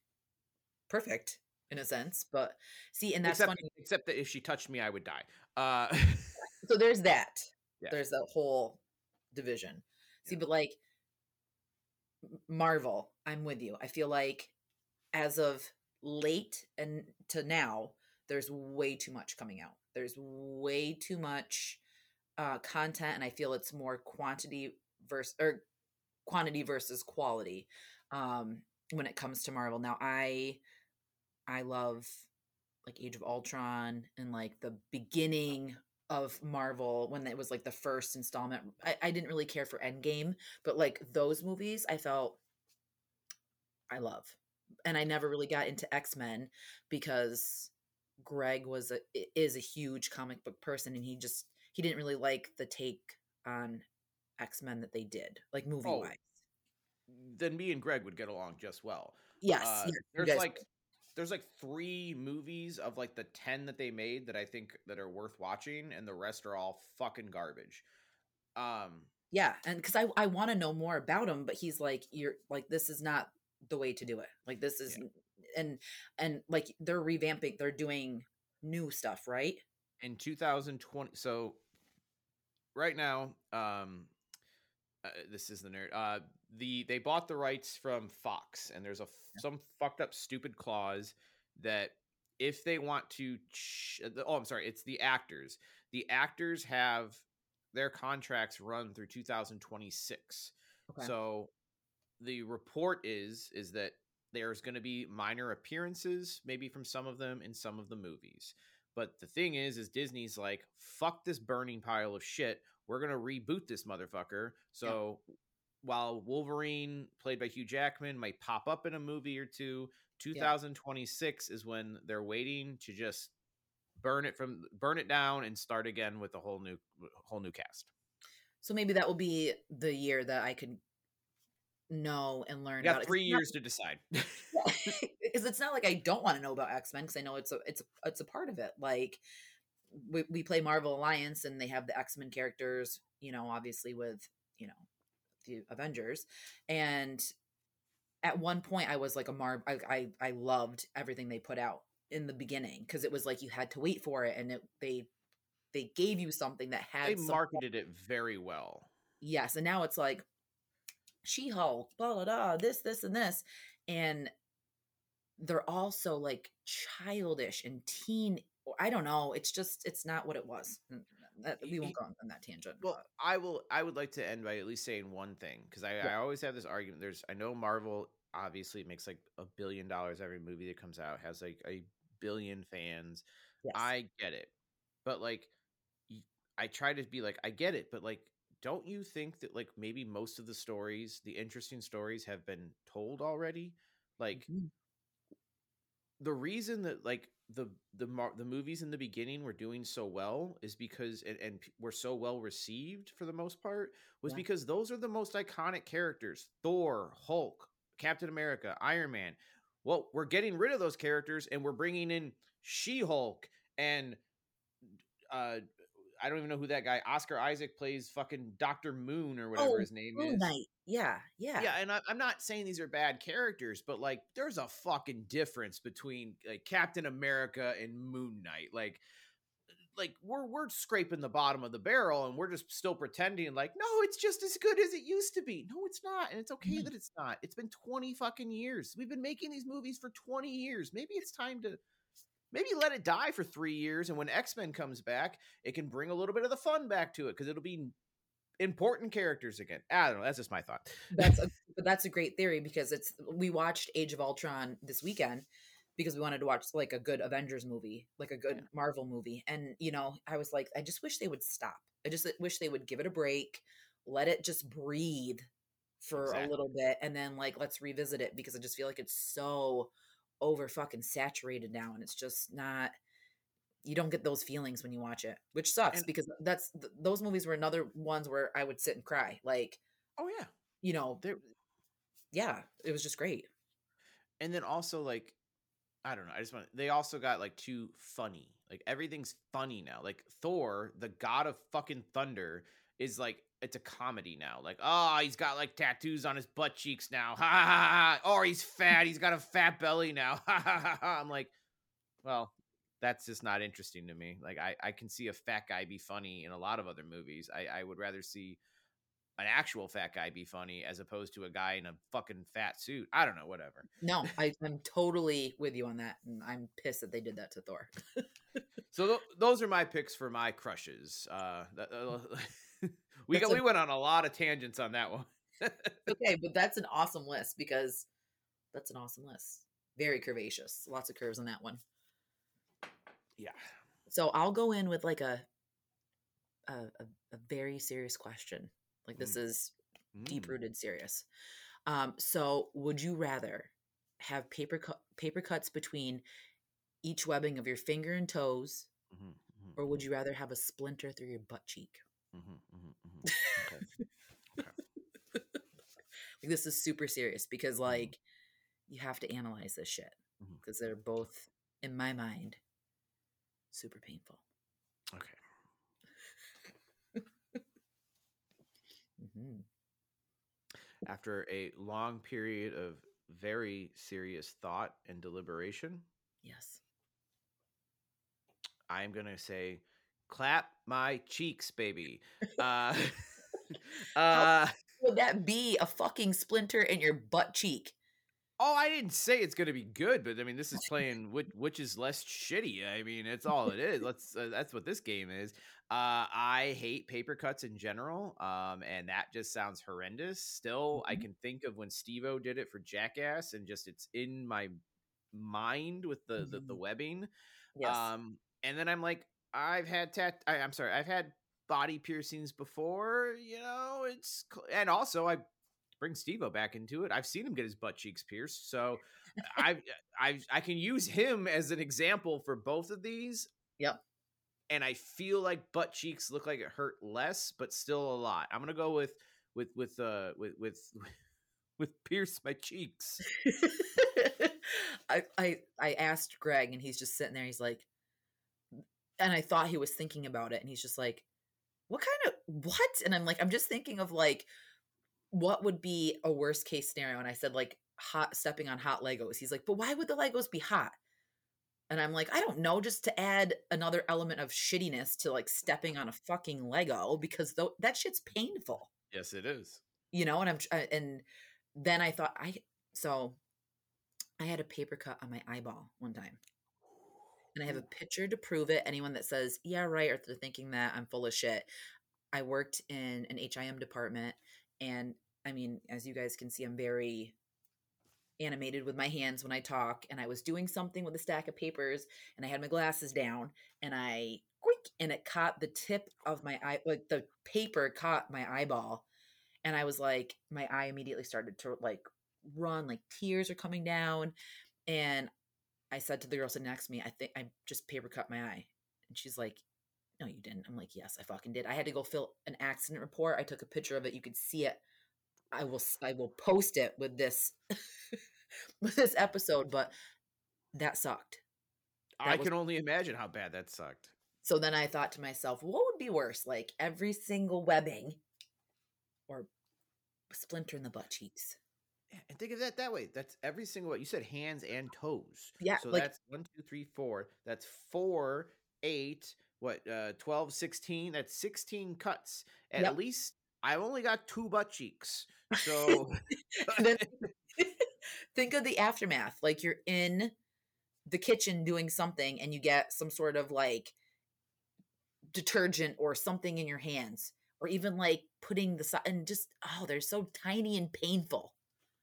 perfect in a sense. But see, and that's except, funny. except that if she touched me i would die uh So there's that. Yeah. There's that whole division. See, Yeah. but like Marvel, I'm with you. I feel like as of late and to now, there's way too much coming out. There's way too much uh, content, and I feel it's more quantity versus or quantity versus quality um, when it comes to Marvel. Now, I I love like Age of Ultron and like the beginning of Marvel when it was like the first installment. I, I didn't really care for Endgame, but like those movies, I felt I love, and I never really got into X Men because Greg was a is a huge comic book person, and he just he didn't really like the take on X Men that they did, like movie Oh, wise. then me and greg would get along just well Yes, Uh, yes, there's like there's like three movies of like the 10 that they made that i think that are worth watching and the rest are all fucking garbage um yeah, and because I I want to know more about him, but he's like you're like this is not the way to do it. Like this is and and like they're revamping, they're doing new stuff, right? in 2020 so right now um uh, this is the nerd uh the they bought the rights from fox and there's a f- some fucked up stupid clause that if they want to ch- oh i'm sorry it's the actors. The actors have their contracts run through 2026 Okay. so the report is is that there's going to be minor appearances maybe from some of them in some of the movies. But the thing is is disney's like fuck this burning pile of shit. We're going to reboot this motherfucker. So while wolverine played by hugh jackman might pop up in a movie or two 2026 is when they're waiting to just burn it from burn it down and start again with a whole new whole new cast. So maybe that will be the year that I could know and learn you about got three it's not- years to decide. Because it's not like I don't want to know about X Men because I know it's a it's a, it's a part of it. Like we we play Marvel Alliance and they have the X Men characters, you know, obviously with you know the Avengers, and at one point I was like a Mar I I, I loved everything they put out in the beginning because it was like you had to wait for it and it they they gave you something that had they some marketed it very well. Yes and now it's like she-hulk blah blah blah this this and this and they're also like childish and teen i don't know it's just it's not what it was that, we won't go on, on that tangent Well, but- I will. I would like to end by at least saying one thing because I, I always have this argument. There's, I know Marvel obviously makes like a billion dollars every movie that comes out, has like a billion fans. yes. I get it, but like, I try to be like, I get it, but like, don't you think that like maybe most of the stories, the interesting stories, have been told already? Like, Mhm. The reason that like the the mar- the movies in the beginning were doing so well is because and, and were so well received for the most part was Yeah. because those are the most iconic characters thor hulk captain america iron man well, we're getting rid of those characters and we're bringing in She Hulk and uh, I don't even know who that guy Oscar Isaac plays fucking Doctor Moon or whatever Oh, his name is. Moon is. Knight. Yeah, yeah. Yeah, and I, I'm not saying these are bad characters, but like, there's a fucking difference between like Captain America and Moon Knight. Like, like we're we're scraping the bottom of the barrel, and we're just still pretending like, no, it's just as good as it used to be. No, it's not, and it's okay No. that it's not. It's been 20 fucking years. We've been making these movies for 20 years. Maybe it's time to. Maybe let it die for three years, and when X Men comes back, it can bring a little bit of the fun back to it because it'll be important characters again. I don't know. That's just my thought. That's a, that's a great theory because it's we watched Age of Ultron this weekend because we wanted to watch like a good Avengers movie, like a good Yeah. Marvel movie. And you know, I was like I just wish they would stop. I just wish they would give it a break, let it just breathe for Exactly. a little bit and then like let's revisit it because I just feel like it's so over fucking saturated now and it's just not you don't get those feelings when you watch it, which sucks And- because that's th- those movies were another ones where I would sit and cry. Like, Oh yeah, you know, there. yeah, it was just great. and then also like i don't know i just want they also got like too funny like everything's funny now like thor the god of fucking thunder is like it's a comedy now. Like oh he's got like tattoos on his butt cheeks now. Ha ha ha, ha. or he's fat. He's got a fat belly now. Ha ha ha ha. I'm like well that's just not interesting to me. Like i i can see a fat guy be funny in a lot of other movies. I i would rather see an actual fat guy be funny as opposed to a guy in a fucking fat suit. I don't know whatever. No, I, I'm totally with you on that, and I'm pissed that they did that to Thor. So th- those are my picks for my crushes. Uh, that- uh, we got, a- we went on a lot of tangents on that one. okay, but that's an awesome list because that's an awesome list. Very curvaceous, lots of curves on that one. yeah. So I'll go in with like a a, a, very serious question. Like this Mm. is deep Mm. rooted serious. Um, so would you rather have paper cut paper cuts between each webbing of your finger and toes, Mhm, mhm, or would you rather have a splinter through your butt cheek? Mhm, mhm, mhm. Okay. Like this is super serious because like you have to analyze this shit because they're both in my mind super painful. Okay. hmm After a long period of very serious thought and deliberation, Yes. I'm gonna say, "Clap my cheeks, baby." Uh, uh, Would that be a fucking splinter in your butt cheek? Oh, I didn't say it's going to be good, but I mean, this is playing which which is less shitty. I mean, it's all it is. Let's uh, that's what this game is. Uh, I hate paper cuts in general, um, and that just sounds horrendous. Still, I Mhm. can think of when Steve-O did it for Jackass, and just it's in my mind with the the, the Mhm. webbing. Yes. Um, and then I'm like, I've had tat. I, I'm sorry, I've had body piercings before. You know, it's and also I bring Steve-O back into it. I've seen him get his butt cheeks pierced, so I I I can use him as an example for both of these. Yep. And I feel like butt cheeks look like it hurt less, but still a lot. I'm gonna go with with with uh with with with pierce my cheeks. I, I I asked Greg and he's just sitting there. He's like, and I thought he was thinking about it, and he's just like, "What kind of what?" And I'm like, "I'm just thinking of like, what would be a worst case scenario?" And I said like, "Hot stepping on hot Legos." He's like, "But why would the Legos be hot?" And I'm like, I don't know, just to add another element of shittiness to like stepping on a fucking Lego because th- that shit's painful Yes, it is. you know and i'm uh, and then i thought i so i had a paper cut on my eyeball one time and i have a picture to prove it anyone that says yeah right or they're thinking that i'm full of shit i worked in an him department and i mean as you guys can see i'm very animated with my hands when i talk and i was doing something with a stack of papers and i had my glasses down and i quick and it caught the tip of my eye like the paper caught my eyeball and I was like, my eye immediately started to like run, like tears are coming down. And I said to the girl sitting next to me, I think I just paper cut my eye. And she's like, No, you didn't. I'm like, Yes, I fucking did. I had to go fill an accident report. I took a picture of it. You could see it. I will I will post it with this with this episode, but that sucked. I was- can only imagine how bad that sucked. So then I thought to myself, what would be worse? Like every single webbing or splinter in the butt cheeks? And think of that that way. That's every single one. You said hands and toes. Yeah. So like, that's one, two, three, four. That's four, eight, what, uh, 12, 16. That's 16 cuts. At Yep. least I've only got two butt cheeks. So then think of the aftermath. Like you're in the kitchen doing something and you get some sort of like detergent or something in your hands, or even like putting the and just oh, they're so tiny and painful.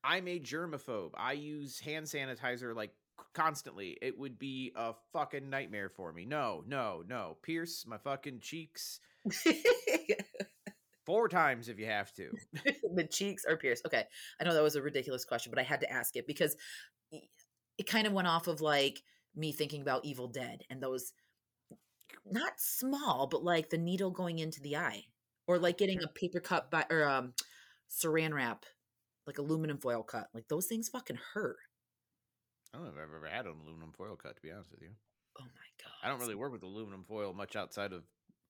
I'm a germaphobe. I use hand sanitizer like constantly. It would be a fucking nightmare for me. No, no, no. Pierce my fucking cheeks four times if you have to. the cheeks are pierced. Okay. I know that was a ridiculous question, but I had to ask it because it kind of went off of like me thinking about Evil Dead and those not small, but like the needle going into the eye or like getting a paper cut by or um saran wrap, like aluminum foil cut. Like those things fucking hurt. I don't know if I've ever had an aluminum foil cut, to be honest with you. Oh my god. I don't really work with aluminum foil much outside of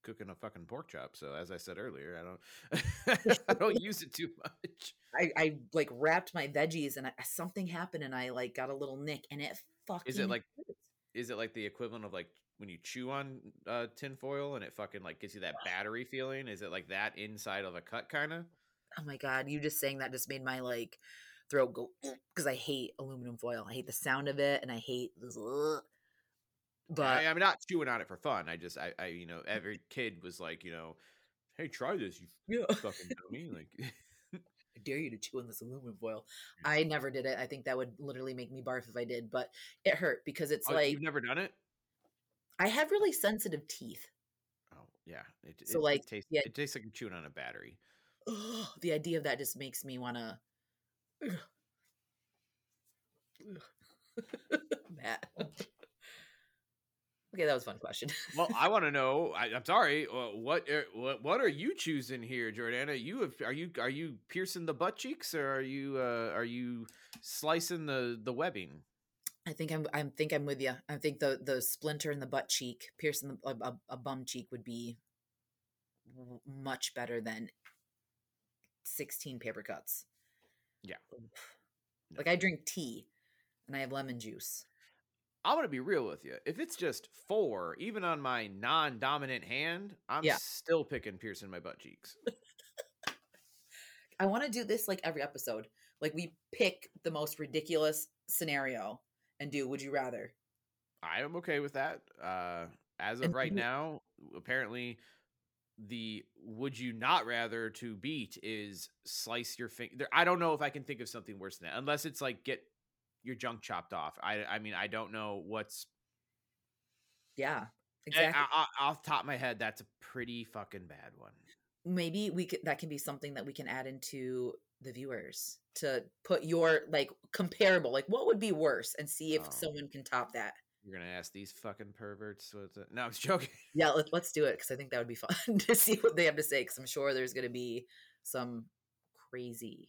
cooking a fucking pork chop. So as I said earlier, I don't I don't use it too much. I, I like wrapped my veggies and I, something happened and I like got a little nick and it fucking Is it like is it like the equivalent of like when you chew on uh tin foil and it fucking like gives you that battery feeling? Is it like that inside of a cut kind of? Oh my god you just saying that just made my like throat go because i hate aluminum foil i hate the sound of it and i hate this but I, I'm not chewing on it for fun. I just I, I you know every kid was like you know, hey try this you yeah. fucking dummy like. I dare you to chew on this aluminum foil. I never did it. I think that would literally make me barf if I did, but it hurt because it's Oh, like you've never done it? I have really sensitive teeth. Oh yeah, it, So, it, like, it tastes yeah. it tastes like you're chewing on a battery. Ugh, the idea of that just makes me want to. Matt. okay, that was a fun question. Well, I want to know. I, I'm sorry. uh, What are, what what are you choosing here, Jordana? You have are you are you piercing the butt cheeks or are you uh, are you slicing the the webbing? I think I'm. I think I'm with you. I think the the splinter in the butt cheek, piercing the, a, a, a bum cheek would be much better than sixteen paper cuts. Yeah. No. Like I drink tea, and I have lemon juice. I'm gonna be real with you. If it's just four, even on my non-dominant hand, I'm Yeah. still picking piercing my butt cheeks. I want to do this like every episode. Like we pick the most ridiculous scenario and do. Would you rather? I am okay with that. Uh, as of And right now, apparently, the would you not rather to beat is slice your finger. I don't know if I can think of something worse than that, unless it's like get your junk chopped off. I, I mean, I don't know what's Yeah, eh, exactly. exactly. off the top of my head. That's a pretty fucking bad one. maybe we could that can be something that we can add into the viewers to put your like comparable like what would be worse and see if Oh. someone can top that You're gonna ask these fucking perverts. What's it? No, I'm joking. yeah let, let's do it because i think that would be fun to see what they have to say because i'm sure there's going to be some crazy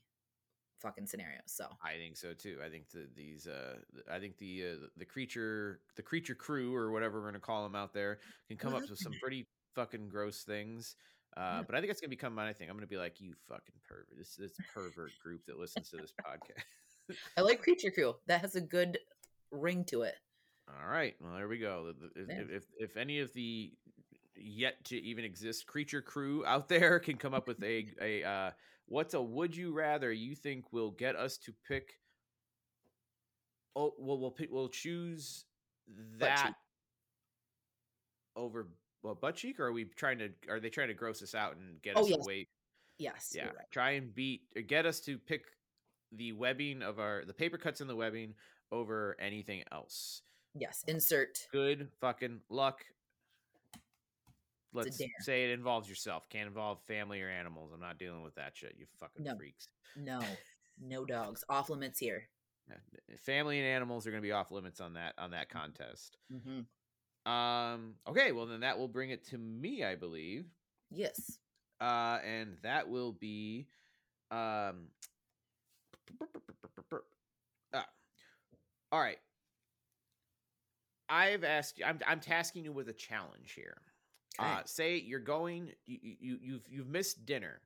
fucking scenarios so I think so too. I think the, these, uh, I think the uh, the creature, the creature crew, or whatever we're gonna call them out there, can come up with some pretty fucking gross things. Uh, Yeah. but I think it's gonna become my thing. I'm gonna be like, you fucking pervert. This this pervert group that listens to this podcast. i like creature crew that has a good ring to it All right, well there we go. If, Yeah. if if any of the yet to even exist creature crew out there can come up with a a uh, what's a would you rather you think will get us to pick oh well we'll pick we'll choose that over well butt cheek or are we trying to are they trying to gross us out and get Oh, us yes. away yes yeah right. try and beat or get us to pick the webbing of our the paper cuts in the webbing over anything else yes insert good fucking luck. Let's say it involves yourself. Can't involve family or animals. I'm not dealing with that shit. You fucking No. freaks. no no dogs off limits here Yeah, Family and animals are going to be off limits on that on that contest. hmm Um. Okay. Well, then that will bring it to me, I believe. yes Uh, and that will be, um, Uh, all right. I've asked you. I'm I'm tasking you with a challenge here. Okay. Uh, say you're going. You, you you've you've missed dinner.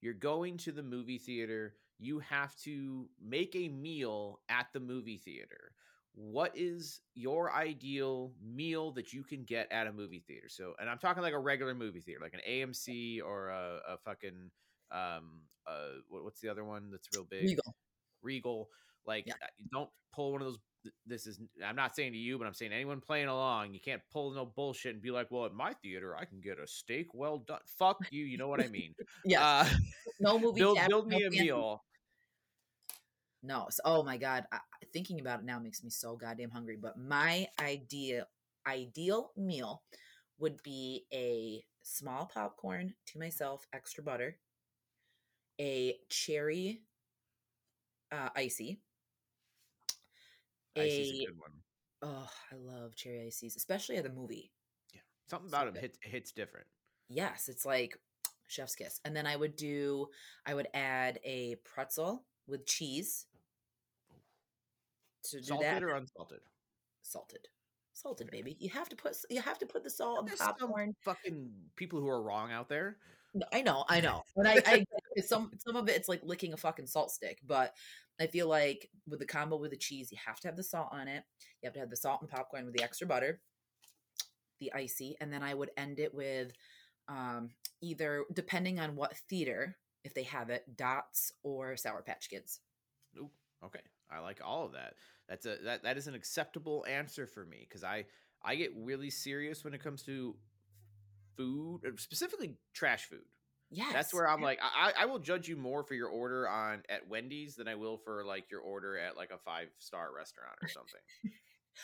You're going to the movie theater. You have to make a meal at the movie theater. What is your ideal meal that you can get at a movie theater? So, and I'm talking like a regular movie theater, like an AMC or a, a fucking um uh what's the other one that's real big? Regal. Regal. Like, Yeah. don't pull one of those. This is, I'm not saying to you, but I'm saying anyone playing along, you can't pull no bullshit and be like, well, at my theater, I can get a steak well done. Fuck you. You know what I mean? Yeah. Uh, no movie. build, build no me a meal. No. So, oh my god, I, thinking about it now makes me so goddamn hungry. But my idea ideal meal would be a small popcorn to myself, extra butter, a cherry uh, icy. A- a good one. Oh, I love cherry ices, especially at the movie. Yeah, something about him good. hits, hits different. Yes, it's like chef's kiss. And then I would do I would add a pretzel with cheese. To do Salted that, or unsalted? salted. Salted, Okay. baby. You have to put you have to put the salt There's some popcorn. fucking people who are wrong out there. No, I know, I know. And I, I some some of it it's like licking a fucking salt stick, but I feel like with the combo with the cheese, you have to have the salt on it. You have to have the salt and popcorn with the extra butter, the icy, and then I would end it with um either depending on what theater, if they have it, dots or sour patch kids. Ooh, okay. I like all of that. That's a that that is an acceptable answer for me because I I get really serious when it comes to food, uh, specifically trash food. Yes. That's where I'm like, I, I will judge you more for your order on at Wendy's than I will for like your order at like a five star restaurant or something.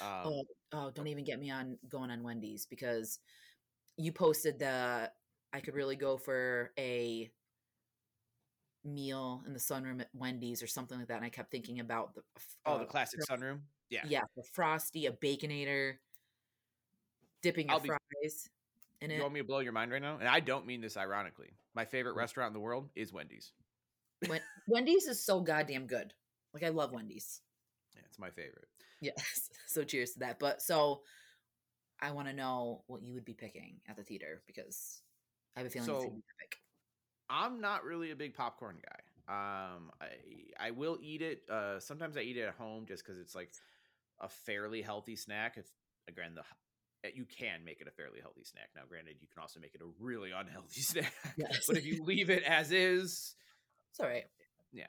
Um, Oh, oh, don't even get me on going on Wendy's because you posted the I could really go for a meal in the sunroom at Wendy's or something like that. And I kept thinking about the oh, the uh, classic sunroom. Yeah. yeah, the frosty, a baconator, dipping your I'll be- in You it. want me to blow your mind right now? And I don't mean this ironically. My favorite Mm. restaurant in the world is Wendy's. Wen- Wendy's is so goddamn good. Like I love Wendy's. Yeah, it's my favorite. Yes. So cheers to that. But so I want to know what you would be picking at the theater because I have a feeling it's So- gonna be epic. I'm not really a big popcorn guy. Um, I I will eat it. Uh, sometimes I eat it at home just because it's like a fairly healthy snack. If again the you can make it a fairly healthy snack. Now, granted, you can also make it a really unhealthy snack. Yes. but if you leave it as is, It's all right. Yeah.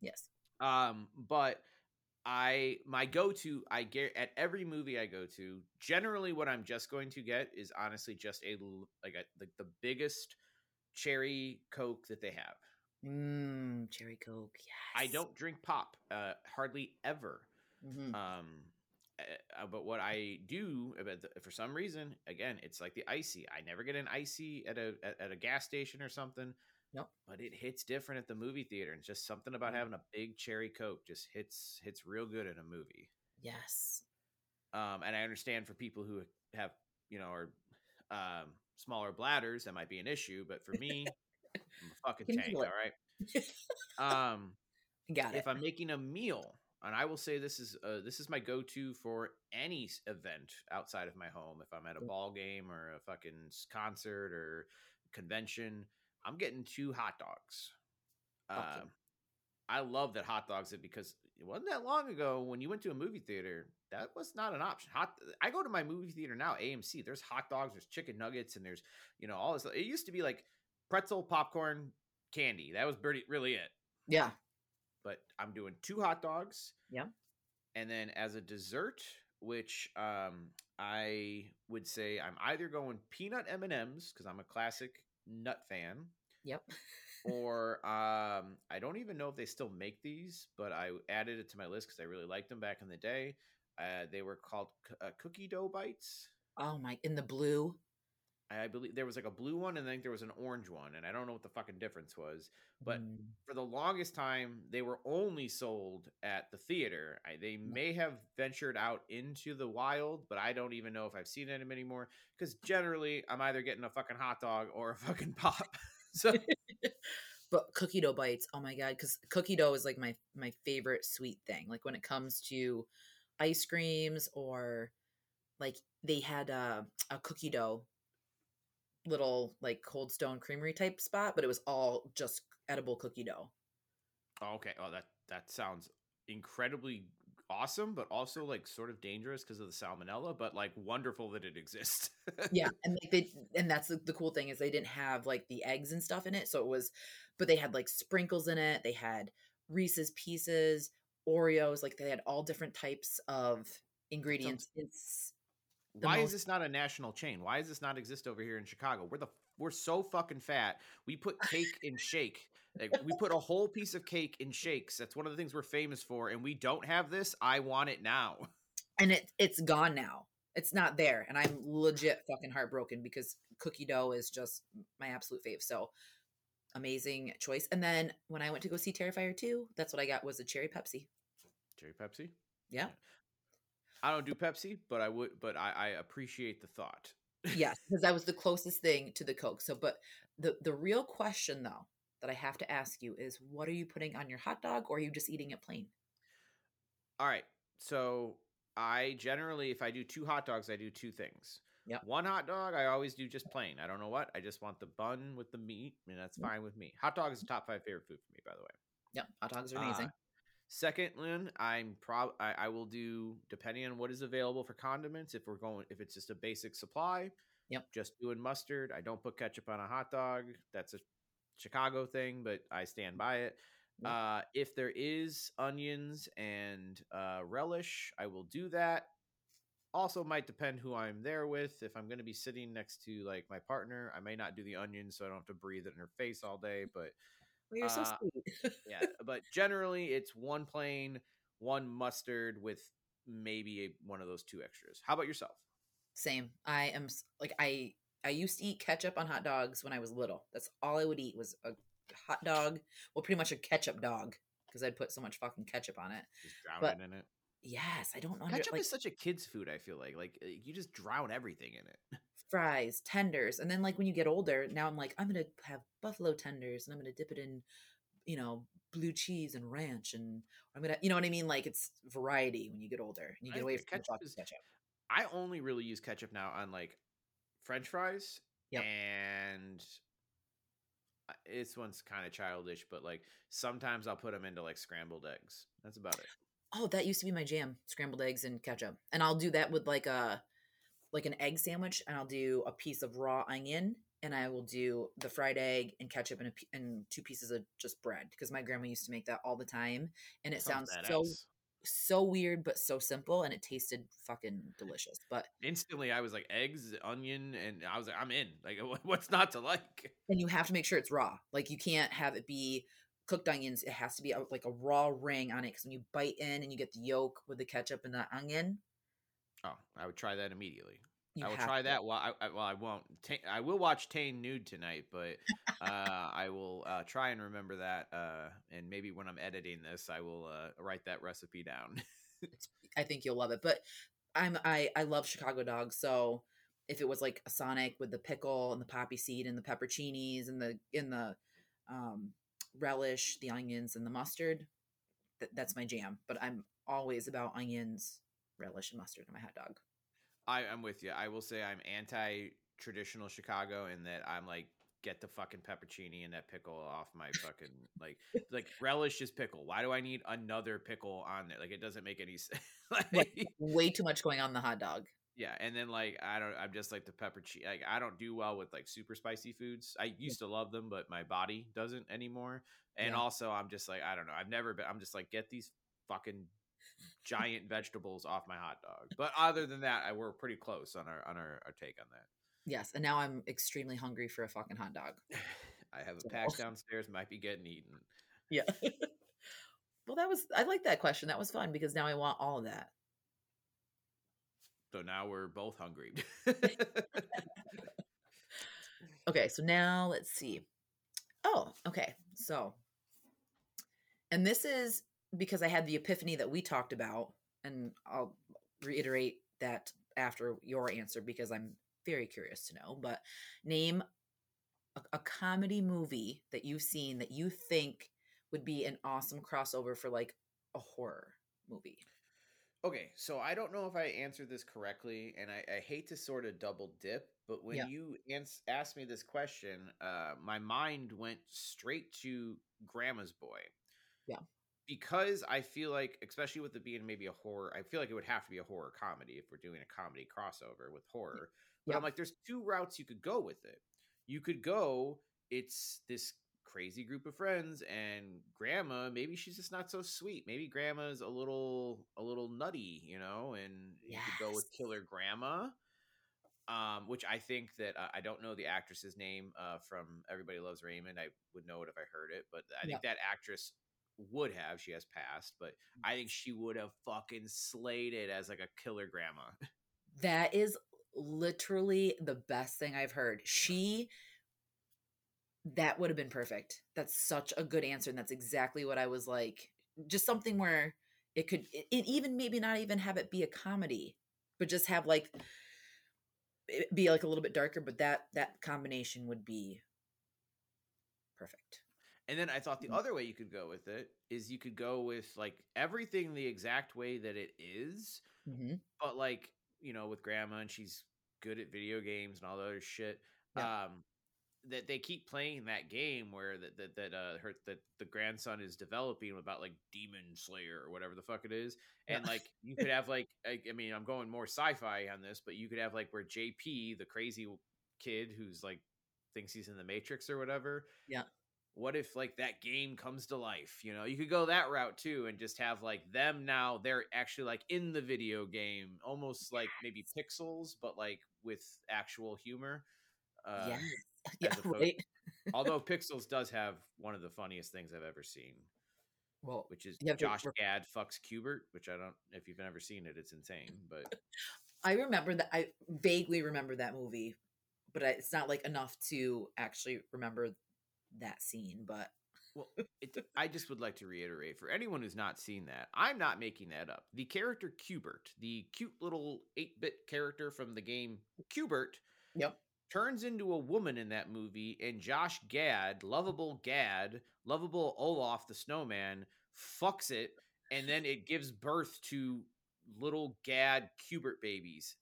Yes. um, but I my go to I get at every movie I go to. Generally, what I'm just going to get is honestly just a like a, the the biggest cherry coke that they have. Mmm, cherry coke. Yes. I don't drink pop, uh, hardly ever. Mhm. Um, uh, but what I do, uh, but the- for some reason, again, it's like the icy. I never get an icy at a at, at a gas station or something. Nope. But it hits different at the movie theater. And just something about Mhm. having a big cherry coke just hits hits real good in a movie. Yes. Um, and I understand for people who have you know are um, smaller bladders that might be an issue, but for me, I'm a fucking Can tank. All right. Um Got it. if I'm making a meal, and I will say this is uh, this is my go-to for any event outside of my home. If I'm at a ball game or a fucking concert or convention, I'm getting two hot dogs. Yeah. Um, I love that hot dogs it because it wasn't that long ago when you went to a movie theater that was not an option. Hot. I go to my movie theater now, AMC. There's hot dogs, there's chicken nuggets, and there's you know all this. It used to be like pretzel, popcorn, candy. That was pretty really it yeah. But I'm doing two hot dogs. Yeah. And then as a dessert, which um I would say I'm either going peanut M&Ms cuz I'm a classic nut fan Yep. or um I don't even know if they still make these, but I added it to my list cuz I really liked them back in the day. Uh, they were called c- uh, cookie dough bites. Oh my! In the blue. I believe there was like a blue one and then there was an orange one and I don't know what the fucking difference was. But Mm, for the longest time they were only sold at the theater I, they may have ventured out into the wild but i don't even know if i've seen them anymore because generally i'm either getting a fucking hot dog or a fucking pop so but cookie dough bites, oh my god, because cookie dough is like my my favorite sweet thing. Like when it comes to ice creams or like they had a, a cookie dough little like cold stone creamery type spot, but it was all just edible cookie dough. Oh, okay. Oh, that that sounds incredibly awesome, but also like sort of dangerous because of the salmonella. But like wonderful that it exists. yeah, and like they and that's the, the cool thing is they didn't have like the eggs and stuff in it, so it was, but they had like sprinkles in it. They had Reese's Pieces, Oreos, like they had all different types of ingredients. It's why most- is this not a national chain? Why does this not exist over here in Chicago? We're the we're so fucking fat. We put cake in shake. Like we put a whole piece of cake in shakes. That's one of the things we're famous for. And we don't have this. I want it now. And it it's gone now. It's not there. And I'm legit fucking heartbroken because cookie dough is just my absolute fave. So amazing choice. And then when I went to go see Terrifier 2, that's what I got was a cherry Pepsi. Cherry Pepsi? Yeah. I don't do Pepsi, but I would but I, I appreciate the thought yes, because that was the closest thing to the Coke. So, but the the real question though that I have to ask you is, what are you putting on your hot dog, or are you just eating it plain? All right. So I generally, if I do two hot dogs, I do two things. Yeah. One hot dog, I always do just plain. I don't know what. I just want the bun with the meat, and that's mm-hmm. fine with me. Hot dog is the top five favorite food for me, by the way. Yep, hot dogs are amazing. Uh, Second, Lynn, I'm prob I, I, will do depending on what is available for condiments. If we're going, if it's just a basic supply, yep, just doing mustard. I don't put ketchup on a hot dog. That's a Chicago thing, but I stand by it. Yep. Uh, if there is onions and uh, relish, I will do that. Also, might depend who I'm there with. If I'm going to be sitting next to like my partner, I may not do the onions, so I don't have to breathe it in her face all day. But well, you're so uh, sweet. yeah, but generally it's one plain, one mustard with maybe a, one of those two extras. How about yourself? Same. I am like I I used to eat ketchup on hot dogs when I was little. That's all I would eat was a hot dog. Well, pretty much a ketchup dog because I'd put so much fucking ketchup on it. Just drown but, in it. Yes, I don't know. Ketchup like, is such a kid's food. I feel like like you just drown everything in it. Fries, tenders, and then like when you get older, now I'm like I'm gonna have buffalo tenders and I'm gonna dip it in, you know, blue cheese and ranch, and I'm gonna, you know what I mean? Like it's variety when you get older and you get I away from ketchup, is, ketchup. I only really use ketchup now on like French fries yep. and uh, this one's kind of childish, but like sometimes I'll put them into like scrambled eggs. That's about it. Oh, that used to be my jam: scrambled eggs and ketchup. And I'll do that with like a like an egg sandwich, and I'll do a piece of raw onion, and I will do the fried egg and ketchup and, a, and two pieces of just bread because my grandma used to make that all the time, and it sounds, so so weird but so simple and it tasted fucking delicious but instantly i was like eggs onion and i was like i'm in like what's not to like and you have to make sure it's raw like you can't have it be cooked onions, it has to be a, like a raw ring on it because when you bite in and you get the yolk with the ketchup and the onion. Oh, I would try that immediately. I will try to. that. Well, I, I, well, I won't. I will watch Tayne nude tonight, but uh, I will uh, try and remember that. Uh, and maybe when I'm editing this, I will uh, write that recipe down. I think you'll love it. But I'm I I love Chicago dogs, so if it was like a Sonic with the pickle and the poppy seed and the pepperoncinis and the in the um relish, the onions, and the mustard. Th- that's my jam. But I'm always about onions, relish, and mustard in my hot dog. I, I'm with you. I will say I'm anti traditional Chicago in that I'm like get the fucking pepperoni and that pickle off my fucking like like relish is pickle. Why do I need another pickle on there? Like it doesn't make any sense. like, like, way too much going on the hot dog. Yeah, and then like I don't, I'm just like the pepper cheese. Like I don't do well with like super spicy foods. I used to love them, but my body doesn't anymore. And yeah. also, I'm just like I don't know. I've never been. I'm just like get these fucking giant vegetables off my hot dog. But other than that, I we're pretty close on our on our, our take on that. Yes, and now I'm extremely hungry for a fucking hot dog. I have a pack downstairs, might be getting eaten. Yeah. well, that was I like that question. That was fun because now I want all of that. So now we're both hungry. okay, so now let's see. Oh, okay. So, and this is because I had the epiphany that we talked about, and I'll reiterate that after your answer because I'm very curious to know. But name a, a comedy movie that you've seen that you think would be an awesome crossover for like a horror movie. Okay, so I don't know if I answered this correctly, and I, I hate to sort of double dip, but when Yeah. you ans- asked me this question, uh, my mind went straight to Grandma's Boy. Yeah. Because I feel like, especially with it being maybe a horror, I feel like it would have to be a horror comedy if we're doing a comedy crossover with horror. But Yeah. I'm like, there's two routes you could go with it. You could go, it's this crazy group of friends and grandma maybe she's just not so sweet maybe grandma's a little a little nutty you know and you could go with killer grandma um which i think that uh, i don't know the actress's name uh from everybody loves raymond i would know it if i heard it but i think that actress would have she has passed but mm. i think she would have fucking slayed it as like a killer grandma That is literally the best thing I've heard. She that would have been perfect. That's such a good answer and that's exactly what I was like. Just something where it could it, it even maybe not even have it be a comedy, but just have like it be like a little bit darker, but that that combination would be perfect. And then I thought the Mhm. other way you could go with it is you could go with like everything the exact way that it is, hmm but like, you know, with grandma and she's good at video games and all the other shit. Yeah. Um that they keep playing that game where that that, that uh her that the grandson is developing about like demon slayer or whatever the fuck it is and like you could have like I, I mean i'm going more sci-fi on this but you could have like where jp the crazy kid who's like thinks he's in the matrix or whatever Yeah. What if like that game comes to life you know you could go that route too and just have like them now they're actually like in the video game almost like maybe pixels but like with actual humor uh yes. Yeah, opposed- right. although pixels does have one of the funniest things i've ever seen Well, which is You have to josh gad fucks Q*bert which i don't if you've never seen it it's insane but I remember that I vaguely remember that movie, but it's not like enough to actually remember that scene, but Well, it, I just would like to reiterate for anyone who's not seen that, I'm not making that up. The character Q*bert, the cute little 8 bit character from the game Q*bert, Yep. turns into a woman in that movie, and Josh Gad, lovable Gad, lovable Olaf the snowman, fucks it, and then it gives birth to little Gad Q*bert babies.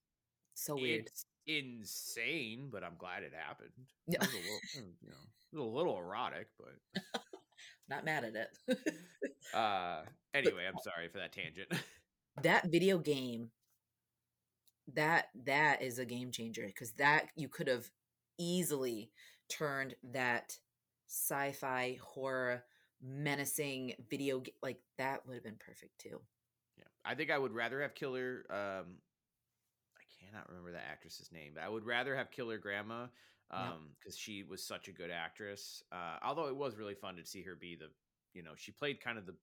so weird. It's insane, but I'm glad it happened. Yeah. It was a little, you know, it was a little erotic, but Not mad at it. Uh anyway, I'm sorry for that tangent. that video game that that is a game changer because that you could have easily turned that sci-fi horror menacing video like that would have been perfect too yeah. I think I would rather have Killer um I cannot remember the actress's name, but I would rather have Killer Grandma Um cuz she was such a good actress. Uh although it was really fun to see her be the, you know, she played kind of the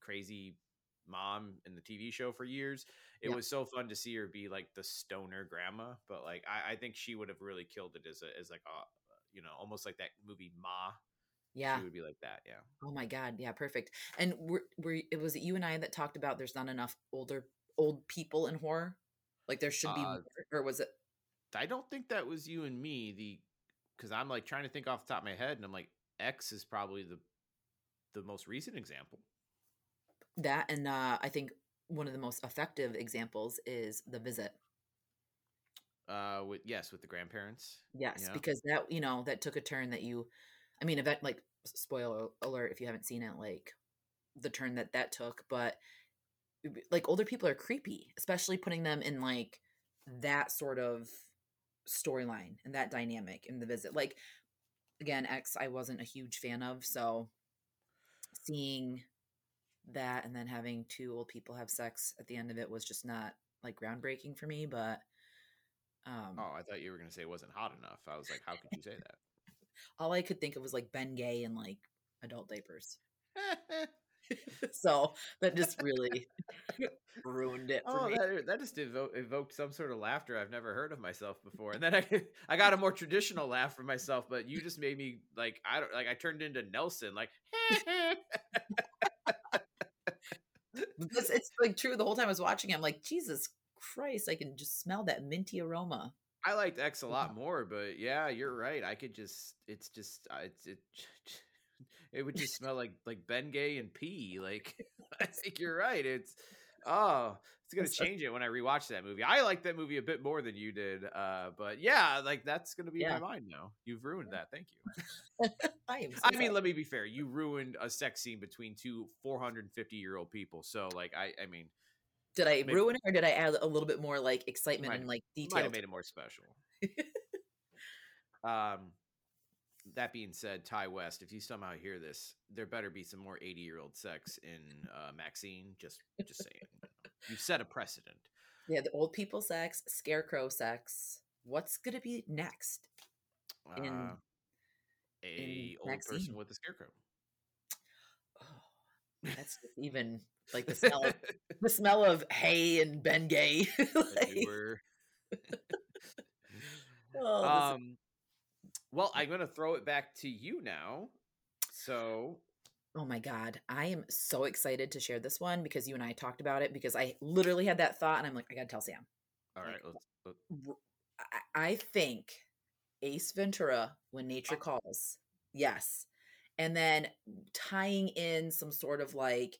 crazy mom in the TV show for years. It Yeah. was so fun to see her be like the stoner grandma, but like I, I think she would have really killed it as a as like a you know, almost like that movie Ma. yeah She would be like that, yeah. oh my god yeah perfect and were, were it was it you and i that talked about there's not enough older old people in horror like there should be Uh, more, or was it I don't think that was you and me. The because I'm like trying to think off the top of my head, and I'm like X is probably the the most recent example. that and uh i think one of the most effective examples is the visit Uh, with yes, with the grandparents. Yes, Yeah. because that you know that took a turn that you, I mean, event like spoiler alert if you haven't seen it, like the turn that that took. But like older people are creepy, especially putting them in like that sort of storyline and that dynamic in the visit. Like again, X I wasn't a huge fan of, so seeing that and then having two old people have sex at the end of it was just not like groundbreaking for me. But um, Oh, I thought you were gonna say it wasn't hot enough. I was like, how could you say that? all I could think of was like Bengay and like adult diapers. so that just really ruined it for oh, me. that, that just evo- evoked some sort of laughter I've never heard of myself before, and then I I got a more traditional laugh from myself, but you just made me like I don't like I turned into Nelson like. Because it's like true the whole time I was watching it, I'm like, Jesus Christ, I can just smell that minty aroma. I liked X a lot more, but yeah, you're right. I could just, it's just, it's it. It would just smell like like Bengay and pee. Like I think you're right. It's oh, it's gonna change it when I rewatch that movie. I like that movie a bit more than you did. Uh, but yeah, like that's gonna be Yeah. my mind now. You've ruined that. Thank you. I am. So I mean, let me be fair. You ruined a sex scene between two 450 year old people. So like, I I mean, did I maybe- ruin it or did I add a little bit more like excitement Might- and like might detail? have made it more special. um, that being said, Ti West, if you somehow hear this, there better be some more 80 year old sex in uh, MaXXXine. Just, just saying, you've set a precedent. Yeah, the old people sex, scarecrow sex. What's gonna be next? In- Uh, a in old person with a scarecrow. Oh, that's even like the smell of the smell of hay and Bengay. Like, oh, um, well, I'm gonna throw it back to you now. So oh my god, I am so excited to share this one because you and I talked about it because I literally had that thought and I'm like, I gotta tell Sam. All right, Like, let's, let- R- I, I think Ace Ventura, When Nature Calls, yes, and then tying in some sort of like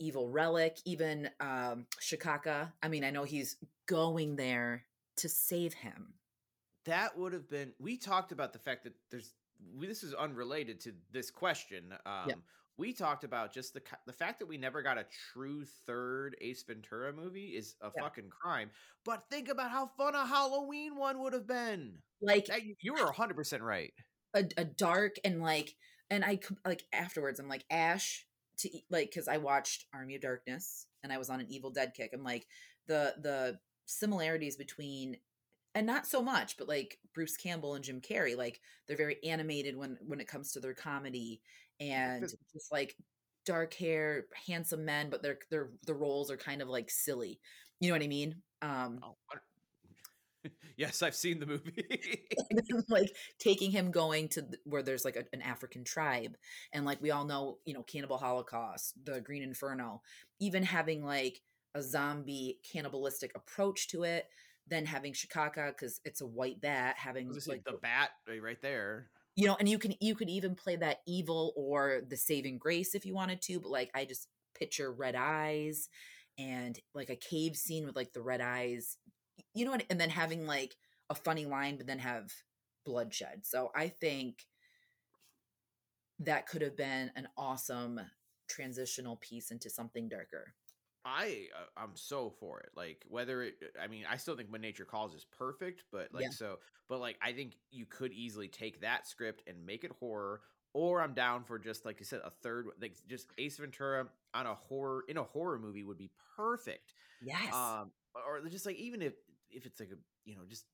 evil relic, even um Shikaka. I mean, I know he's going there to save him. That would have been we talked about the fact that there's we, this is unrelated to this question um we talked about just the the fact that we never got a true third ace ventura movie is a Yeah. fucking crime but think about how fun a halloween one would have been. Like That- you- were 100% right. A, a dark and like and i like afterwards i'm like ash to like because i watched army of darkness and i was on an evil dead kick i'm like the the similarities between and not so much but like bruce campbell and jim carrey like they're very animated when when it comes to their comedy and just like dark hair handsome men but their their the roles are kind of like silly. You know what i mean? Um Oh, yes i've seen the movie. Like taking him going to th- where there's like a, an African tribe, and like we all know, you know, Cannibal Holocaust, the Green Inferno, even having like a zombie cannibalistic approach to it, then having Shikaka because it's a white bat, having like the bat right right there you know, and you can you could even play that evil or the saving grace if you wanted to, but like I just picture red eyes and like a cave scene with like the red eyes, you know what, and then having like a funny line, but then have bloodshed. So I think that could have been an awesome transitional piece into something darker. I uh, I'm so for it. Like whether it I mean I still think when nature calls is perfect, but like Yeah. so but like I think you could easily take that script and make it horror or I'm down for just like you said a third like just Ace Ventura on a horror in a horror movie would be perfect. Yes. Um or just like even if if it's like a you know just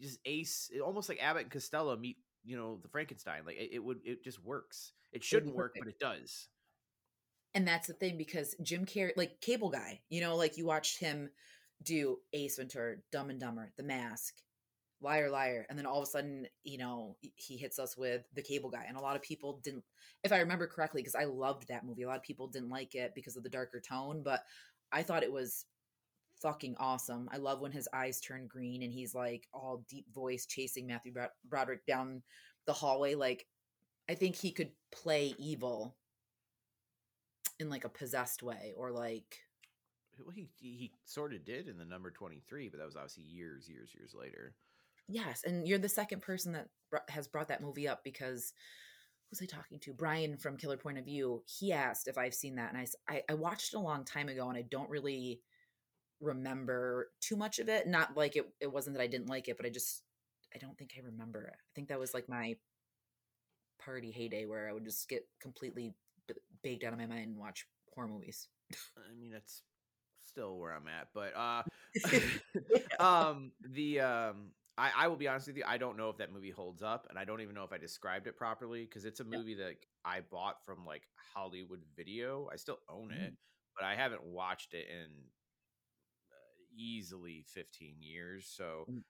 just Ace almost like Abbott and Costello meet you know the Frankenstein like it, it would it just works. It shouldn't work but it does. And that's the thing because Jim Carrey, like Cable Guy, you know, like you watched him do Ace Ventura, Dumb and Dumber, The Mask, Liar Liar, and then all of a sudden, you know, he hits us with The Cable Guy, and a lot of people didn't, if I remember correctly, because I loved that movie. A lot of people didn't like it because of the darker tone, but I thought it was fucking awesome. I love when his eyes turn green and he's like all deep voice chasing Matthew Broderick down the hallway. Like, I think he could play evil in like a possessed way or like Well, he he sort of did in the number 23, but that was obviously years years years later. yes and you're the second person that has brought that movie up because who's i talking to brian from killer point of view he asked if i've seen that and I I watched it a long time ago and i don't really remember too much of it not like it, it wasn't that i didn't like it but i just i don't think i remember it i think that was like my party heyday where i would just get completely baked out of my mind and watch horror movies I mean, that's still where I'm at, but uh um the um I, I will be honest with you, I don't know if that movie holds up, and I don't even know if I described it properly because it's a Yeah. movie that I bought from like Hollywood Video. I still own it, Mm. but I haven't watched it in uh, easily 15 years, so Mm.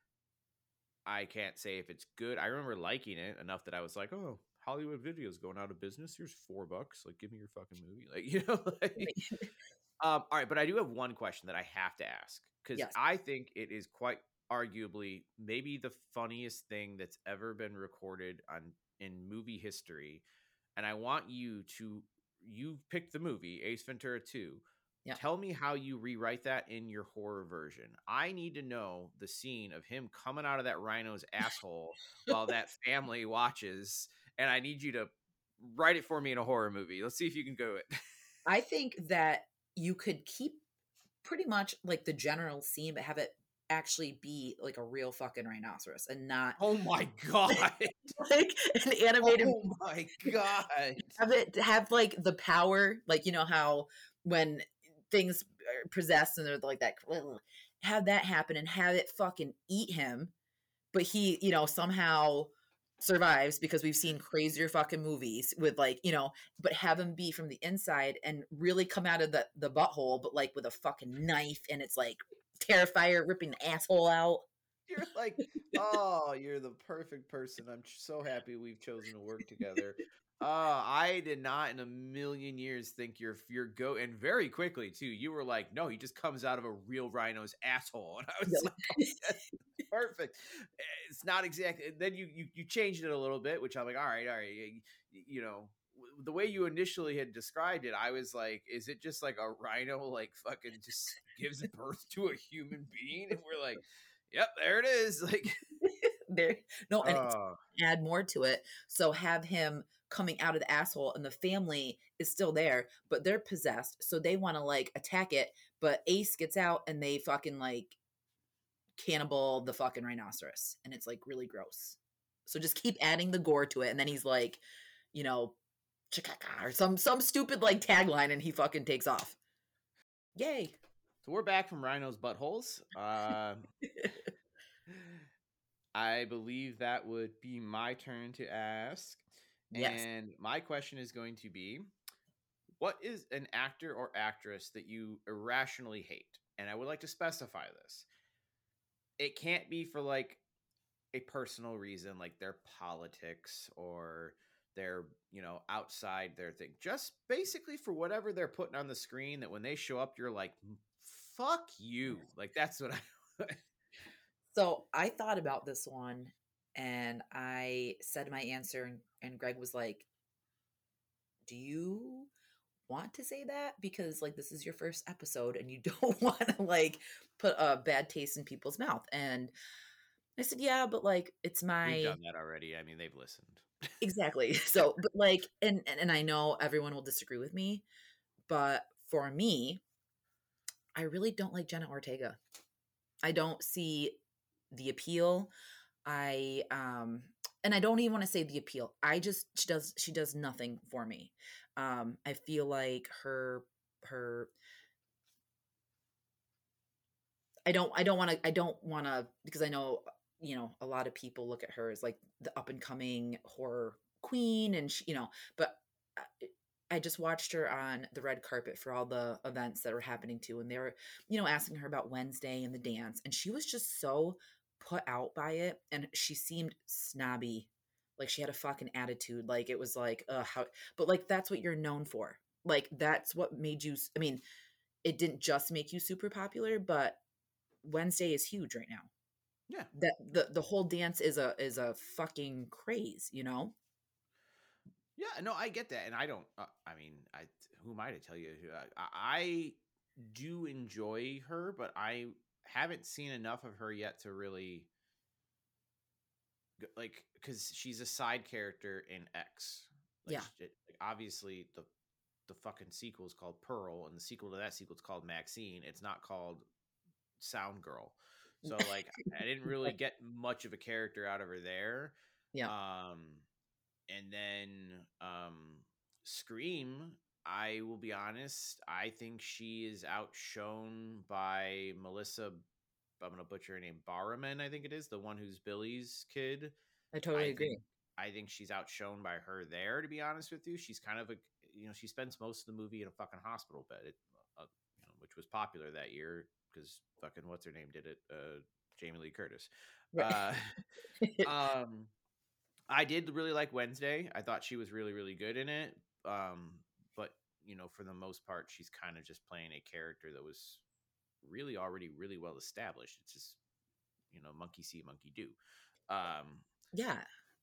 I can't say if it's good. I remember liking it enough that I was like, "Oh, Hollywood Video's going out of business. Here's four bucks. Like, give me your fucking movie." Like, you know, like, um, all right, but I do have one question that I have to ask because Yes. I think it is quite arguably maybe the funniest thing that's ever been recorded on in movie history. And I want you to you picked the movie Ace Ventura 2. Yeah. Tell me how you rewrite that in your horror version. I need to know the scene of him coming out of that rhino's asshole while that family watches, and I need you to write it for me in a horror movie. Let's see if you can go it. I think that you could keep pretty much like the general scene, but have it actually be like a real fucking rhinoceros and not Oh my god! like an animated oh my god! have it have like the power like you know how when things are possessed and they're like that have that happen and have it fucking eat him but he you know somehow survives because we've seen crazier fucking movies with like you know but have him be from the inside and really come out of the the butthole but like with a fucking knife and it's like terrifier ripping the asshole out You're like, oh, you're the perfect person. I'm so happy we've chosen to work together. Uh, I did not in a million years think you're you're go and very quickly too. You were like, no, he just comes out of a real rhino's asshole, and I was Yeah. like, oh, that's perfect. It's not exactly. Then you you you changed it a little bit, which I'm like, all right, all right. You, you know, the way you initially had described it, I was like, is it just like a rhino like fucking just gives birth to a human being? And we're like, yep, there it is. Like, there no and oh, add more to it. So have him coming out of the asshole and the family is still there, but they're possessed. So they want to like attack it, but Ace gets out and they fucking like cannibal the fucking rhinoceros. And it's like really gross. So just keep adding the gore to it. And then he's like, you know, Shikaka or some some stupid like tagline and he fucking takes off. Yay. So we're back from Rhino's buttholes. Uh, I believe that would be my turn to ask. Yes. And my question is going to be What is an actor or actress that you irrationally hate? And I would like to specify this. It can't be for like a personal reason, like their politics or their, you know, outside their thing. Just basically for whatever they're putting on the screen that when they show up, you're like, fuck you. Like that's what I. So I thought about this one and I said my answer, and, and Greg was like, Do you want to say that? Because like this is your first episode and you don't want to like put a bad taste in people's mouth. And I said, Yeah, but like it's We've my done that already. I mean, they've listened. exactly. So but like and, and and I know everyone will disagree with me, but for me, I really don't like Jenna Ortega. I don't see the appeal. I um and I don't even want to say the appeal. I just she does she does nothing for me. Um I feel like her her I don't I don't want to I don't want to because I know you know a lot of people look at her as like the up and coming horror queen and she, you know but I- I just watched her on the red carpet for all the events that were happening too and they were you know asking her about Wednesday and the dance and she was just so put out by it and she seemed snobby like she had a fucking attitude like it was like uh how but like that's what you're known for like that's what made you i mean it didn't just make you super popular but wednesday is huge right now Yeah. that the the whole dance is a is a fucking craze you know Yeah, no, I get that, and I don't. Uh, I mean, I who am I to tell you? Uh, I, I do enjoy her, but I haven't seen enough of her yet to really like because she's a side character in X. Like, Yeah. sh- it- like, obviously the the fucking sequel is called Pearl, and the sequel to that sequel is called MaXXXine. It's not called Sound Girl. So like, I didn't really get much of a character out of her there. Yeah. Um, and then um, Scream. I will be honest. I think she is outshone by Melissa. I'm gonna butcher her name. Barraman, I think it is the one who's Billy's kid. I totally I agree think- I think she's outshone by her there. To be honest with you, she's kind of a you know she spends most of the movie in a fucking hospital bed, it, uh, you know, which was popular that year because fucking what's her name did it, uh, Jamie Lee Curtis. Right. Uh, um, I did really like Wednesday. I thought she was really really good in it. Um, but you know, for the most part, she's kind of just playing a character that was really already really well established. It's just you know monkey see monkey do um yeah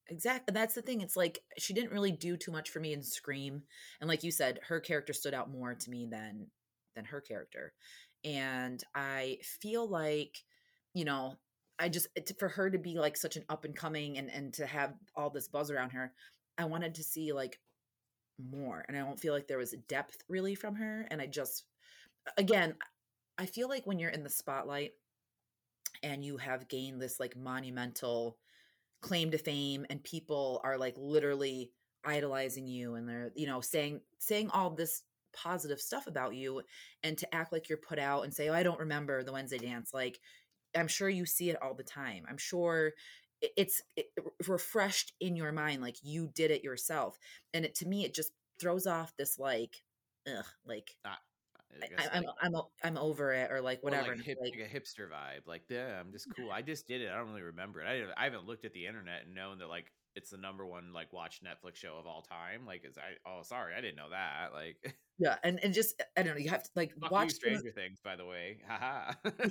exactly that's the thing it's like she didn't really do too much for me in scream and like you said her character stood out more to me than than her character and i feel like you know i just for her to be like such an up and coming and and to have all this buzz around her i wanted to see like more and i don't feel like there was depth really from her and i just again i feel like when you're in the spotlight and you have gained this like monumental claim to fame and people are like literally idolizing you and they're you know saying saying all this positive stuff about you and to act like you're put out and say oh i don't remember the wednesday dance. Like i'm sure you see it all the time. I'm sure it's it, refreshed in your mind like you did it yourself. And it to me it just throws off this like ugh, like I, am like, I'm, I'm I'm over it or like whatever. Like, hip, like, like, a hipster vibe. Like, yeah, I'm just cool. I just did it. I don't really remember it. I, I haven't looked at the internet and known that like it's the number one like watch Netflix show of all time. Like, is I oh sorry, I didn't know that. Like, yeah, and and just I don't know. You have to like watch Stranger Things, by the way. Haha.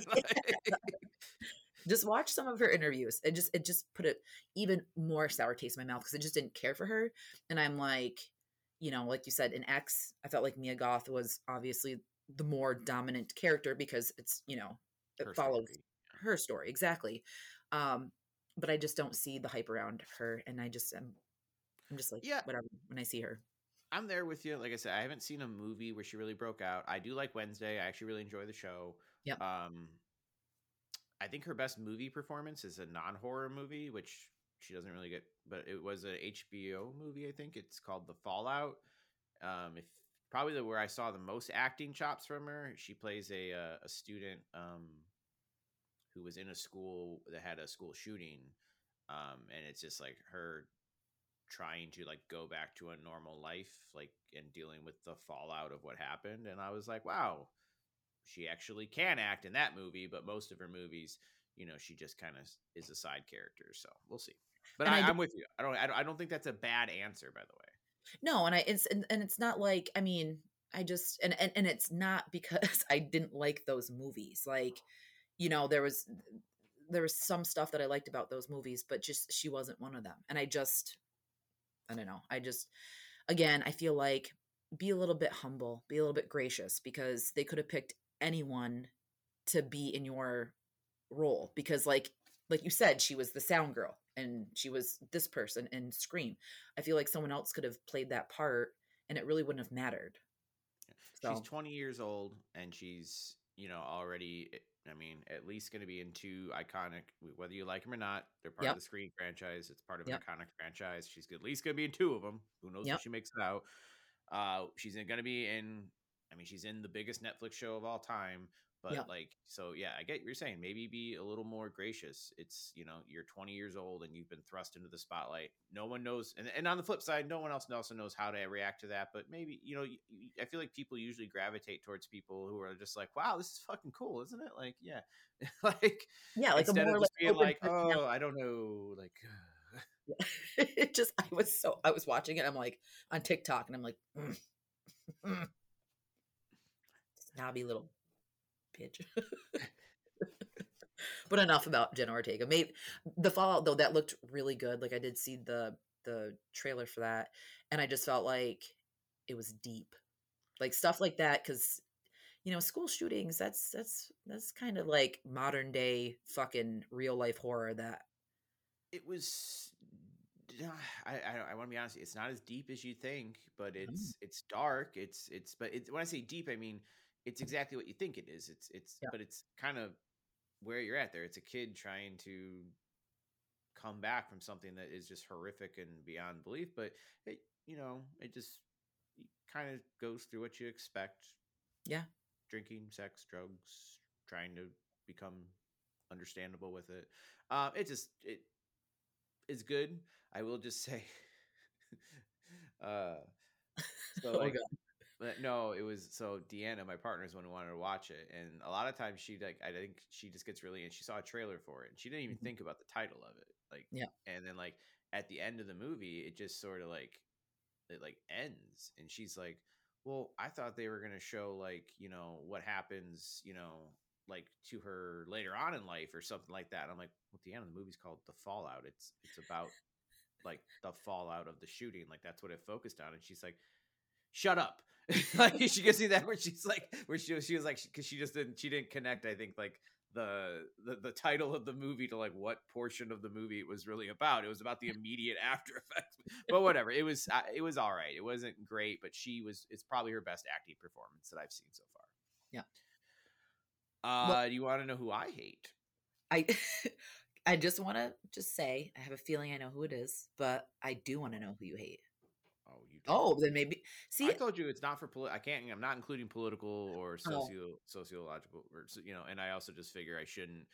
just watch some of her interviews. It just it just put it even more sour taste in my mouth because I just didn't care for her, and I'm like you know, like you said, in X, I felt like Mia Goth was obviously the more dominant character because it's, you know, it her follows story. her story. Exactly. Um, but I just don't see the hype around her. And I just am, I'm just like, yeah, whatever when I see her. I'm there with you. Like I said, I haven't seen a movie where she really broke out. I do like Wednesday. I actually really enjoy the show. Yeah. Um, I think her best movie performance is a non horror movie, which she doesn't really get but it was a hbo movie i think it's called the fallout um if probably the where i saw the most acting chops from her she plays a uh, a student um who was in a school that had a school shooting um and it's just like her trying to like go back to a normal life like and dealing with the fallout of what happened and i was like wow she actually can act in that movie but most of her movies you know she just kind of is a side character so we'll see but I, am with you. I don't. I don't think that's a bad answer, by the way. No, and I it's and, and it's not like I mean I just and, and and it's not because I didn't like those movies. Like, you know, there was there was some stuff that I liked about those movies, but just she wasn't one of them. And I just I don't know. I just again, I feel like be a little bit humble, be a little bit gracious because they could have picked anyone to be in your role because like like you said she was the sound girl and she was this person in Scream. I feel like someone else could have played that part and it really wouldn't have mattered. So. She's 20 years old and she's, you know, already I mean, at least going to be in two iconic, whether you like them or not. They're part yep. of the Scream franchise. It's part of yep. an iconic franchise. She's at least going to be in two of them. Who knows yep. if she makes it out? Uh, she's going to be in. I mean, she's in the biggest Netflix show of all time. But yeah. like, so yeah, I get you're saying. Maybe be a little more gracious. It's you know, you're 20 years old and you've been thrust into the spotlight. No one knows, and, and on the flip side, no one else also knows how to react to that. But maybe you know, I feel like people usually gravitate towards people who are just like, "Wow, this is fucking cool, isn't it?" Like, yeah, like yeah, like instead of just like, being like, "Oh, I don't know," like. it just I was so I was watching it. I'm like on TikTok, and I'm like, mm, mm. snobby little bitch. but enough about Jenna Ortega. Maybe the Fallout though that looked really good. Like I did see the the trailer for that, and I just felt like it was deep, like stuff like that. Because you know, school shootings. That's that's that's kind of like modern day fucking real life horror. That it was. I, I, I want to be honest. It's not as deep as you think, but it's mm. it's dark. It's it's but it's when I say deep, I mean it's exactly what you think it is. It's it's yeah. but it's kind of where you're at there. It's a kid trying to come back from something that is just horrific and beyond belief, but it you know, it just kind of goes through what you expect. Yeah. Drinking, sex, drugs, trying to become understandable with it. Um it just it is good. I will just say uh so oh like, but no, it was so Deanna, my partner's one who wanted to watch it, and a lot of times she like I think she just gets really and she saw a trailer for it, and she didn't even mm-hmm. think about the title of it, like yeah, and then like at the end of the movie, it just sort of like it like ends, and she's like, well, I thought they were gonna show like you know what happens, you know, like to her later on in life or something like that. And I'm like, well, the end of the movie's called The Fallout. It's it's about like the fallout of the shooting. Like that's what it focused on. And she's like, shut up. like she gives me that where she's like, where she was, she was like, because she just didn't, she didn't connect. I think like the, the the title of the movie to like what portion of the movie it was really about. It was about the immediate after effects. But whatever, it was it was all right. It wasn't great, but she was. It's probably her best acting performance that I've seen so far. Yeah. Uh, well, do you want to know who I hate? I I just want to just say I have a feeling I know who it is, but I do want to know who you hate. Oh. Oh, then maybe. See, I told you it's not for political. I can't. I'm not including political or socio oh. sociological, or you know. And I also just figure I shouldn't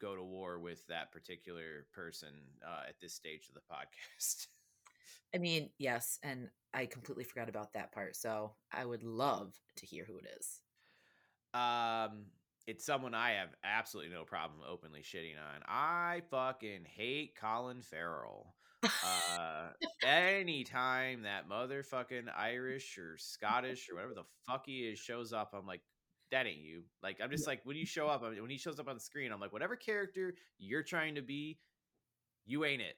go to war with that particular person uh, at this stage of the podcast. I mean, yes, and I completely forgot about that part. So I would love to hear who it is. Um, it's someone I have absolutely no problem openly shitting on. I fucking hate Colin Farrell. Uh, anytime that motherfucking Irish or Scottish or whatever the fuck he is shows up, I'm like, that ain't you. Like, I'm just like, when you show up, when he shows up on the screen, I'm like, whatever character you're trying to be, you ain't it.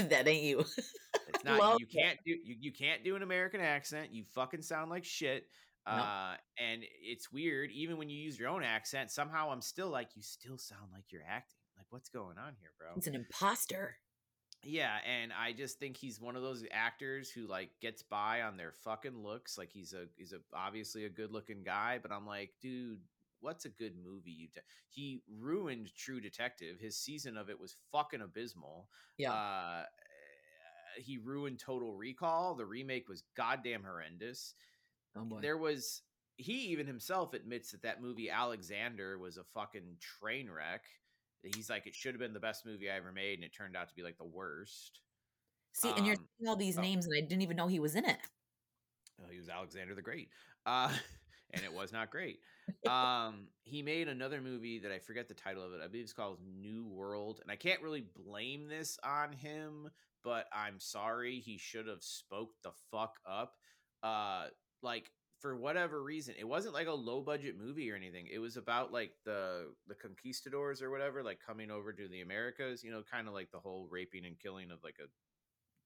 that ain't you. it's not. you can't do. You, you can't do an American accent. You fucking sound like shit. Uh, and it's weird. Even when you use your own accent, somehow I'm still like, you still sound like you're acting. Like, what's going on here, bro? It's an imposter. Yeah, and I just think he's one of those actors who like gets by on their fucking looks. Like he's a he's a obviously a good looking guy, but I'm like, dude, what's a good movie you de- he ruined True Detective. His season of it was fucking abysmal. Yeah. Uh, he ruined Total Recall. The remake was goddamn horrendous. Oh boy. There was he even himself admits that that movie Alexander was a fucking train wreck. He's like, it should have been the best movie I ever made, and it turned out to be like the worst. See, and you're um, saying all these oh. names, and I didn't even know he was in it. Oh, he was Alexander the Great, uh, and it was not great. um, he made another movie that I forget the title of it. I believe it's called New World, and I can't really blame this on him, but I'm sorry. He should have spoke the fuck up. Uh, like for whatever reason it wasn't like a low budget movie or anything it was about like the the conquistadors or whatever like coming over to the americas you know kind of like the whole raping and killing of like a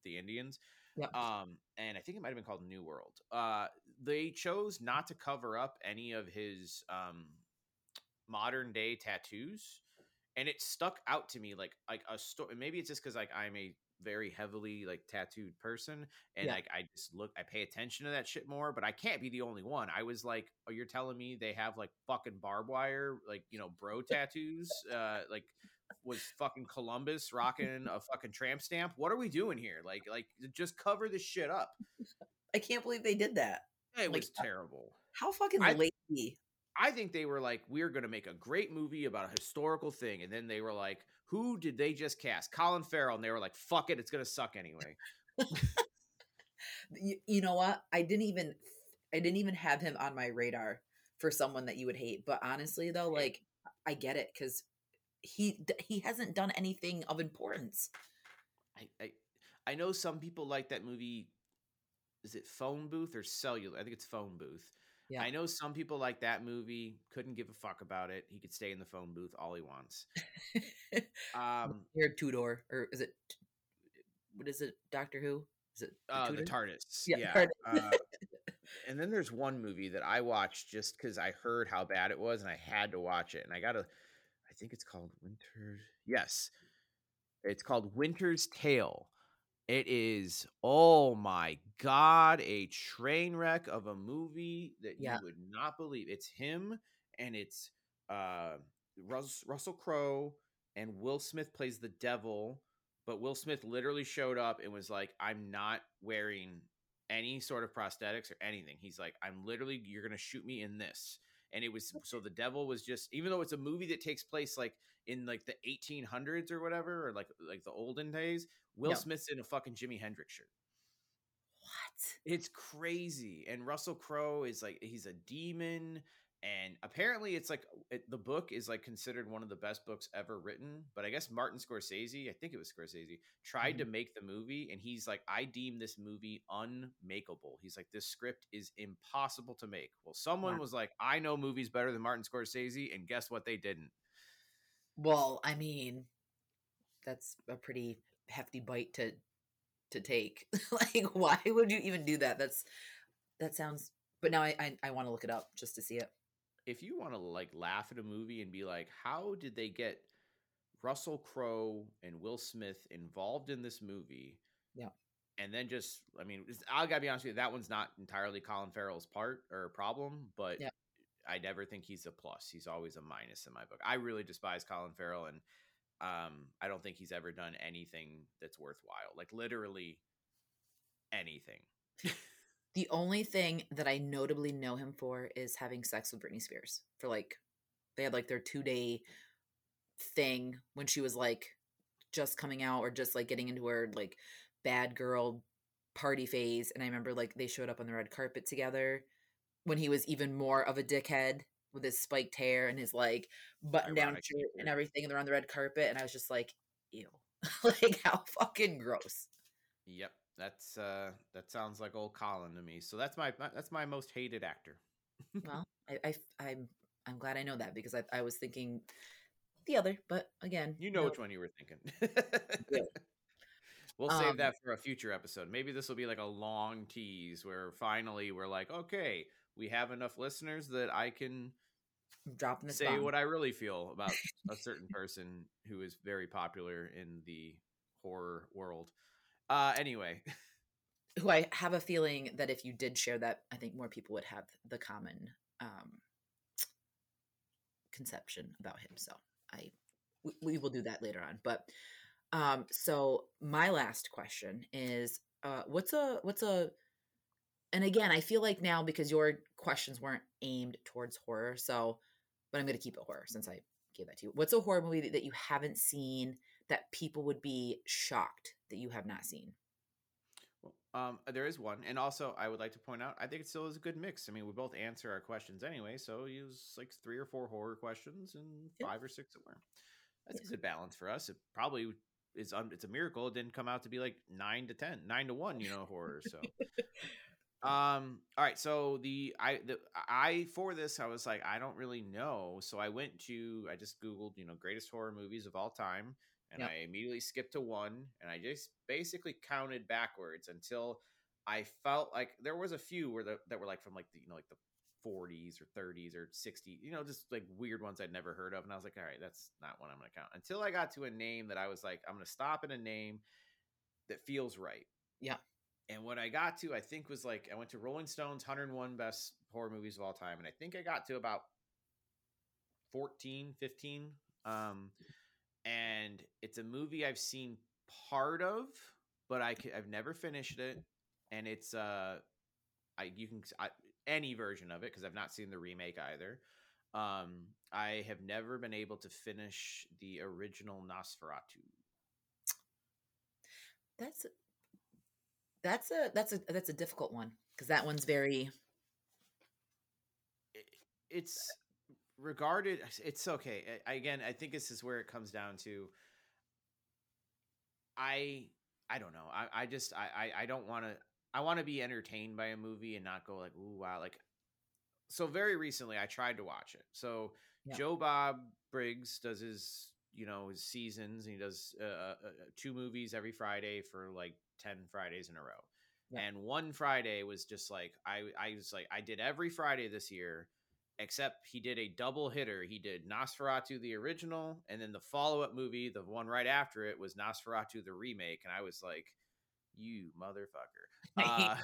the indians yeah. um and i think it might have been called new world uh they chose not to cover up any of his um modern day tattoos and it stuck out to me like like a story maybe it's just because like i'm a very heavily like tattooed person and yeah. like I just look I pay attention to that shit more but I can't be the only one. I was like oh you're telling me they have like fucking barbed wire like you know bro tattoos uh like was fucking Columbus rocking a fucking tramp stamp. What are we doing here? Like like just cover this shit up. I can't believe they did that. It like, was terrible. How fucking I, lazy I think they were like, we're going to make a great movie about a historical thing. And then they were like, who did they just cast? Colin Farrell. And they were like, fuck it. It's going to suck anyway. you, you know what? I didn't even, I didn't even have him on my radar for someone that you would hate. But honestly, though, like, I get it because he he hasn't done anything of importance. I, I I know some people like that movie. Is it Phone Booth or Cellular? I think it's Phone Booth yeah. I know some people like that movie, couldn't give a fuck about it. He could stay in the phone booth all he wants. um Here Tudor or is it what is it? Doctor Who? Is it the, uh, the TARDIS? Yeah. yeah. uh, and then there's one movie that I watched just because I heard how bad it was and I had to watch it. And I gotta I think it's called Winter. Yes. It's called Winter's Tale. It is, oh my God, a train wreck of a movie that yeah. you would not believe. It's him and it's uh, Rus- Russell Crowe and Will Smith plays the devil. But Will Smith literally showed up and was like, I'm not wearing any sort of prosthetics or anything. He's like, I'm literally, you're going to shoot me in this and it was so the devil was just even though it's a movie that takes place like in like the 1800s or whatever or like like the olden days will yep. smith's in a fucking jimi hendrix shirt. What? It's crazy and russell crowe is like he's a demon and apparently it's like it, the book is like considered one of the best books ever written but i guess martin scorsese i think it was scorsese tried mm-hmm. to make the movie and he's like i deem this movie unmakeable. He's like this script is impossible to make. Well someone was like i know movies better than martin scorsese and guess what they didn't? Well i mean that's a pretty hefty bite to to take. Like why would you even do that? That's that sounds but now i i, I want to look it up just to see it if you want to like laugh at a movie and be like, how did they get Russell Crowe and Will Smith involved in this movie? Yeah. And then just, I mean, I gotta be honest with you, that one's not entirely Colin Farrell's part or problem, but yeah. I never think he's a plus. He's always a minus in my book. I really despise Colin Farrell, and um, I don't think he's ever done anything that's worthwhile. Like literally anything. The only thing that I notably know him for is having sex with Britney Spears. For like, they had like their two day thing when she was like just coming out or just like getting into her like bad girl party phase. And I remember like they showed up on the red carpet together when he was even more of a dickhead with his spiked hair and his like button down shirt and everything. And they're on the red carpet. And I was just like, ew. like, how fucking gross. Yep. That's uh that sounds like old Colin to me. So that's my that's my most hated actor. well, I, I I'm I'm glad I know that because I I was thinking the other, but again, you know no. which one you were thinking. we'll save um, that for a future episode. Maybe this will be like a long tease where finally we're like, okay, we have enough listeners that I can drop say bomb. what I really feel about a certain person who is very popular in the horror world. Uh, anyway. Who I have a feeling that if you did share that, I think more people would have the common um, conception about him. So I, we, we will do that later on. But um, so my last question is, uh, what's a what's a and again, I feel like now because your questions weren't aimed towards horror, so but I'm going to keep it horror since I gave that to you. What's a horror movie that, that you haven't seen that people would be shocked that you have not seen? Well, um, there is one, and also I would like to point out I think it still is a good mix. I mean, we both answer our questions anyway, so use like three or four horror questions and yeah. five or six somewhere. That's yeah. a good balance for us. It probably is. Um, it's a miracle it didn't come out to be like nine to ten, nine to one. You know, horror. So. Um. All right. So the I the I for this I was like I don't really know. So I went to I just googled you know greatest horror movies of all time, and yep. I immediately skipped to one, and I just basically counted backwards until I felt like there was a few where the, that were like from like the you know like the 40s or 30s or 60s, you know, just like weird ones I'd never heard of, and I was like, all right, that's not one I'm going to count until I got to a name that I was like, I'm going to stop at a name that feels right. Yeah. And what I got to, I think, was like I went to Rolling Stone's 101 best horror movies of all time, and I think I got to about 14, 15. Um, and it's a movie I've seen part of, but I have never finished it, and it's uh, I you can I, any version of it because I've not seen the remake either. Um, I have never been able to finish the original Nosferatu. That's that's a that's a that's a difficult one because that one's very. It's regarded. It's okay. I, again, I think this is where it comes down to. I I don't know. I I just I I, don't want to. I want to be entertained by a movie and not go like, ooh, wow, like. So very recently, I tried to watch it. So yeah. Joe Bob Briggs does his you know his seasons and he does uh, uh, uh two movies every friday for like 10 Fridays in a row. Yeah. And one Friday was just like I I was like I did every Friday this year except he did a double hitter. He did Nosferatu the original and then the follow-up movie, the one right after it was Nosferatu the remake and I was like you motherfucker. Uh,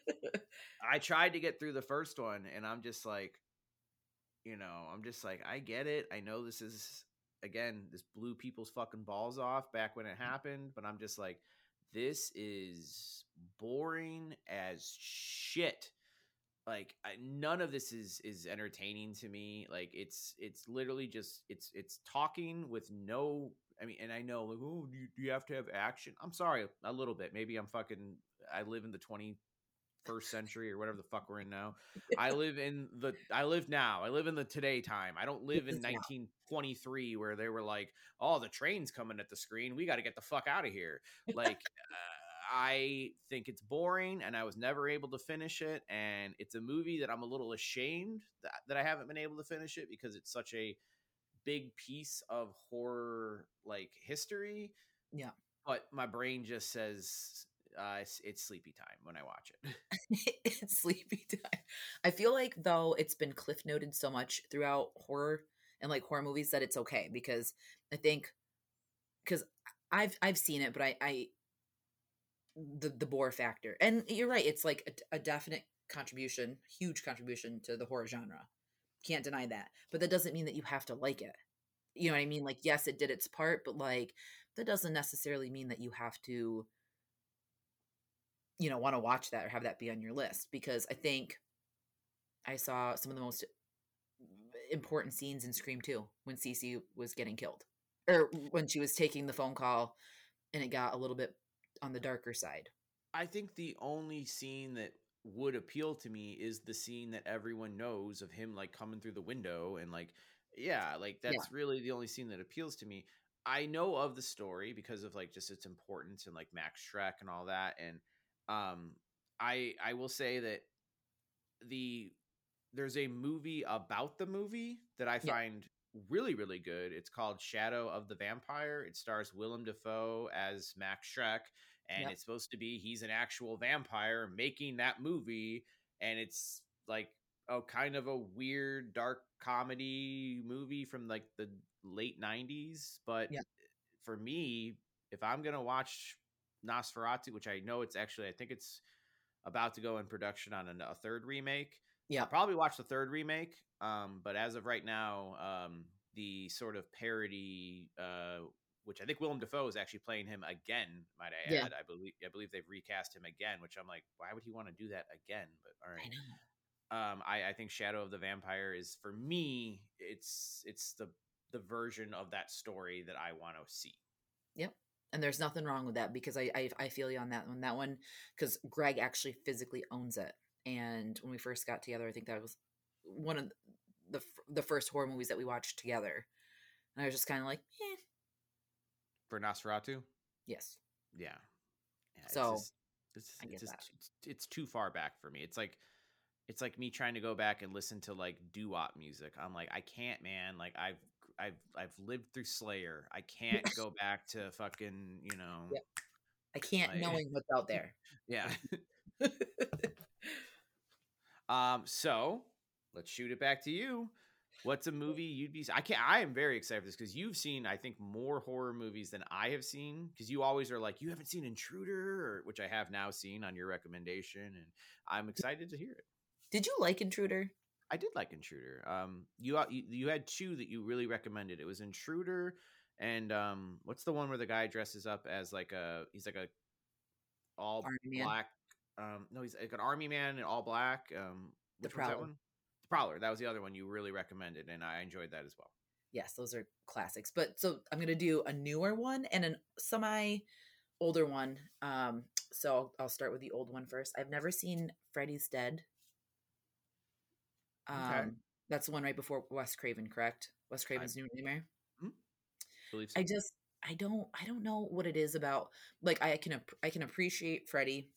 I tried to get through the first one and I'm just like you know, I'm just like I get it. I know this is again, this blew people's fucking balls off back when it mm. happened, but I'm just like this is boring as shit like I, none of this is is entertaining to me like it's it's literally just it's it's talking with no i mean and i know like oh do you, do you have to have action i'm sorry a little bit maybe i'm fucking i live in the 20 21st century or whatever the fuck we're in now. I live in the I live now. I live in the today time. I don't live in 1923 where they were like, "Oh, the train's coming at the screen. We got to get the fuck out of here." Like uh, I think it's boring and I was never able to finish it and it's a movie that I'm a little ashamed that, that I haven't been able to finish it because it's such a big piece of horror like history. Yeah. But my brain just says uh, it's, it's sleepy time when I watch it. it's sleepy time. I feel like though it's been cliff noted so much throughout horror and like horror movies that it's okay because I think because I've I've seen it, but I I the the bore factor and you're right, it's like a, a definite contribution, huge contribution to the horror genre. Can't deny that, but that doesn't mean that you have to like it. You know what I mean? Like yes, it did its part, but like that doesn't necessarily mean that you have to you know want to watch that or have that be on your list because I think I saw some of the most important scenes in Scream 2 when Cici was getting killed or when she was taking the phone call and it got a little bit on the darker side. I think the only scene that would appeal to me is the scene that everyone knows of him like coming through the window and like yeah, like that's yeah. really the only scene that appeals to me. I know of the story because of like just its importance and like Max Schreck and all that and um, I I will say that the there's a movie about the movie that I find yeah. really really good. It's called Shadow of the Vampire. It stars Willem Dafoe as Max Schreck, and yep. it's supposed to be he's an actual vampire making that movie, and it's like a kind of a weird dark comedy movie from like the late 90s but for me if i'm gonna watch Nosferatu, which I know it's actually, I think it's about to go in production on a, a third remake. Yeah, I'll probably watch the third remake. Um, but as of right now, um, the sort of parody, uh, which I think Willem Dafoe is actually playing him again. Might I add? Yeah. I believe I believe they've recast him again, which I'm like, why would he want to do that again? But all right. I um, I, I think Shadow of the Vampire is for me. It's it's the the version of that story that I want to see. Yep and there's nothing wrong with that because I I, I feel you on that one. That one because Greg actually physically owns it. And when we first got together, I think that was one of the the first horror movies that we watched together. And I was just kind of like, eh. For Nosferatu. Yes. Yeah. yeah so it's, just, it's, it's, just, it's, it's too far back for me. It's like it's like me trying to go back and listen to like doo wop music. I'm like, I can't, man. Like I've I've I've lived through Slayer. I can't go back to fucking you know. Yep. I can't like, knowing what's out there. Yeah. um. So let's shoot it back to you. What's a movie you'd be? I can't. I am very excited for this because you've seen, I think, more horror movies than I have seen. Because you always are like, you haven't seen Intruder, or, which I have now seen on your recommendation, and I'm excited to hear it. Did you like Intruder? I did like Intruder. Um, you, you you had two that you really recommended. It was Intruder, and um, what's the one where the guy dresses up as like a he's like a all army black. Man. Um, no, he's like an army man in all black. Um, which was that one? Prowler. That was the other one you really recommended, and I enjoyed that as well. Yes, those are classics. But so I'm gonna do a newer one and a semi older one. Um, so I'll, I'll start with the old one first. I've never seen Freddy's Dead um, okay. That's the one right before Wes Craven, correct? Wes Craven's I, New Nightmare. Hmm? Believe so. I just I don't I don't know what it is about. Like I can I can appreciate Freddy,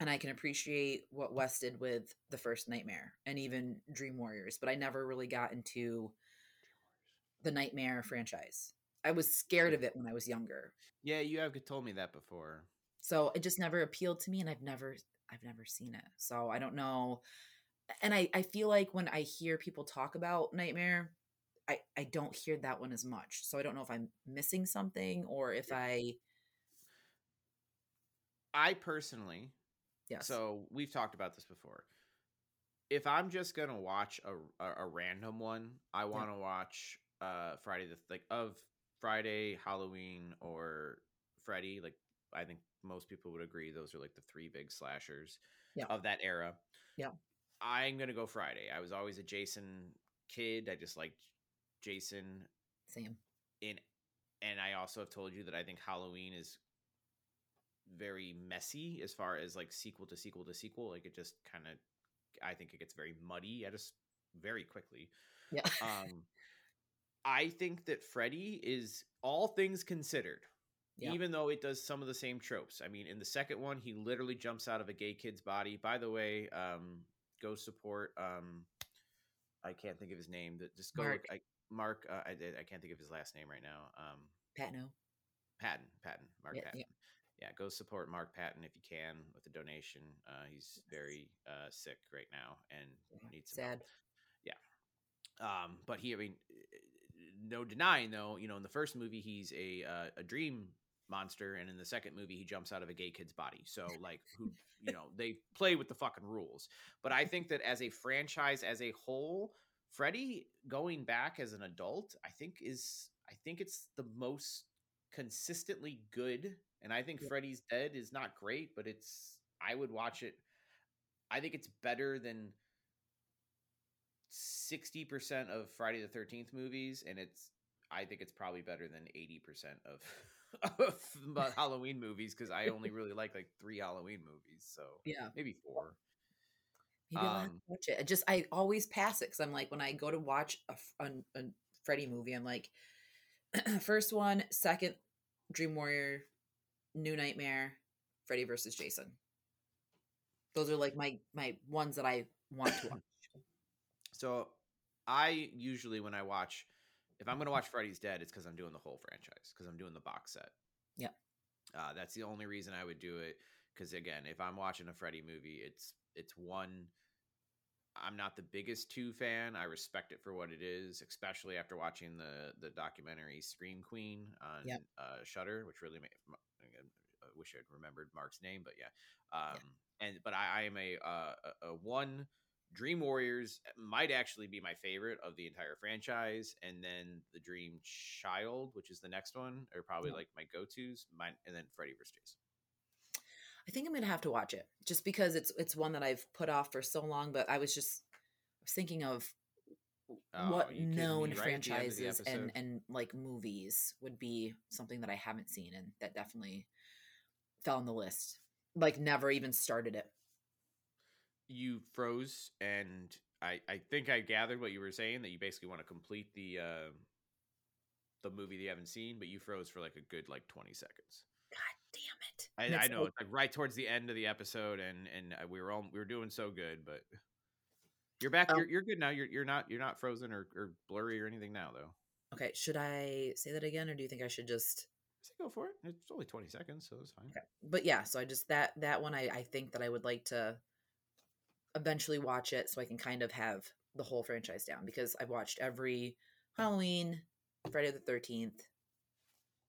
and I can appreciate what Wes did with the first Nightmare and even Dream Warriors, but I never really got into the Nightmare mm-hmm. franchise. I was scared of it when I was younger. Yeah, you have told me that before. So it just never appealed to me, and I've never I've never seen it. So I don't know and I, I feel like when I hear people talk about Nightmare, I, I don't hear that one as much. So I don't know if I'm missing something or if I I personally Yes. So we've talked about this before. If I'm just gonna watch a a, a random one, I want to yeah. watch uh Friday the like of Friday, Halloween, or Freddy. Like I think most people would agree those are like the three big slashers yeah. of that era. Yeah. I'm gonna go Friday. I was always a Jason kid. I just liked Jason. Same. In and I also have told you that I think Halloween is very messy as far as like sequel to sequel to sequel. Like it just kind of, I think it gets very muddy. I just very quickly. Yeah. Um, I think that Freddy is all things considered. Yeah. Even though it does some of the same tropes. I mean, in the second one, he literally jumps out of a gay kid's body. By the way, um, go support um I can't think of his name. That just go Mark. look I Mark uh, I I can't think of his last name right now. Um Patno. Patton, Patton, Mark Yeah, Patton. yeah. Yeah. go support Mark Patton if you can with a donation. Uh he's very uh sick right now and needs some help. Sad. Um, but he, I mean, no denying though, you know, in the first movie he's a uh, a dream monster, and in the second movie he jumps out of a gay kid's body. So like, who, you know, they play with the fucking rules. But I think that as a franchise as a whole, Freddy going back as an adult, I think is, I think it's the most consistently good. And I think Yeah. Freddy's Dead is not great, but it's, I would watch it. I think it's better than 60% of Friday the 13th movies and it's I think it's probably better than 80% of of Halloween movies cuz I only really like like 3 Halloween movies so Yeah. maybe 4 Maybe I'll Um, watch it. I just I always pass it because I'm like when I go to watch a a Freddy movie, I'm like first one, second Dream Warrior, New Nightmare, Freddy versus Jason. Those are like my my ones that I want to watch. So I usually when I watch if I'm going to watch Freddy's Dead it's cuz I'm doing the whole franchise cuz I'm doing the box set. Yeah, Uh, that's the only reason I would do it cuz again, if I'm watching a Freddy movie, it's it's one I'm not the biggest 2 fan. I respect it for what it is, especially after watching the the documentary Scream Queen on Yep. uh Shudder, which really made I wish I'd remembered Mark's name, but yeah. Um and but I, I am a uh, a, a one Dream Warriors might actually be my favorite of the entire franchise, and then the Dream Child, which is the next one, are probably Yeah. like my go tos. Mine, and then Freddy vs. Jason. I think I'm gonna have to watch it just because it's it's one that I've put off for so long. But I was just I was thinking of Oh, what you kidding me? known Right at the end of the franchises and and like movies would be something that I haven't seen and that definitely fell on the list. Like never even started it. You froze, and I I think I gathered what you were saying that you basically want to complete the uh, the movie that you haven't seen, but you froze for like a good like twenty seconds. God damn it! I, I know like- it's like right towards the end of the episode, and and uh, we were all we were doing so good, but you're back. Um, you're, you're good now. You're you're not you're not frozen or, or blurry or anything now, though. Okay, should I say that again, or do you think I should just? Say go for it. It's only twenty seconds, so it's fine. Okay. But yeah, so I just that that one I I think that I would like to eventually watch it so I can kind of have the whole franchise down because I've watched every Halloween, Friday the Thirteenth.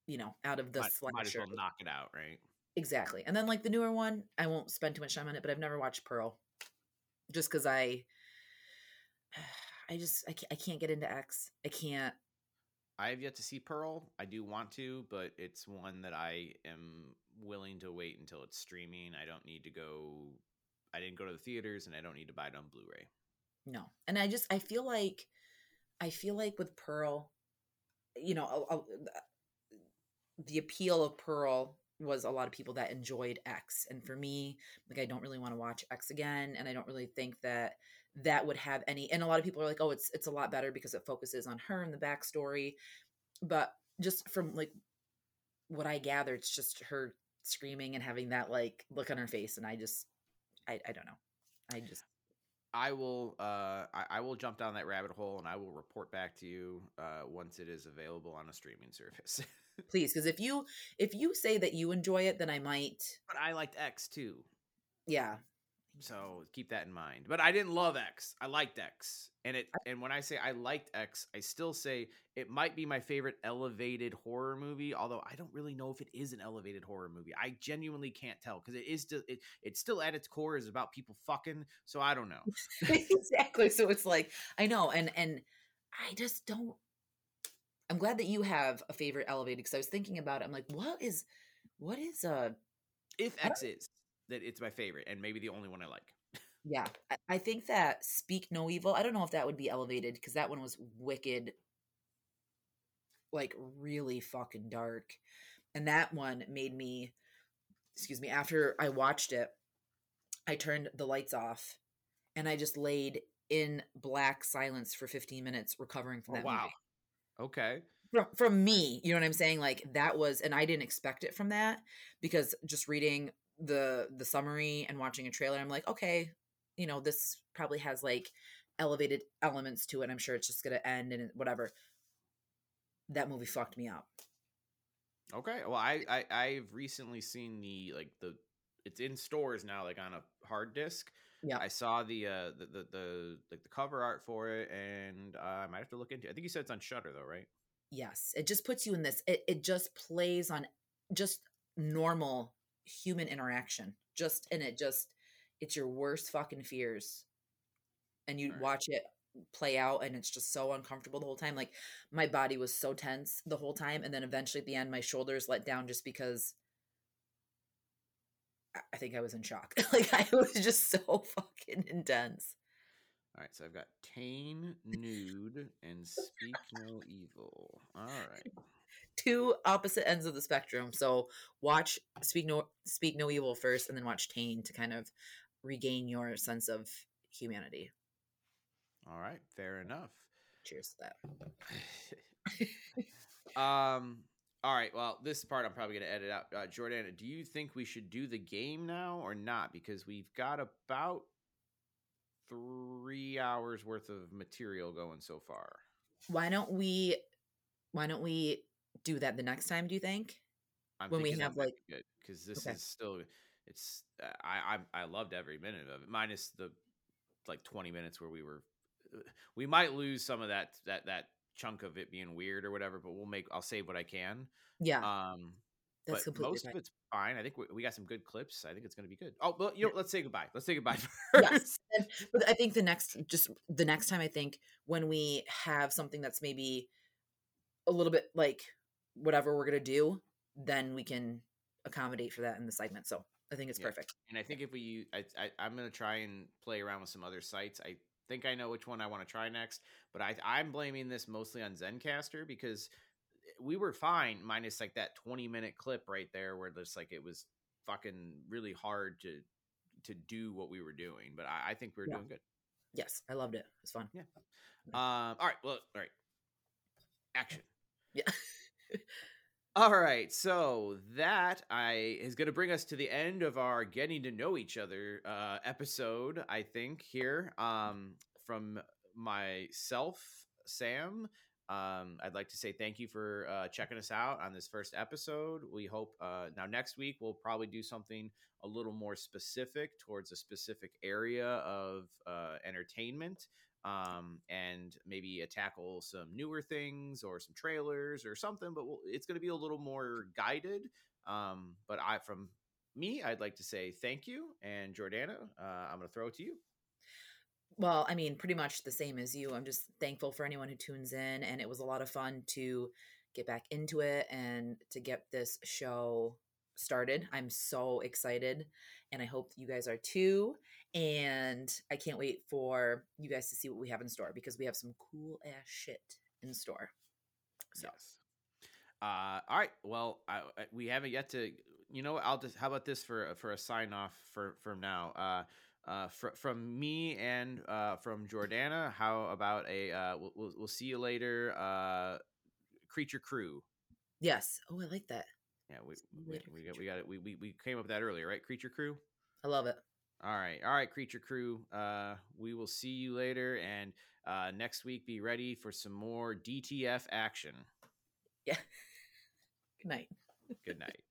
You know, out of the might, might as slasher, well knock it out, right? exactly. And then like the newer one, I won't spend too much time on it, but I've never watched Pearl, just because I, I just I can't, I can't get into X. I can't. I have yet to see Pearl. I do want to, but it's one that I am willing to wait until it's streaming. I don't need to go. I didn't go to the theaters, and I don't need to buy it on Blu-ray. No. And I just I feel like I feel like with Pearl, you know, I'll- I'll- the appeal of Pearl was a lot of people that enjoyed X, and for me, like I don't really want to watch X again, and I don't really think that that would have any. And a lot of people are like, oh, it's it's a lot better because it focuses on her and the backstory, but just from like what I gather, it's just her screaming and having that like look on her face, and I just I I don't know, I just I will. Uh, I, I will jump down that rabbit hole, and I will report back to you uh, once it is available on a streaming service. Please because if you if you say that you enjoy it then i might but I liked X too, yeah so keep that in mind. But I didn't love X. I liked X, and it. And when I say I liked X, I still say it might be my favorite elevated horror movie. Although I don't really know if it is an elevated horror movie. I genuinely can't tell because it is still. It, it's still at its core is about people fucking. So I don't know. exactly so it's like i know and and i just don't i'm glad that you have a favorite elevated because i was thinking about it i'm like what is what is uh If X is that it's my favorite and maybe the only one I like. yeah I, I think that speak no evil i don't know if that would be elevated because that one was wicked like really fucking dark and that one made me excuse me, after I watched it, I turned the lights off and I just laid in black silence for 15 minutes recovering from Oh, that wow. movie. Okay. From, from me, you know what I'm saying? Like that was and I didn't expect it from that because just reading the the summary and watching a trailer I'm like, okay, you know, this probably has like elevated elements to it. I'm sure it's just going to end and whatever. That movie fucked me up. Okay. Well, I, I I've recently seen the like the it's in stores now, like on a hard disk. Yeah. I saw the uh the the, the like the cover art for it, and uh, I might have to look into. it. I think you said it's on Shudder though, right? Yes, it just puts you in this. It it just plays on just normal human interaction. Just and it just it's your worst fucking fears, and you Alright. watch it play out, and it's just so uncomfortable the whole time. Like my body was so tense the whole time, and then eventually at the end, my shoulders let down just because. I- think I was in shock. like I was just so fucking intense. All right, so I've got Tayne, Nude, and Speak No Evil. All right. Two opposite ends of the spectrum. So watch Speak No Speak No Evil first, and then watch Tayne to kind of regain your sense of humanity. All right, fair enough. Cheers to that. um. All right. Well, this part I'm probably going to edit out. Uh, Jordana, do you think we should do the game now or not? Because we've got about three hours worth of material going so far. Why don't we? Why don't we do that the next time? Do you think? I'm When we have, like- because this Okay. is still it's uh, I I I loved every minute of it minus the like 20 minutes where we were uh, we might lose some of that that that chunk of it being weird or whatever but we'll make I'll save what I can Yeah, um that's but completely most fine. of it's fine I think we, we got some good clips I think it's going to be good oh well you know let's say goodbye let's say goodbye Yes. first And- but I think the next, just the next time, I think when we have something that's maybe a little bit like whatever we're gonna do, then we can accommodate for that in the segment. So I think it's Yeah. perfect. And I think if we, I, I I'm gonna try and play around with some other sites. I think I know which one I want to try next, but I I'm blaming this mostly on Zencastr because we were fine minus like that 20 minute clip right there where just like it was fucking really hard to to do what we were doing. But I, I think we were Yeah. doing good. Yes, I loved it. It's fun. Yeah. Um, all right, well, all right, action. Yeah. All right, so that I is going to bring us to the end of our getting to know each other uh, episode. I think here um, from myself, Sam. Um, I'd like to say thank you for uh, checking us out on this first episode. We hope uh, now next week we'll probably do something a little more specific towards a specific area of uh, entertainment um, and maybe uh, tackle some newer things or some trailers or something. But we'll, it's going to be a little more guided. Um, but I, from me, I'd like to say thank you, and Jordana, uh, I'm going to throw it to you. Well, I mean, pretty much the same as you. I'm just thankful for anyone who tunes in, and it was a lot of fun to get back into it and to get this show started. I'm so excited, and I hope you guys are too. And I can't wait for you guys to see what we have in store because we have some cool ass shit in store. So, Yes. Uh, all right. Well, I, I, we haven't yet to. You know, I'll just. How about this for for a sign off for from now? Uh, uh, fr- from me and uh, from Jordana. How about a? Uh, we'll, we'll we'll see you later. Uh, creature crew. yes. Oh, I like that. Yeah, we we, later, we got we got it. We, we we came up with that earlier, right? Creature crew. I love it. All right, all right, creature crew. Uh, we will see you later, and uh, next week be ready for some more DTF action. Yeah. Good night. Good night.